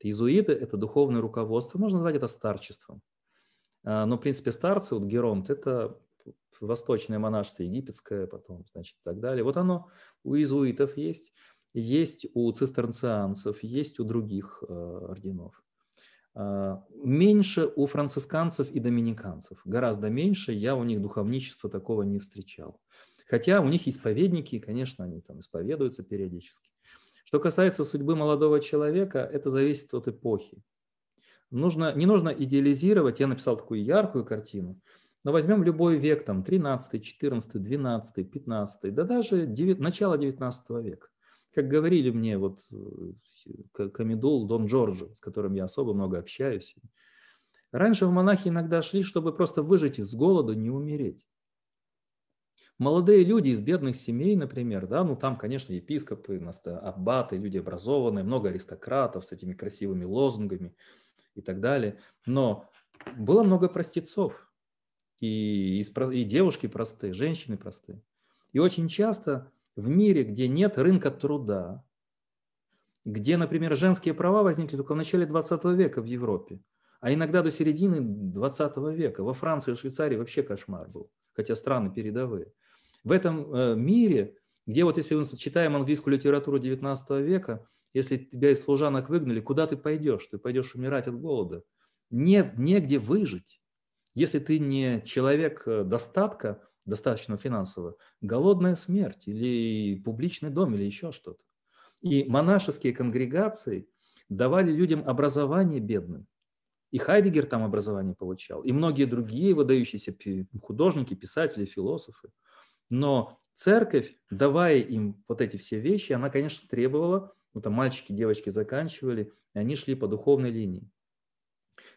[SPEAKER 1] Иезуиты – это духовное руководство, можно назвать это старчеством. А, но, в принципе, старцы, вот Геронт – это восточное монашество, египетское потом, значит, и так далее. Вот оно у иезуитов есть, есть у цистерцианцев, есть у других э, орденов. А, меньше у францисканцев и доминиканцев. Гораздо меньше. Я у них духовничества такого не встречал. Хотя у них исповедники, и, конечно, они там исповедуются периодически. Что касается судьбы молодого человека, это зависит от эпохи. Нужно, не нужно идеализировать, я написал такую яркую картину, но возьмем любой век, там 13, 14, 12, 15, да даже 9, начало 19 века. Как говорили мне вот э, Камидул Дон Джорджо, с которым я особо много общаюсь. Раньше в монахи иногда шли, чтобы просто выжить из голода, не умереть. Молодые люди из бедных семей, например, да, ну там, конечно, епископы, аббаты, люди образованные, много аристократов с этими красивыми лозунгами и так далее. Но было много простецов, и, и, и девушки простые, женщины простые. И очень часто в мире, где нет рынка труда, где, например, женские права возникли только в начале 20 века в Европе, а иногда до середины 20 века. Во Франции и Швейцарии вообще кошмар был, хотя страны передовые. В этом э, мире, где вот если мы читаем английскую литературу 19 века, если тебя из служанок выгнали, куда ты пойдешь? Ты пойдешь умирать от голода. Нет, негде выжить. Если ты не человек э, достатка, достаточно финансово, голодная смерть или публичный дом или еще что-то. И монашеские конгрегации давали людям образование бедным. И Хайдегер там образование получал, и многие другие выдающиеся художники, писатели, философы. Но церковь, давая им вот эти все вещи, она, конечно, требовала, ну там мальчики, девочки заканчивали, и они шли по духовной линии.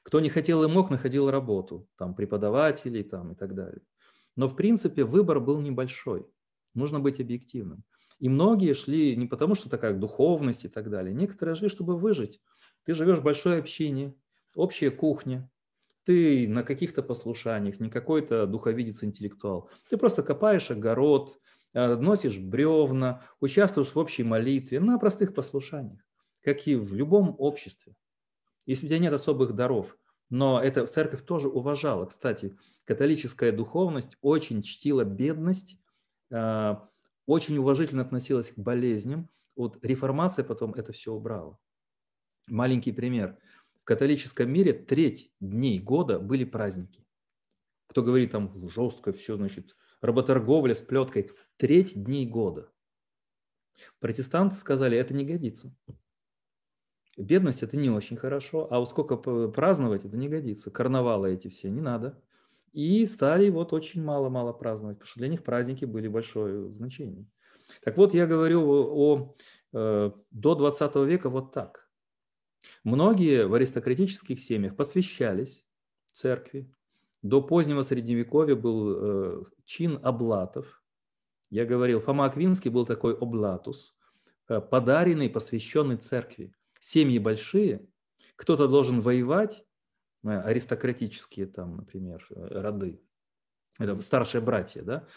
[SPEAKER 1] Кто не хотел и мог, находил работу, там преподавателей там, и так далее. Но, в принципе, выбор был небольшой. Нужно быть объективным. И многие шли не потому, что такая духовность и так далее. Некоторые шли, чтобы выжить. Ты живешь в большой общине, общая кухня, ты на каких-то послушаниях, не какой-то духовидец-интеллектуал. Ты просто копаешь огород, носишь бревна, участвуешь в общей молитве на простых послушаниях, как и в любом обществе. Если у тебя нет особых даров, но эта церковь тоже уважала. Кстати, католическая духовность очень чтила бедность, а, очень уважительно относилась к болезням. Вот реформация потом это все убрала. Маленький пример. В католическом мире треть дней года были праздники. Кто говорит там жестко все, значит, работорговля с плеткой. Треть дней года. Протестанты сказали, это не годится. Бедность – это не очень хорошо, а вот сколько праздновать – это не годится. Карнавалы эти все не надо. И стали вот очень мало-мало праздновать, потому что для них праздники были большое значение. Так вот, я говорю о, о до 20 века вот так. Многие в аристократических семьях посвящались церкви. До позднего Средневековья был э, чин облатов. Я говорил, Фома Аквинский был такой облатус, э, подаренный, посвященный церкви семьи большие, кто-то должен воевать, э, аристократические там, например, э, роды, это старшие братья, да,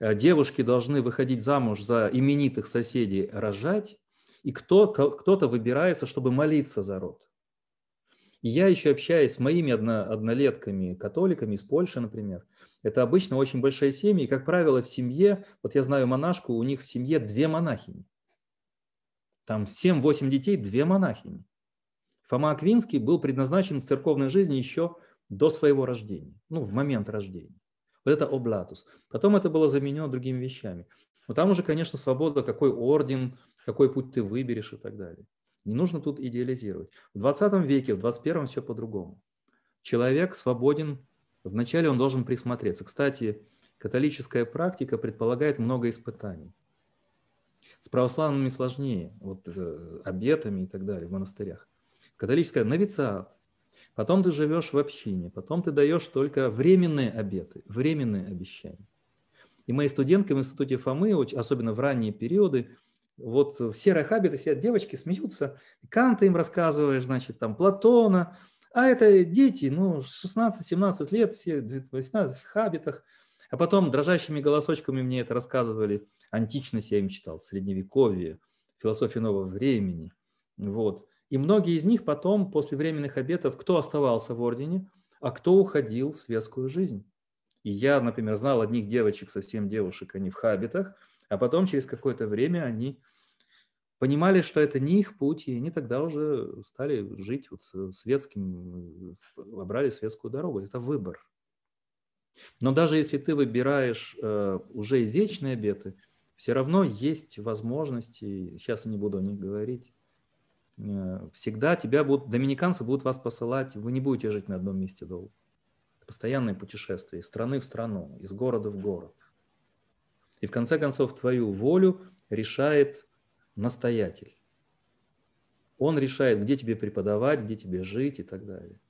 [SPEAKER 1] э, девушки должны выходить замуж за именитых соседей, рожать, и кто, кто-то выбирается, чтобы молиться за род. И я еще общаюсь с моими одно, однолетками, католиками из Польши, например. Это обычно очень большая семья, и, как правило, в семье, вот я знаю монашку, у них в семье две монахини. Там 7-8 детей, две монахини. Фома Аквинский был предназначен в церковной жизни еще до своего рождения, ну, в момент рождения. Вот это облатус. Потом это было заменено другими вещами. Но там уже, конечно, свобода, какой орден, какой путь ты выберешь и так далее. Не нужно тут идеализировать. В 20 веке, в 21 все по-другому. Человек свободен, вначале он должен присмотреться. Кстати, католическая практика предполагает много испытаний. С православными сложнее, вот э, обетами и так далее в монастырях. Католическая – новициат. Потом ты живешь в общине, потом ты даешь только временные обеты, временные обещания. И мои студентки в институте Фомы, особенно в ранние периоды, вот в серых хабитах сидят девочки, смеются, Канта им рассказываешь, значит, там Платона, а это дети, ну, 16-17 лет, все в 18 хабитах – а потом дрожащими голосочками мне это рассказывали. Античность я им читал, Средневековье, философия нового времени. Вот. И многие из них потом, после временных обетов, кто оставался в ордене, а кто уходил в светскую жизнь. И я, например, знал одних девочек, совсем девушек, они в хабитах, а потом через какое-то время они понимали, что это не их путь, и они тогда уже стали жить вот светским, выбрали светскую дорогу. Это выбор. Но даже если ты выбираешь э, уже вечные обеты, все равно есть возможности, сейчас я не буду о них говорить, э, всегда тебя будут, доминиканцы будут вас посылать, вы не будете жить на одном месте долго. Постоянное путешествие из страны в страну, из города в город. И в конце концов твою волю решает настоятель. Он решает, где тебе преподавать, где тебе жить и так далее.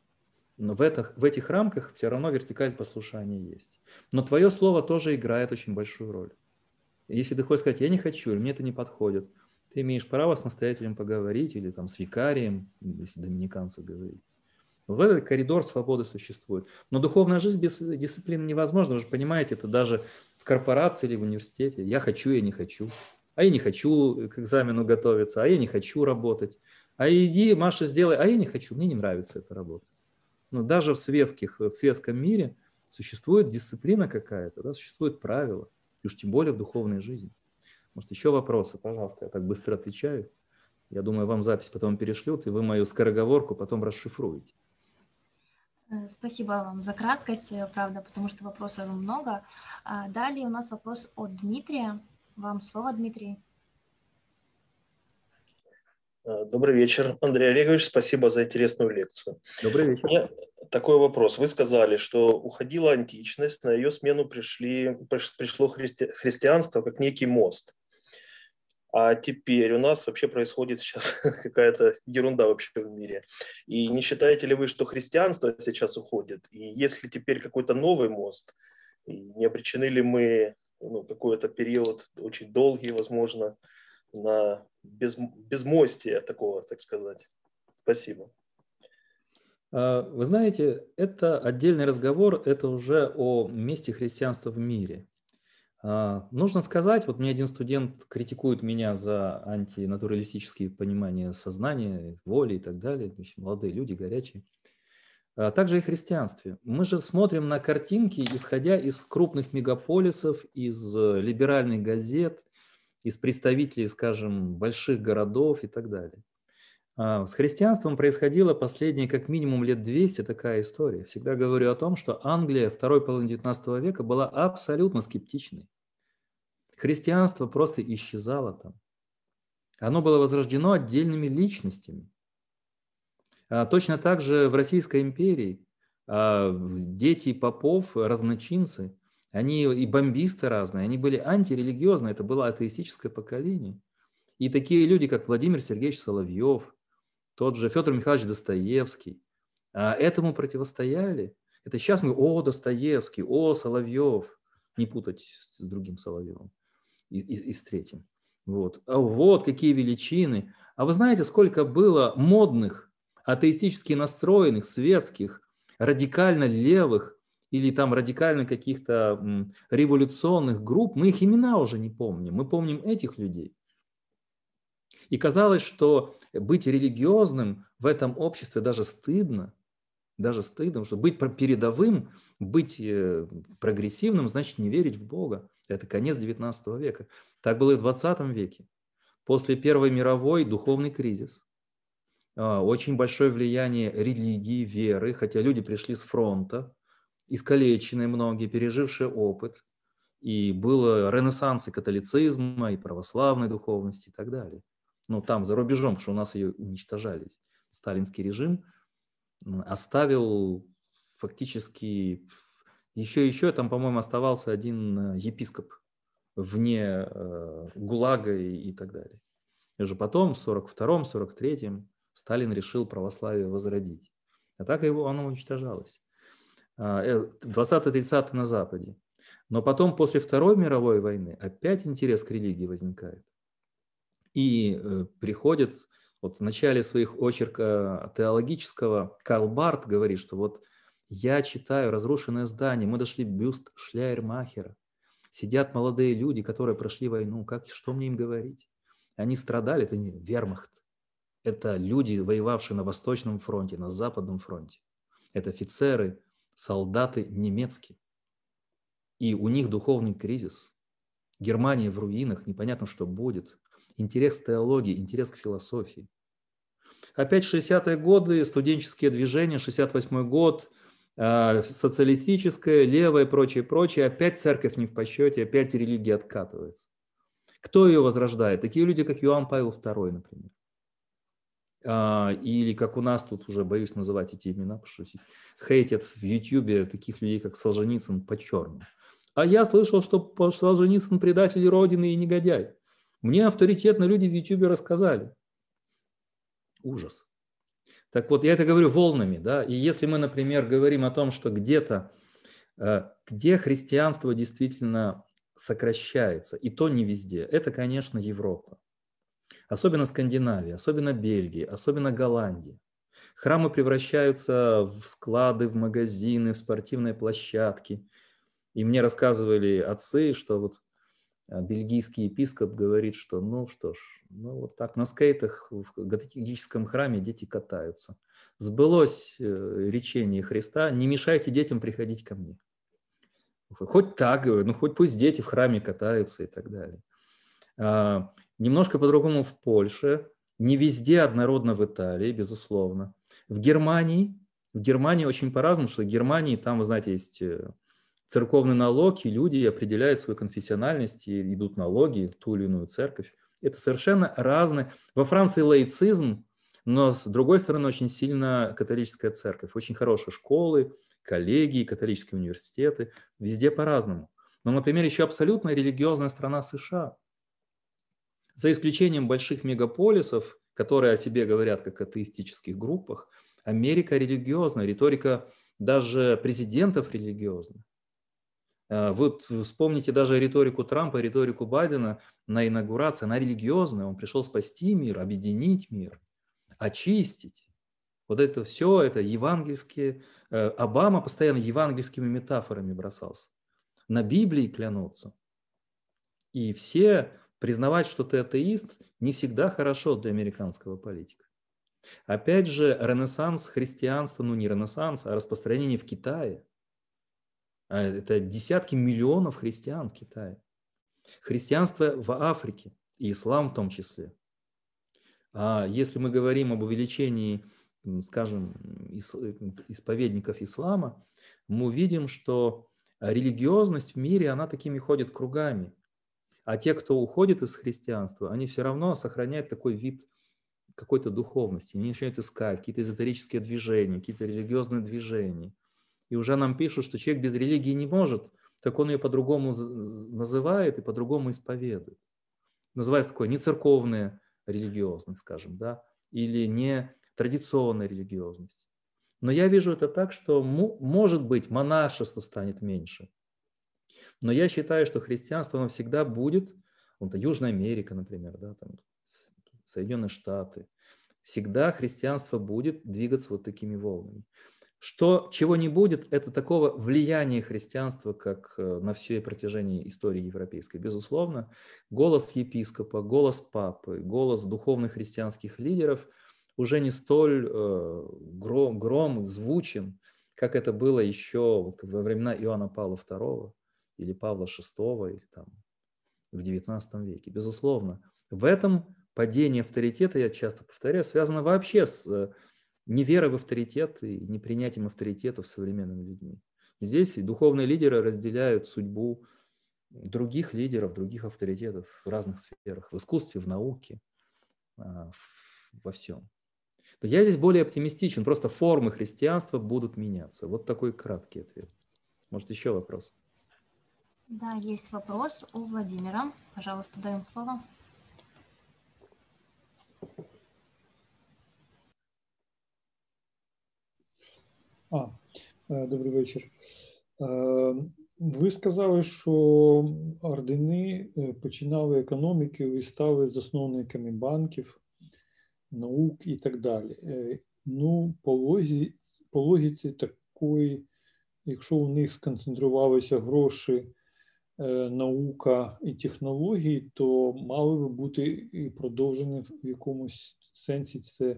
[SPEAKER 1] Но в, это, в этих рамках все равно вертикаль послушания есть. Но твое слово тоже играет очень большую роль. Если ты хочешь сказать, я не хочу, или мне это не подходит, ты имеешь право с настоятелем поговорить, или там с викарием, если доминиканцы говорить. В этот коридор свободы существует. Но духовная жизнь без дисциплины невозможна. Вы же понимаете, это даже корпорации или в университете. Я хочу, я не хочу. А я не хочу к экзамену готовиться, а я не хочу работать. А иди, Маша, сделай, а я не хочу, мне не нравится эта работа. Но даже в, светских, в светском мире существует дисциплина какая-то, да, существуют правила, и уж тем более в духовной жизни. Может, еще вопросы? Пожалуйста, я так быстро отвечаю. Я думаю, вам запись потом перешлют, и вы мою скороговорку потом расшифруете.
[SPEAKER 2] Э, спасибо вам за краткость, э, правда, потому что вопросов много. А далее у нас вопрос от Дмитрия. Вам слово, Дмитрий.
[SPEAKER 6] Э, добрый вечер, Андрей Олегович. Спасибо за интересную лекцию.
[SPEAKER 1] Добрый вечер. У
[SPEAKER 6] меня такой вопрос. Вы сказали, что уходила античность, на ее смену пришли, пришло христи, христианство как некий мост. А теперь у нас вообще происходит сейчас какая-то ерунда вообще в мире. И не считаете ли вы, что христианство сейчас уходит? И если теперь какой-то новый мост, и не обречены ли мы ну, какой-то период очень долгий, возможно, на без, безмостие такого, так сказать. Спасибо.
[SPEAKER 1] А, вы знаете, это отдельный разговор, это уже о месте христианства в мире. А, нужно сказать, вот мне один студент критикует меня за антинатуралистические понимания сознания, воли и так далее, молодые люди, горячие. А также и христианстве. Мы же смотрим на картинки, исходя из крупных мегаполисов, из э, либеральных газет, из представителей, скажем, больших городов и так далее. А, с христианством происходило последние как минимум лет 200 такая история. Всегда говорю о том, что Англия второй половины 19 века была абсолютно скептичной. Христианство просто исчезало там. Оно было возрождено отдельными личностями. А, точно так же в Российской империи а, дети попов, разночинцы – они и бомбисты разные, они были антирелигиозные, это было атеистическое поколение. И такие люди, как Владимир Сергеевич Соловьев, тот же Федор Михайлович Достоевский, а этому противостояли. Это сейчас мы, о, Достоевский, о, Соловьев, не путать с другим Соловьевым и, и, и с третьим. Вот. А вот какие величины. А вы знаете, сколько было модных, атеистически настроенных, светских, радикально левых или там радикально каких-то революционных групп, мы их имена уже не помним, мы помним этих людей. И казалось, что быть религиозным в этом обществе даже стыдно, даже стыдно, что быть передовым, быть э, прогрессивным, значит не верить в Бога. Это конец XIX века. Так было и в XX веке. После Первой мировой духовный кризис. А, очень большое влияние религии, веры, хотя люди пришли с фронта, искалеченные многие, пережившие опыт. И был ренессанс и католицизма, и православной духовности и так далее. Ну, там, за рубежом, что у нас ее уничтожали. Сталинский режим оставил фактически... Еще, еще там, по-моему, оставался один э, епископ вне э, ГУЛАГа и, и так далее. И уже потом, в 42-м, 43-м, Сталин решил православие возродить. А так его оно уничтожалось. 20-30 э, на Западе. Но потом, после Второй мировой войны, опять интерес к религии возникает. И э, приходит, вот в начале своих очерка теологического, Карл Барт говорит, что вот я читаю «Разрушенное здание», мы дошли бюст Шляйрмахера. Сидят молодые люди, которые прошли войну, как, что мне им говорить? Они страдали, это не вермахт. Это люди, воевавшие на Восточном фронте, на Западном фронте. Это офицеры, солдаты немецкие. И у них духовный кризис. Германия в руинах, непонятно, что будет. Интерес к теологии, интерес к философии. Опять 60-е годы, студенческие движения, 68 год, а, социалистическое, левое, прочее, прочее. Опять церковь не в посчете, опять религия откатывается. Кто ее возрождает? Такие люди, как Иоанн Павел II, например. А, или как у нас тут уже боюсь называть эти имена, потому что хейтят в Ютьюбе таких людей, как Солженицын по черному. А я слышал, что Солженицын предатель Родины и негодяй. Мне авторитетные люди в YouTube рассказали. Ужас. Так вот, я это говорю волнами, да, и если мы, например, говорим о том, что где-то, э, где христианство действительно сокращается, и то не везде, это, конечно, Европа. Особенно Скандинавия, особенно Бельгия, особенно Голландия. Храмы превращаются в склады, в магазины, в спортивные площадки. И мне рассказывали отцы, что вот бельгийский епископ говорит, что ну что ж, ну вот так на скейтах в готическом храме дети катаются. Сбылось э, речение Христа, не мешайте детям приходить ко мне. Хоть так, ну хоть пусть дети в храме катаются и так далее. А, немножко по-другому в Польше, не везде однородно в Италии, безусловно. В Германии, в Германии очень по-разному, что в Германии там, вы знаете, есть э, церковный налог, и люди определяют свою конфессиональность и идут налоги в ту или иную церковь. Это совершенно разные. Во Франции лаицизм, но с другой стороны очень сильно католическая церковь. Очень хорошие школы, коллегии, католические университеты. Везде по-разному. Но, например, еще абсолютно религиозная страна США. За исключением больших мегаполисов, которые о себе говорят как о атеистических группах, Америка религиозная, риторика даже президентов религиозная. Э, вот вспомните даже риторику Трампа, риторику Байдена на инаугурации, она религиозная, он пришел спасти мир, объединить мир, очистить. Вот это все, это евангельские... Э, Обама постоянно евангельскими метафорами бросался. На Библии клянутся. И все признавать, что ты атеист, не всегда хорошо для американского политика. Опять же, ренессанс христианства, ну не ренессанс, а распространение в Китае – это десятки миллионов христиан в Китае. Христианство в Африке и ислам в том числе. А если мы говорим об увеличении, скажем, исповедников ислама, мы увидим, что религиозность в мире, она такими ходит кругами. А те, кто уходит из христианства, они все равно сохраняют такой вид какой-то духовности. Они начинают искать какие-то эзотерические движения, какие-то религиозные движения – и уже нам пишут, что человек без религии не может, так он ее по-другому называет и по-другому исповедует. Называется такое не церковная религиозность, скажем, да, или не традиционная религиозность. Но я вижу это так, что, может быть, монашество станет меньше. Но я считаю, что христианство навсегда будет, вот Южная Америка, например, да, там, Соединенные Штаты, всегда христианство будет двигаться вот такими волнами. Что, чего не будет, это такого влияния христианства, как э, на все протяжении истории европейской. Безусловно, голос епископа, голос папы, голос духовных христианских лидеров уже не столь э, гром, гром звучен, как это было еще во времена Иоанна Павла II или Павла VI или там, в XIX веке. Безусловно, в этом падение авторитета, я часто повторяю, связано вообще с э, невера в авторитет и непринятием авторитетов современными людьми. Здесь духовные лидеры разделяют судьбу других лидеров, других авторитетов в разных сферах, в искусстве, в науке, а, во всем. Я здесь более оптимистичен, просто формы христианства будут меняться. Вот такой краткий ответ. Может, еще вопрос?
[SPEAKER 2] Да, есть вопрос у Владимира. Пожалуйста, даем слово.
[SPEAKER 7] А, е, добрий вечір. Е, ви сказали, що ордени е, починали економіки і стали засновниками банків, наук і так далі. Ну, по логіці, по логіці такої, якщо у них сконцентрувалися гроші, наука і технології, то мали би бути і продовжені в якомусь сенсі це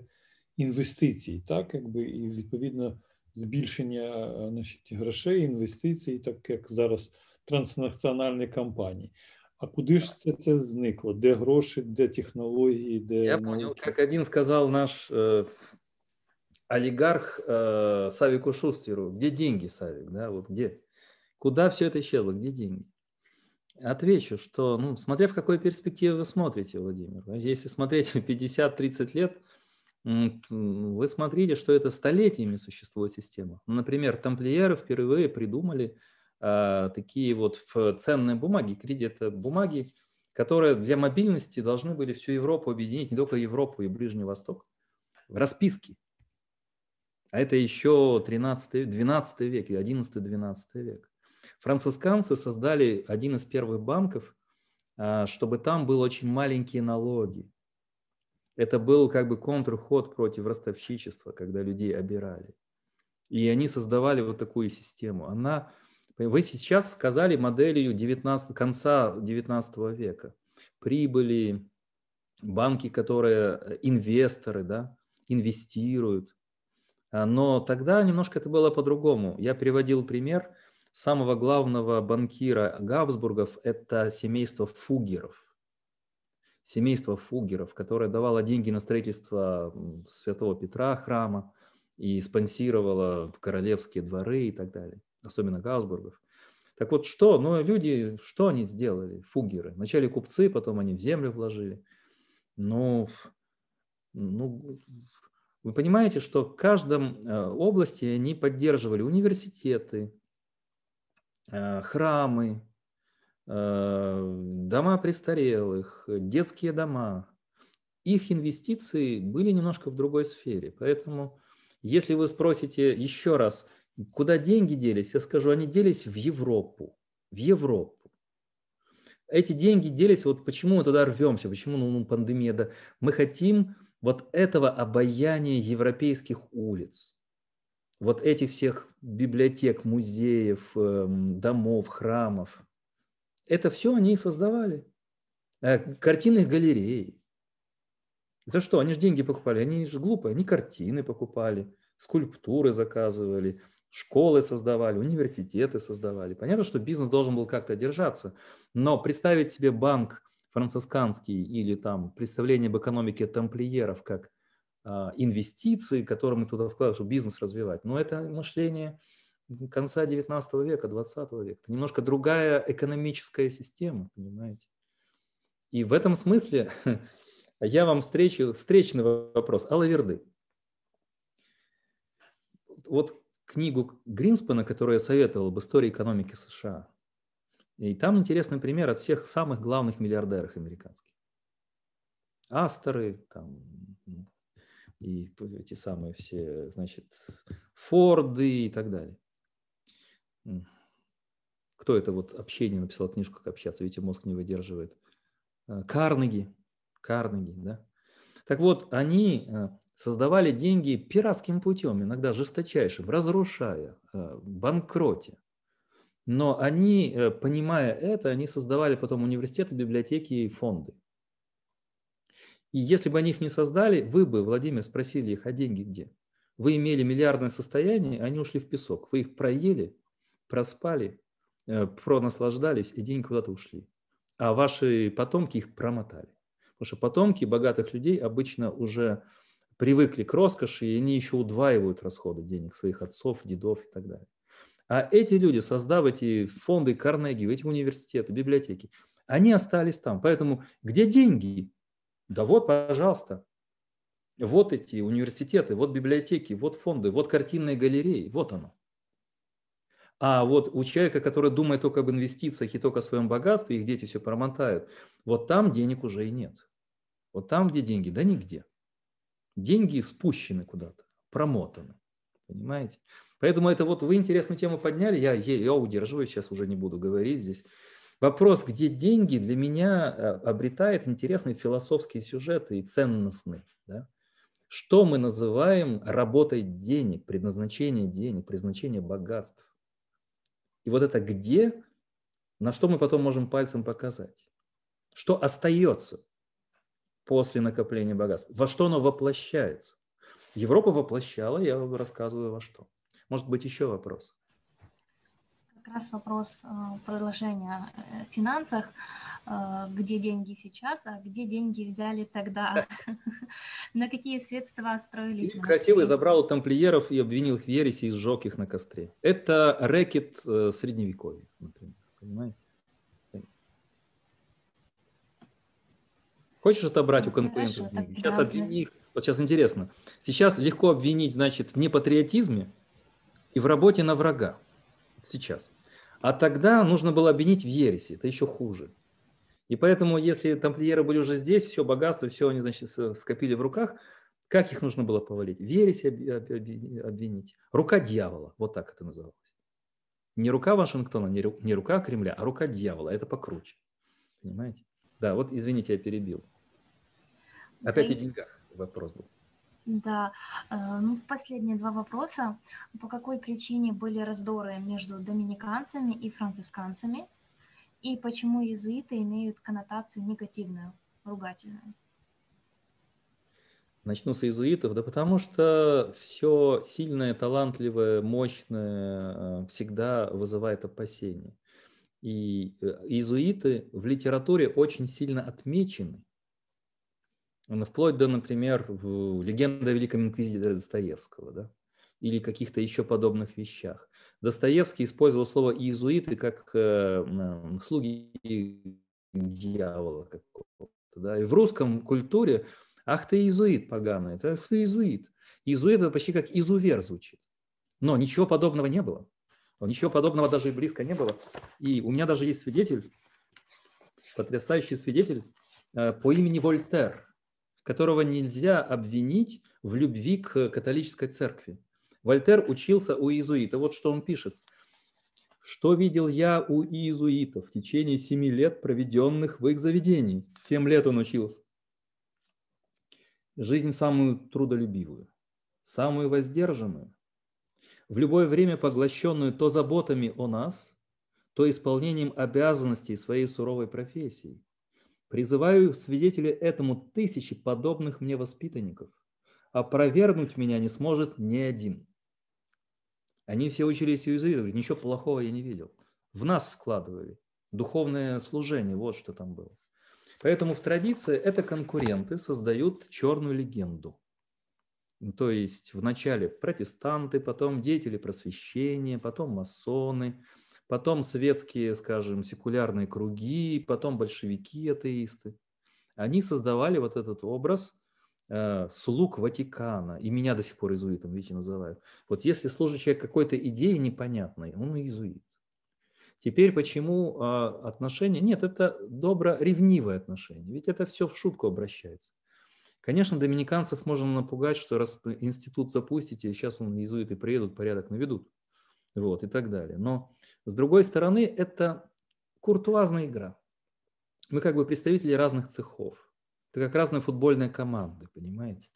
[SPEAKER 7] інвестиції, так, якби, і відповідно збільшення значить, грошей, інвестицій, так як зараз транснаціональні компанії. А куди ж це це зникло? Де гроші, де технології, де
[SPEAKER 1] я науки? понял, как один сказал наш э, олигарх э, Савику Шустеру, где деньги, Савик, да, вот где, куда все это исчезло, где деньги? Отвечу, что, ну, смотря в какой перспективе вы смотрите, Владимир. Если смотреть 50-30 лет, вы смотрите, что это столетиями существует система. Например, тамплиеры впервые придумали а, такие вот ценные бумаги. Кредит – это бумаги, которые для мобильности должны были всю Европу объединить, не только Европу и Ближний Восток, в расписке. А это еще 13, 12 век, 11-12 век. Францисканцы создали один из первых банков, а, чтобы там были очень маленькие налоги. Это был как бы контрход против ростовщичества, когда людей обирали. И они создавали вот такую систему. Она, вы сейчас сказали моделью 19, конца 19 века. Прибыли, банки, которые э, инвесторы, да, инвестируют. А, но тогда немножко это было по-другому. Я приводил пример самого главного банкира Габсбургов – это семейство Фугеров. Семейство Фугеров, которое давало деньги на строительство Святого Петра храма и спонсировало королевские дворы и так далее, особенно Габсбургов. Так вот, что? Ну, люди, что они сделали, фугеры? Вначале купцы, потом они в землю вложили. Ну, ну вы понимаете, что в каждом э, области они поддерживали университеты, э, храмы, дома престарелых, детские дома. Их инвестиции были немножко в другой сфере. Поэтому, если вы спросите еще раз, куда деньги делись, я скажу, они делись в Европу. В Европу. Эти деньги делись, вот почему мы туда рвемся, почему ну, ну пандемия, да, мы хотим вот этого обаяния европейских улиц, вот этих всех библиотек, музеев, эм, домов, храмов, это все они и создавали. Э, картинных галерей. За что? Они же деньги покупали. Они же глупые. Они картины покупали, скульптуры заказывали, школы создавали, университеты создавали. Понятно, что бизнес должен был как-то держаться. Но представить себе банк францисканский или там представление об экономике тамплиеров как а, инвестиции, которые мы туда вкладываем, чтобы бизнес развивать. Но это мышление конца 19 века, 20 века. Это немножко другая экономическая система, понимаете? И в этом смысле я вам встречу, встречный вопрос. Алаверды. Вот книгу Гринспена, которую я советовал об истории экономики США, и там интересный пример от всех самых главных миллиардеров американских. Астеры, там, и эти самые все, значит, Форды и так далее. Кто это вот общение написал книжку, как общаться, видите, мозг не выдерживает. А, Карнеги, Карнеги, да. Так вот, они э, создавали деньги пиратским путем, иногда жесточайшим, разрушая, э, банкроте. Но они, э, понимая это, они создавали потом университеты, библиотеки и фонды. И если бы они их не создали, вы бы, Владимир, спросили их, а деньги где? Вы имели миллиардное состояние, они ушли в песок. Вы их проели, проспали, э, пронаслаждались, и деньги куда-то ушли. А ваши потомки их промотали. Потому что потомки богатых людей обычно уже привыкли к роскоши, и они еще удваивают расходы денег своих отцов, дедов и так далее. А эти люди, создав эти фонды Карнеги, эти университеты, библиотеки, они остались там. Поэтому где деньги? Да вот, пожалуйста. Вот эти университеты, вот библиотеки, вот фонды, вот картинные галереи, вот оно. А вот у человека, который думает только об инвестициях и только о своем богатстве, их дети все промотают, вот там денег уже и нет. Вот там, где деньги, да нигде. Деньги спущены куда-то, промотаны. Понимаете? Поэтому это вот вы интересную тему подняли, я, я удерживаю, сейчас уже не буду говорить здесь. Вопрос, где деньги, для меня э, обретает интересные философские сюжеты и ценностные. Да? Что мы называем работой денег, предназначение денег, предназначение богатств. И вот это где, на что мы потом можем пальцем показать. Что остается после накопления богатств, во что оно воплощается. Европа воплощала, я вам рассказываю во что. Может быть, еще вопрос?
[SPEAKER 2] Раз вопрос э, продолжения э, в финансах. Э, где деньги сейчас, а где деньги взяли тогда? На какие средства строились
[SPEAKER 1] Красивый забрал у тамплиеров и обвинил их в ересе и сжег их на костре. Это рэкет средневековья, например. Понимаете? Хочешь отобрать у конкурентов? Сейчас обвини их. Вот сейчас интересно. Сейчас легко обвинить, значит, в непатриотизме, и в работе на врага сейчас. А тогда нужно было обвинить в ереси, это еще хуже. И поэтому, если тамплиеры были уже здесь, все богатство, все они, значит, скопили в руках, как их нужно было повалить? В ересе обвинить. Рука дьявола, вот так это называлось. Не рука Вашингтона, не рука Кремля, а рука дьявола. Это покруче. Понимаете? Да, вот извините, я перебил. Опять да, о деньгах вопрос был.
[SPEAKER 2] Да, э, ну последние два вопроса. По какой причине были раздоры между доминиканцами и францисканцами? И почему иезуиты имеют коннотацию негативную, ругательную?
[SPEAKER 1] Начну с иезуитов, да потому что все сильное, талантливое, мощное э, всегда вызывает опасения. И э, иезуиты в литературе очень сильно отмечены. Вплоть до, например, легенда о Великом Инквизиторе Достоевского, да? или каких-то еще подобных вещах. Достоевский использовал слово «иезуиты» как э, слуги дьявола какого-то. Да? И в русском культуре «ах ты иезуит поганый», это «ах ты иезуит». Иезуит – это почти как изувер звучит. Но ничего подобного не было. Ничего подобного даже и близко не было. И у меня даже есть свидетель, потрясающий свидетель э, по имени Вольтер, которого нельзя обвинить в любви к католической церкви. Вольтер учился у иезуита. Вот что он пишет. Что видел я у иезуитов в течение семи лет, проведенных в их заведении? Семь лет он учился. Жизнь самую трудолюбивую, самую воздержанную, в любое время поглощенную то заботами о нас, то исполнением обязанностей своей суровой профессии. Призываю свидетели этому тысячи подобных мне воспитанников. Опровергнуть меня не сможет ни один. Они все учились у иезуитов, ничего плохого я не видел. В нас вкладывали. Духовное служение, вот что там было. Поэтому в традиции это конкуренты создают черную легенду. То есть вначале протестанты, потом деятели просвещения, потом масоны, потом светские, скажем, секулярные круги, потом большевики, атеисты. Они создавали вот этот образ Э, слуг Ватикана, и меня до сих пор иезуитом, видите, называют. Вот если служит человек какой-то идеи непонятной, он иезуит. Теперь почему а, отношения? Нет, это добро-ревнивое отношение, ведь это все в шутку обращается. Конечно, доминиканцев можно напугать, что раз институт запустите, сейчас он иезуиты приедут, порядок наведут, вот, и так далее. Но, с другой стороны, это куртуазная игра. Мы как бы представители разных цехов. Это как разные футбольные команды, понимаете?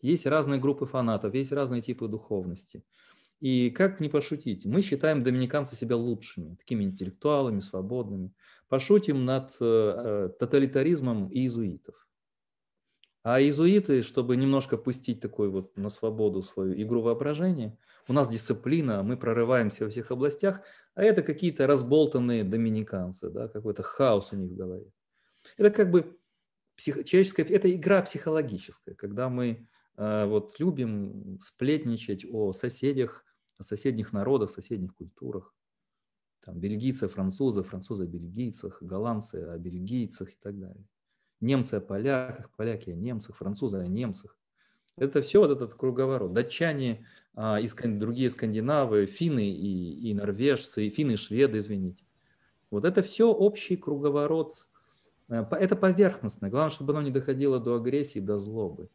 [SPEAKER 1] Есть разные группы фанатов, есть разные типы духовности. И как не пошутить? Мы считаем доминиканцы себя лучшими, такими интеллектуалами, свободными. Пошутим над э, э, тоталитаризмом иезуитов. А иезуиты, чтобы немножко пустить такой вот на свободу свою игру воображения, у нас дисциплина, мы прорываемся во всех областях, а это какие-то разболтанные доминиканцы, да, какой-то хаос у них в голове. Это как бы псих, человеческая, это игра психологическая, когда мы э, вот любим сплетничать о соседях, о соседних народах, соседних культурах. Там бельгийцы, французы, французы о бельгийцах, голландцы о бельгийцах и так далее. Немцы о поляках, поляки о немцах, французы о немцах. Это все вот этот круговорот. Датчане, а, и другие скандинавы, финны и, и норвежцы, и финны и шведы, извините. Вот это все общий круговорот Э, это поверхностно. Главное, чтобы оно не доходило до агрессии, до злобы.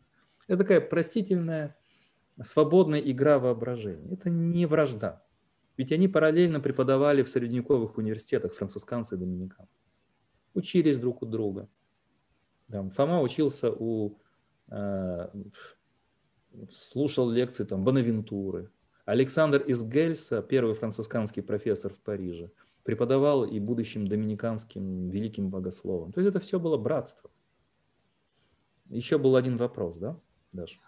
[SPEAKER 1] Это такая простительная, свободная игра воображения. Это не вражда. Ведь они параллельно преподавали в средневековых университетах францисканцы и доминиканцы. Учились друг у друга. Там, Фома учился у... Э, слушал лекции там, Бонавентуры. Александр из Гельса, первый францисканский профессор в Париже – преподавал и будущим доминиканским великим богословом. То есть это все было братство. Еще был один вопрос, да, Даша?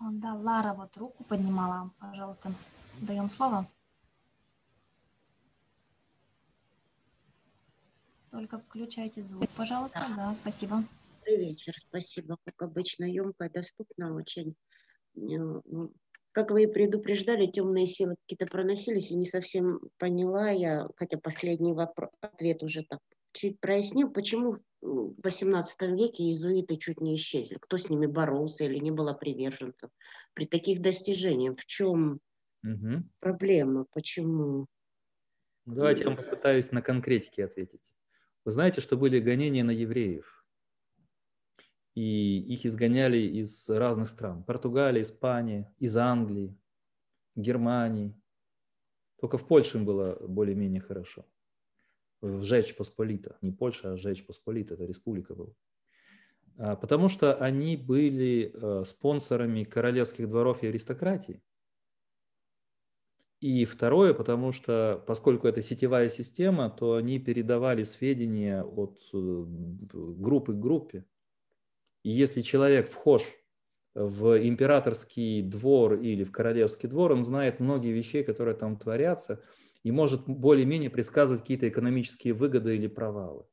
[SPEAKER 2] Да, Лара вот руку поднимала. Пожалуйста, даем слово. Только включайте звук, пожалуйста. Да, спасибо.
[SPEAKER 8] Добрый вечер, спасибо. Как обычно, емко и доступно очень. Э, ну, как вы и предупреждали, темные силы какие-то проносились, и не совсем поняла я, хотя последний вопрос, ответ уже так чуть прояснил, почему в XVIII веке иезуиты чуть не исчезли, кто с ними боролся или не было приверженцев. При таких достижениях в чем угу. проблема, почему?
[SPEAKER 1] Ну, давайте я вам попытаюсь на конкретике ответить. Вы знаете, что были гонения на евреев. И их изгоняли из разных стран. Португалия, Испания, из Англии, Германии. Только в Польше им было более-менее хорошо. В Жечь Посполита. Не Польша, а Жечь Посполита. Это республика была. А, потому что они были э, спонсорами королевских дворов и аристократии. И второе, потому что, поскольку это сетевая система, то они передавали сведения от э, группы к группе. Если человек вхож в императорский двор или в королевский двор, он знает многие вещи, которые там творятся, и может более-менее предсказывать какие-то экономические выгоды или провалы.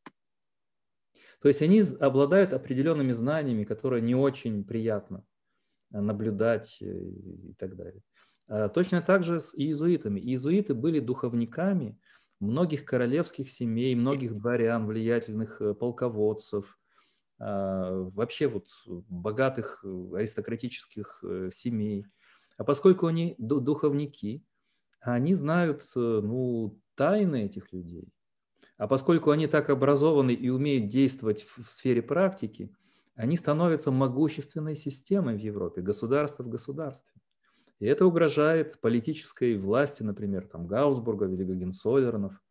[SPEAKER 1] То есть они обладают определенными знаниями, которые не очень приятно наблюдать э, и так далее. А, точно так же с иезуитами. Иезуиты были духовниками многих королевских семей, многих дворян, влиятельных э, полководцев, вообще вот богатых э, аристократических э, семей. А поскольку они духовники, они знают ну, тайны этих людей. А поскольку они так образованы и умеют действовать в сфере практики, они становятся могущественной системой в Европе, государство в государстве. И это угрожает политической власти, например, там Гаусбурга или Гагенцоллернов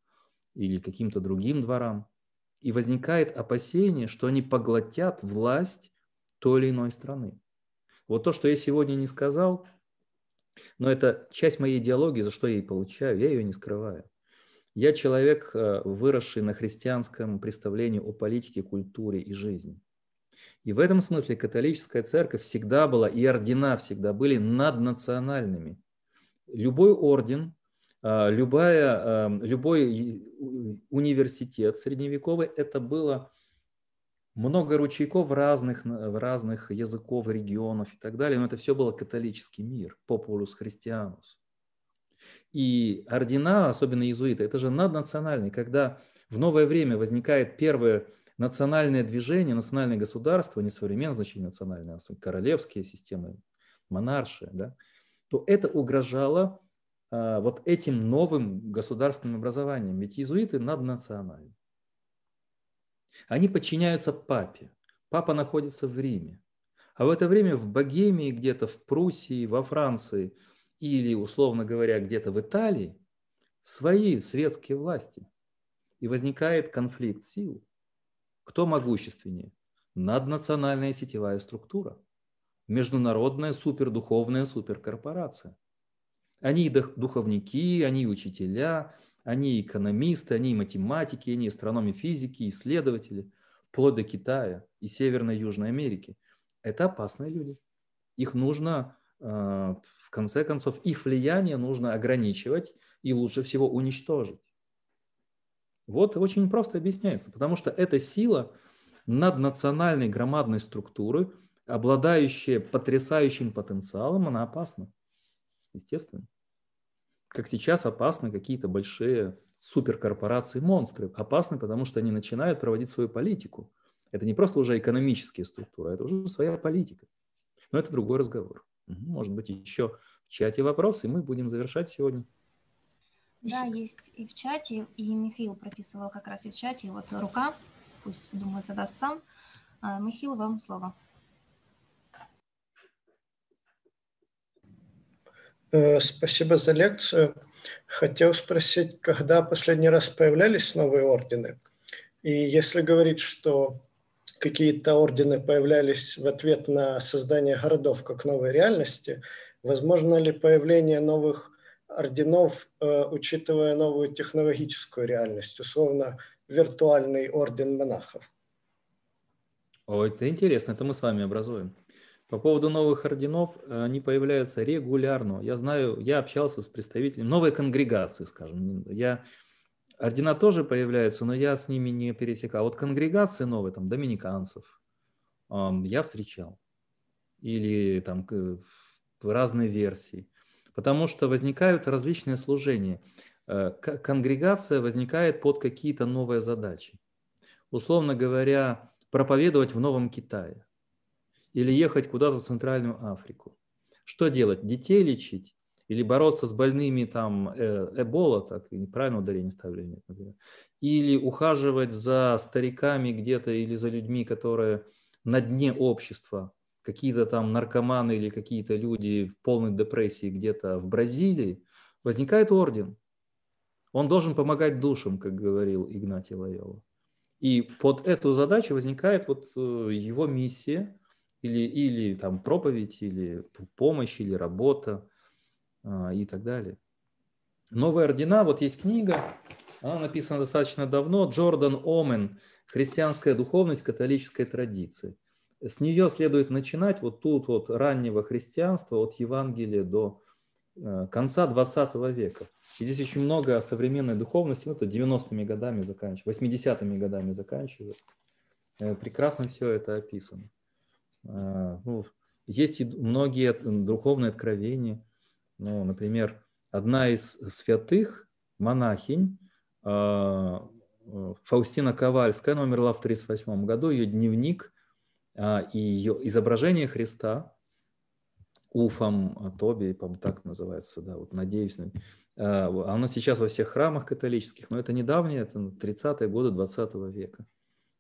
[SPEAKER 1] или каким-то другим дворам. И возникает опасение, что они поглотят власть той или иной страны. Вот то, что я сегодня не сказал, но это часть моей идеологии, за что я и получаю, я ее не скрываю. Я человек, э, выросший на христианском представлении о политике, культуре и жизни. И в этом смысле католическая церковь всегда была, и ордена всегда были наднациональными. Любой орден, любая, а, любой университет средневековый – это было много ручейков разных, разных языков, регионов и так далее, но это все было католический мир, популус христианус. И ордена, особенно иезуиты, это же наднациональные. Когда в новое время возникает первое национальное движение, национальное государство, не современное значение национальное, а королевские системы, монаршие, да, то это угрожало вот этим новым государственным образованием. Ведь иезуиты наднациональны. Они подчиняются папе. Папа находится в Риме. А в это время в Богемии, где-то в Пруссии, во Франции или, условно говоря, где-то в Италии свои светские власти. И возникает конфликт сил. Кто могущественнее? Наднациональная сетевая структура. Международная супердуховная суперкорпорация. Они и духовники, они и учителя, они и экономисты, они и математики, они и астрономы физики, исследователи, вплоть до Китая и Северной и Южной Америки. Это опасные люди. Их нужно, а, в конце концов, их влияние нужно ограничивать и лучше всего уничтожить. Вот очень просто объясняется, потому что эта сила наднациональной громадной структуры, обладающая потрясающим потенциалом, она опасна. Естественно. Как сейчас опасны какие-то большие суперкорпорации, монстры. Опасны, потому что они начинают проводить свою политику. Это не просто уже экономические структуры, это уже своя политика. Но это другой разговор. Может быть, еще в чате вопросы, и мы будем завершать сегодня.
[SPEAKER 2] Да, есть и в чате, и Михаил прописывал как раз и в чате. И вот рука, пусть, думаю, задаст сам. А, Михаил, вам слово.
[SPEAKER 9] Спасибо за лекцию. Хотел спросить, когда последний раз появлялись новые ордены? И если говорить, что какие-то ордены появлялись в ответ на создание городов как новой реальности, возможно ли появление новых орденов, э, учитывая новую технологическую реальность, условно виртуальный орден монахов.
[SPEAKER 1] О, это интересно, это мы с вами образуем. По поводу новых орденов, э, они появляются регулярно. Я знаю, я общался с представителями новой конгрегации, скажем. Я, ордена тоже появляются, но я с ними не пересекал. Вот конгрегации новые, там, доминиканцев, я встречал. Или там разные версии потому что возникают различные служения. Э, конгрегация возникает под какие-то новые задачи. Условно говоря, проповедовать в Новом Китае или ехать куда-то в Центральную Африку. Что делать? Детей лечить или бороться с больными там э, эбола, так неправильно ударение ставили, нет, или ухаживать за стариками где-то или за людьми, которые на дне общества, какие-то там наркоманы или какие-то люди в полной депрессии где-то в Бразилии, возникает орден. Он должен помогать душам, как говорил Игнатий Лайола. И под эту задачу возникает вот э, его миссия или, или там проповедь, или помощь, или работа а, и так далее. Новые ордена, вот есть книга, она написана достаточно давно, Джордан Омен «Христианская духовность католической традиции». С нее следует начинать вот тут вот раннего христианства, от Евангелия до э, конца 20 века. И здесь очень много современной духовности, вот это 90-ми годами заканчивается, 80-ми годами заканчивается. Прекрасно все это описано. Э, ну, есть многие духовные откровения. Ну, например, одна из святых, монахинь, Фаустина Ковальская, она умерла в 1938 году, ее дневник а, и ее изображение Христа, Уфом, Тоби, по так называется, да, вот надеюсь. А, оно сейчас во всех храмах католических, но это недавнее, это 30-е годы 20 века.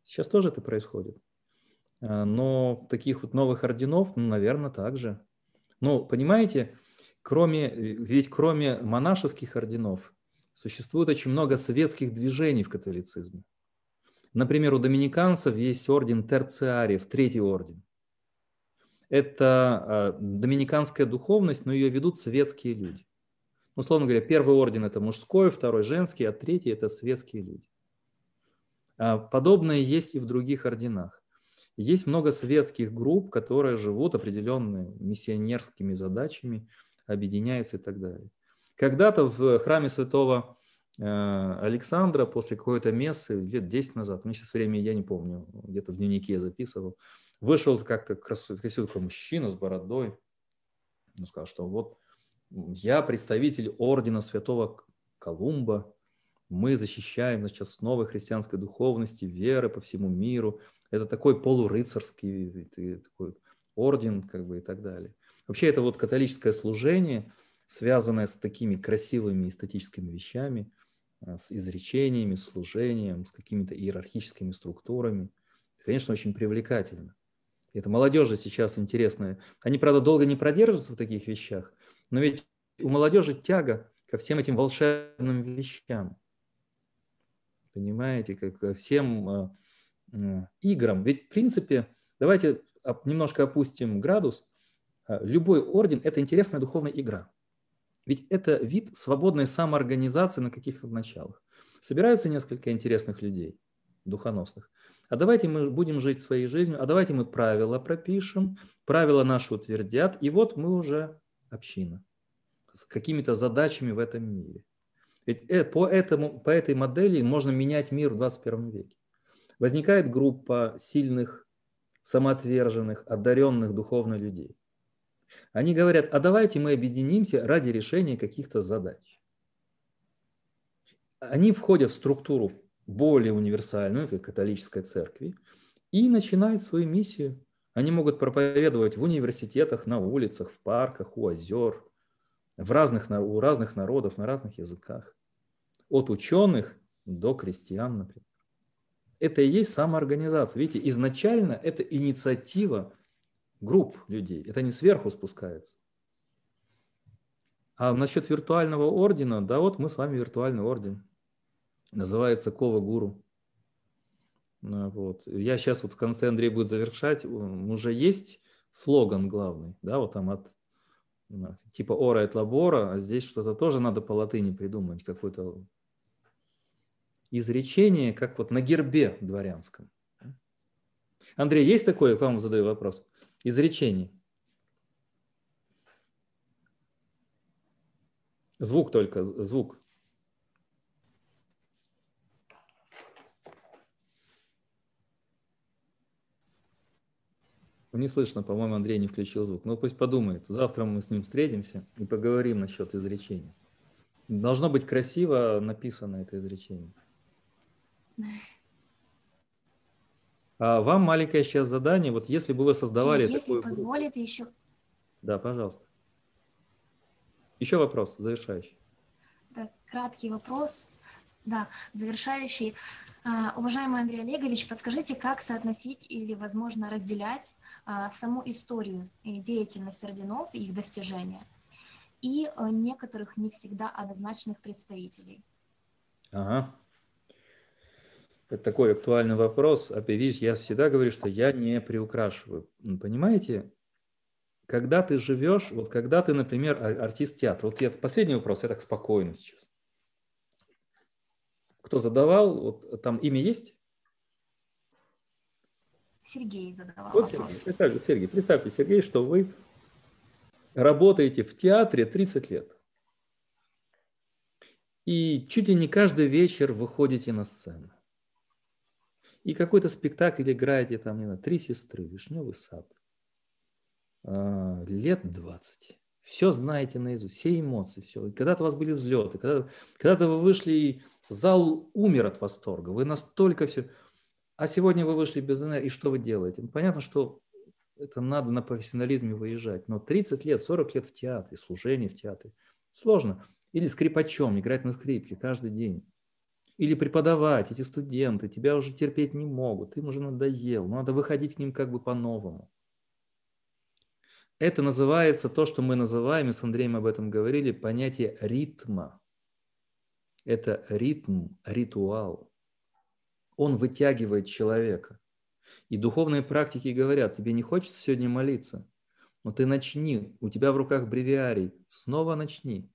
[SPEAKER 1] Сейчас тоже это происходит. А, но таких вот новых орденов, ну, наверное, также. Но, понимаете, кроме, ведь кроме монашеских орденов существует очень много светских движений в католицизме. Например, у доминиканцев есть орден терциариев, третий орден. Это э, доминиканская духовность, но ее ведут светские люди. Условно говоря, первый орден – это мужской, второй – женский, а третий – это светские люди. А подобное есть и в других орденах. Есть много светских групп, которые живут определенными миссионерскими задачами, объединяются и так далее. Когда-то в храме святого Э, Александра после какой-то мессы лет 10 назад, мне сейчас время я не помню, где-то в дневнике я записывал, вышел как-то красивый, красивый мужчина с бородой, он сказал, что вот я представитель ордена святого Колумба, мы защищаем значит, основы христианской духовности, веры по всему миру. Это такой полурыцарский такой орден, как бы и так далее. Вообще это вот католическое служение, связанное с такими красивыми эстетическими вещами – Э, с изречениями, служением, с какими-то иерархическими структурами. Конечно, очень привлекательно. Это молодежи сейчас интересно. Они, правда, долго не продержатся в таких вещах, но ведь у молодежи тяга ко всем этим волшебным вещам. Понимаете, как ко всем э, э, играм. Ведь, в принципе, давайте немножко опустим градус. Любой орден – это интересная духовная игра. Ведь это вид свободной самоорганизации на каких-то началах. Собираются несколько интересных людей, духоносных. А давайте мы будем жить своей жизнью, а давайте мы правила пропишем, правила наши утвердят, и вот мы уже община с какими-то задачами в этом мире. Ведь э, по, этому, по этой модели можно менять мир в 21 веке. Возникает группа сильных, самоотверженных, одаренных духовно людей. Они говорят, а давайте мы объединимся ради решения каких-то задач. Они входят в структуру более универсальную, как католической церкви, и начинают свою миссию. Они могут проповедовать в университетах, на улицах, в парках, у озер, в разных, у разных народов, на разных языках. От ученых до крестьян, например. Это и есть самоорганизация. Видите, изначально это инициатива групп людей. Это не сверху спускается. А насчет виртуального ордена, да вот мы с вами виртуальный орден. Называется Кова Гуру. Ну, вот. Я сейчас вот в конце Андрей будет завершать. Уже есть слоган главный, да, вот там от типа ора et labora, а здесь что-то тоже надо по латыни придумать, какое-то изречение, как вот на гербе дворянском. Андрей, есть такое? К вам задаю вопрос изречений. Звук только, звук. Не слышно, по-моему, Андрей не включил звук. Но ну, пусть подумает. Завтра мы с ним встретимся и поговорим насчет изречения. Должно быть красиво написано это изречение. А вам маленькое сейчас задание. Вот если бы вы создавали
[SPEAKER 2] если
[SPEAKER 1] такую
[SPEAKER 2] позволите еще...
[SPEAKER 1] Да, пожалуйста. Еще вопрос завершающий.
[SPEAKER 2] Да, краткий вопрос. Да, завершающий. А, уважаемый Андрей Олегович, подскажите, как соотносить или, возможно, разделять а, саму историю и деятельность орденов, их достижения, и а, некоторых не всегда однозначных представителей?
[SPEAKER 1] Ага. Это такой актуальный вопрос. А видишь, я всегда говорю, что я не приукрашиваю. Понимаете, когда ты живешь, вот когда ты, например, артист театра, вот я, последний вопрос, я так спокойно сейчас. Кто задавал, вот там имя есть?
[SPEAKER 2] Сергей задавал
[SPEAKER 1] вот, Сергей, представьте, Сергей, представьте, Сергей, что вы работаете в театре 30 лет. И чуть ли не каждый вечер выходите на сцену. И какой-то спектакль играете, там, не знаю, «Три сестры», «Вишневый сад». А, лет 20. Все знаете наизусть, все эмоции, все. Когда-то у вас были взлеты, когда-то, когда вы вышли, и зал умер от восторга. Вы настолько все... А сегодня вы вышли без энергии, и что вы делаете? Ну, понятно, что это надо на профессионализме выезжать. Но 30 лет, 40 лет в театре, служение в театре. Сложно. Или скрипачом, играть на скрипке каждый день. Или преподавать, эти студенты тебя уже терпеть не могут, им уже надоел, надо выходить к ним как бы по-новому. Это называется то, что мы называем, и с Андреем об этом говорили, понятие ритма. Это ритм, ритуал. Он вытягивает человека. И духовные практики говорят, тебе не хочется сегодня молиться, но ты начни, у тебя в руках бревиарий, снова начни.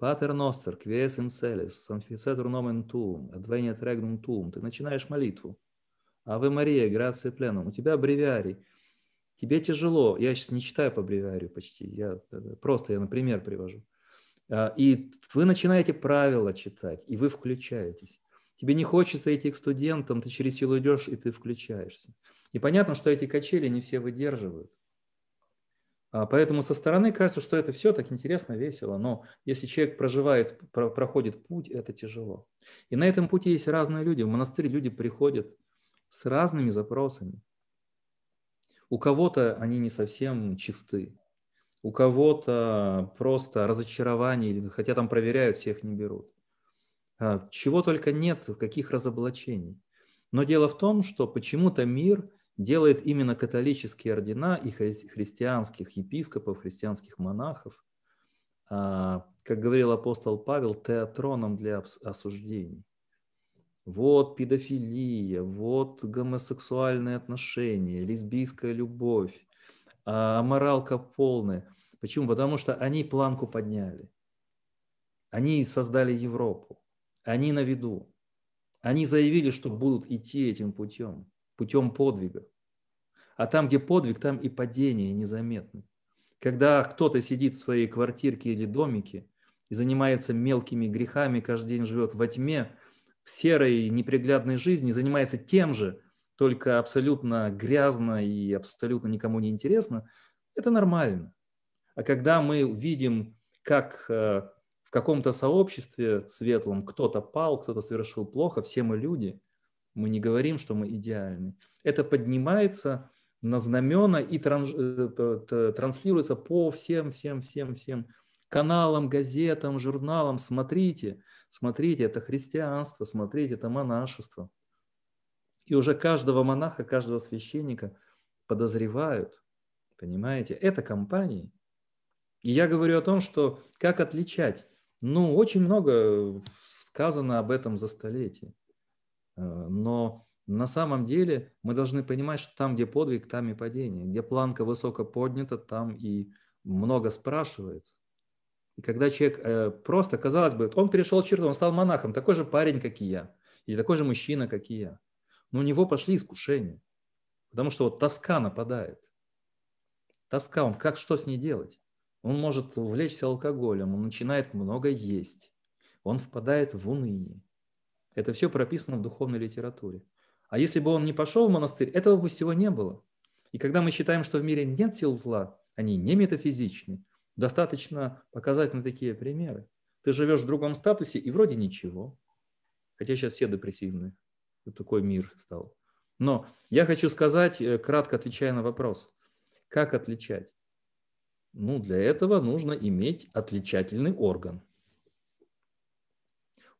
[SPEAKER 1] Патер Ностер, Квиес Инцелес, Санфицетур Номен Тум, Адвениат Регнум Тум. Ты начинаешь молитву. Аве Мария, Грация Пленум. У тебя бревиарий. Тебе тяжело. Я сейчас не читаю по бревиарию почти. Я просто, я, например, привожу. А, и вы начинаете правила читать, и вы включаетесь. Тебе не хочется идти к студентам, ты через силу идешь, и ты включаешься. И понятно, что эти качели не все выдерживают. А, поэтому со стороны кажется, что это все так интересно, весело, но если человек проживает, проходит путь, это тяжело. И на этом пути есть разные люди. В монастырь люди приходят с разными запросами. У кого-то они не совсем чисты, у кого-то просто разочарование, хотя там проверяют, всех не берут. А, чего только нет, каких разоблачений. Но дело в том, что почему-то мир делает именно католические ордена и христианских епископов, христианских монахов, а, как говорил апостол Павел, театроном для осуждений вот педофилия, вот гомосексуальные отношения, лесбийская любовь, а моралка полная. Почему? Потому что они планку подняли. Они создали Европу. Они на виду. Они заявили, что будут идти этим путем, путем подвига. А там, где подвиг, там и падение незаметны. Когда кто-то сидит в своей квартирке или домике и занимается мелкими грехами, каждый день живет во тьме, в серой неприглядной жизни занимается тем же, только абсолютно грязно и абсолютно никому не интересно, это нормально. А когда мы видим, как э, в каком-то сообществе светлом кто-то пал, кто-то совершил плохо, все мы люди, мы не говорим, что мы идеальны. Это поднимается на знамена и э, транслируется по всем, всем, всем, всем каналам, газетам, журналам. Смотрите, смотрите, это христианство, смотрите, это монашество. И уже каждого монаха, каждого священника подозревают, понимаете, это компании. И я говорю о том, что как отличать. Ну, очень много сказано об этом за столетия. Э, но на самом деле мы должны понимать, что там, где подвиг, там и падение. Где планка высоко поднята, там и много спрашивается. И когда человек э, просто, казалось бы, он перешел черту, он стал монахом, такой же парень, как и я, или такой же мужчина, как и я. Но у него пошли искушения, потому что вот тоска нападает. Тоска, он как что с ней делать? Он может увлечься алкоголем, он начинает много есть, он впадает в уныние. Это все прописано в духовной литературе. А если бы он не пошел в монастырь, этого бы всего не было. И когда мы считаем, что в мире нет сил зла, они не метафизичны, Достаточно показать на такие примеры. Ты живешь в другом статусе и вроде ничего. Хотя сейчас все депрессивные. Вот такой мир стал. Но я хочу сказать, э, кратко отвечая на вопрос, как отличать. Ну, для этого нужно иметь отличательный орган.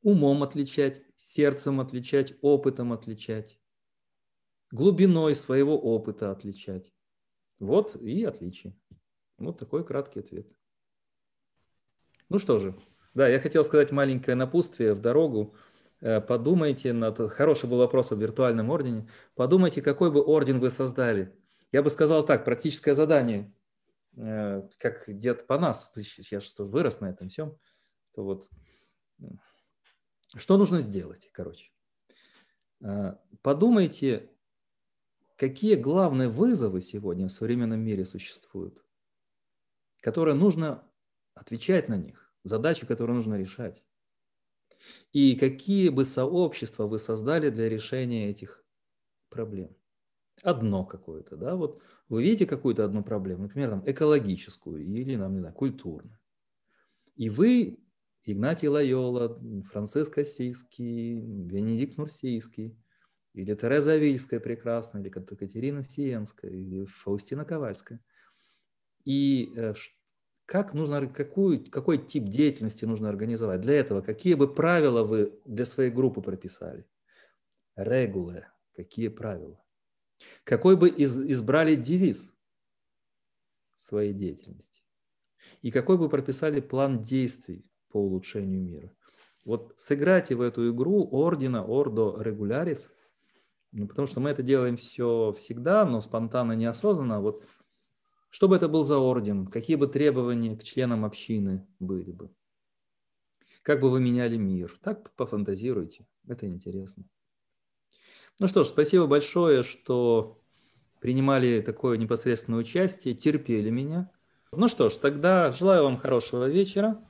[SPEAKER 1] Умом отличать, сердцем отличать, опытом отличать, глубиной своего опыта отличать. Вот и отличие. Вот такой краткий ответ. Ну что же, да, я хотел сказать маленькое напутствие в дорогу. Э, подумайте над... Хороший был вопрос о виртуальном ордене. Подумайте, какой бы орден вы создали. Я бы сказал так, практическое задание, э, как дед по нас, я что вырос на этом всем, то вот что нужно сделать, короче. Э, подумайте, какие главные вызовы сегодня в современном мире существуют, которые нужно отвечать на них, задачи, которые нужно решать. И какие бы сообщества вы создали для решения этих проблем? Одно какое-то, да, вот вы видите какую-то одну проблему, например, там, экологическую или, нам, не знаю, культурную. И вы, Игнатий Лайола, Франциск Осийский, Венедикт Нурсийский, или Тереза Вильская прекрасная, или Катерина Сиенская, или Фаустина Ковальская. И э, как нужно, какую, какой тип деятельности нужно организовать? Для этого какие бы правила вы для своей группы прописали? Регулы. Какие правила? Какой бы из, избрали девиз своей деятельности? И какой бы прописали план действий по улучшению мира? Вот сыграйте в эту игру ордена Ордо Регулярис, ну, потому что мы это делаем все всегда, но спонтанно, неосознанно. Вот что бы это был за орден? Какие бы требования к членам общины были бы? Как бы вы меняли мир? Так пофантазируйте. Это интересно. Ну что ж, спасибо большое, что принимали такое непосредственное участие, терпели меня. Ну что ж, тогда желаю вам хорошего вечера.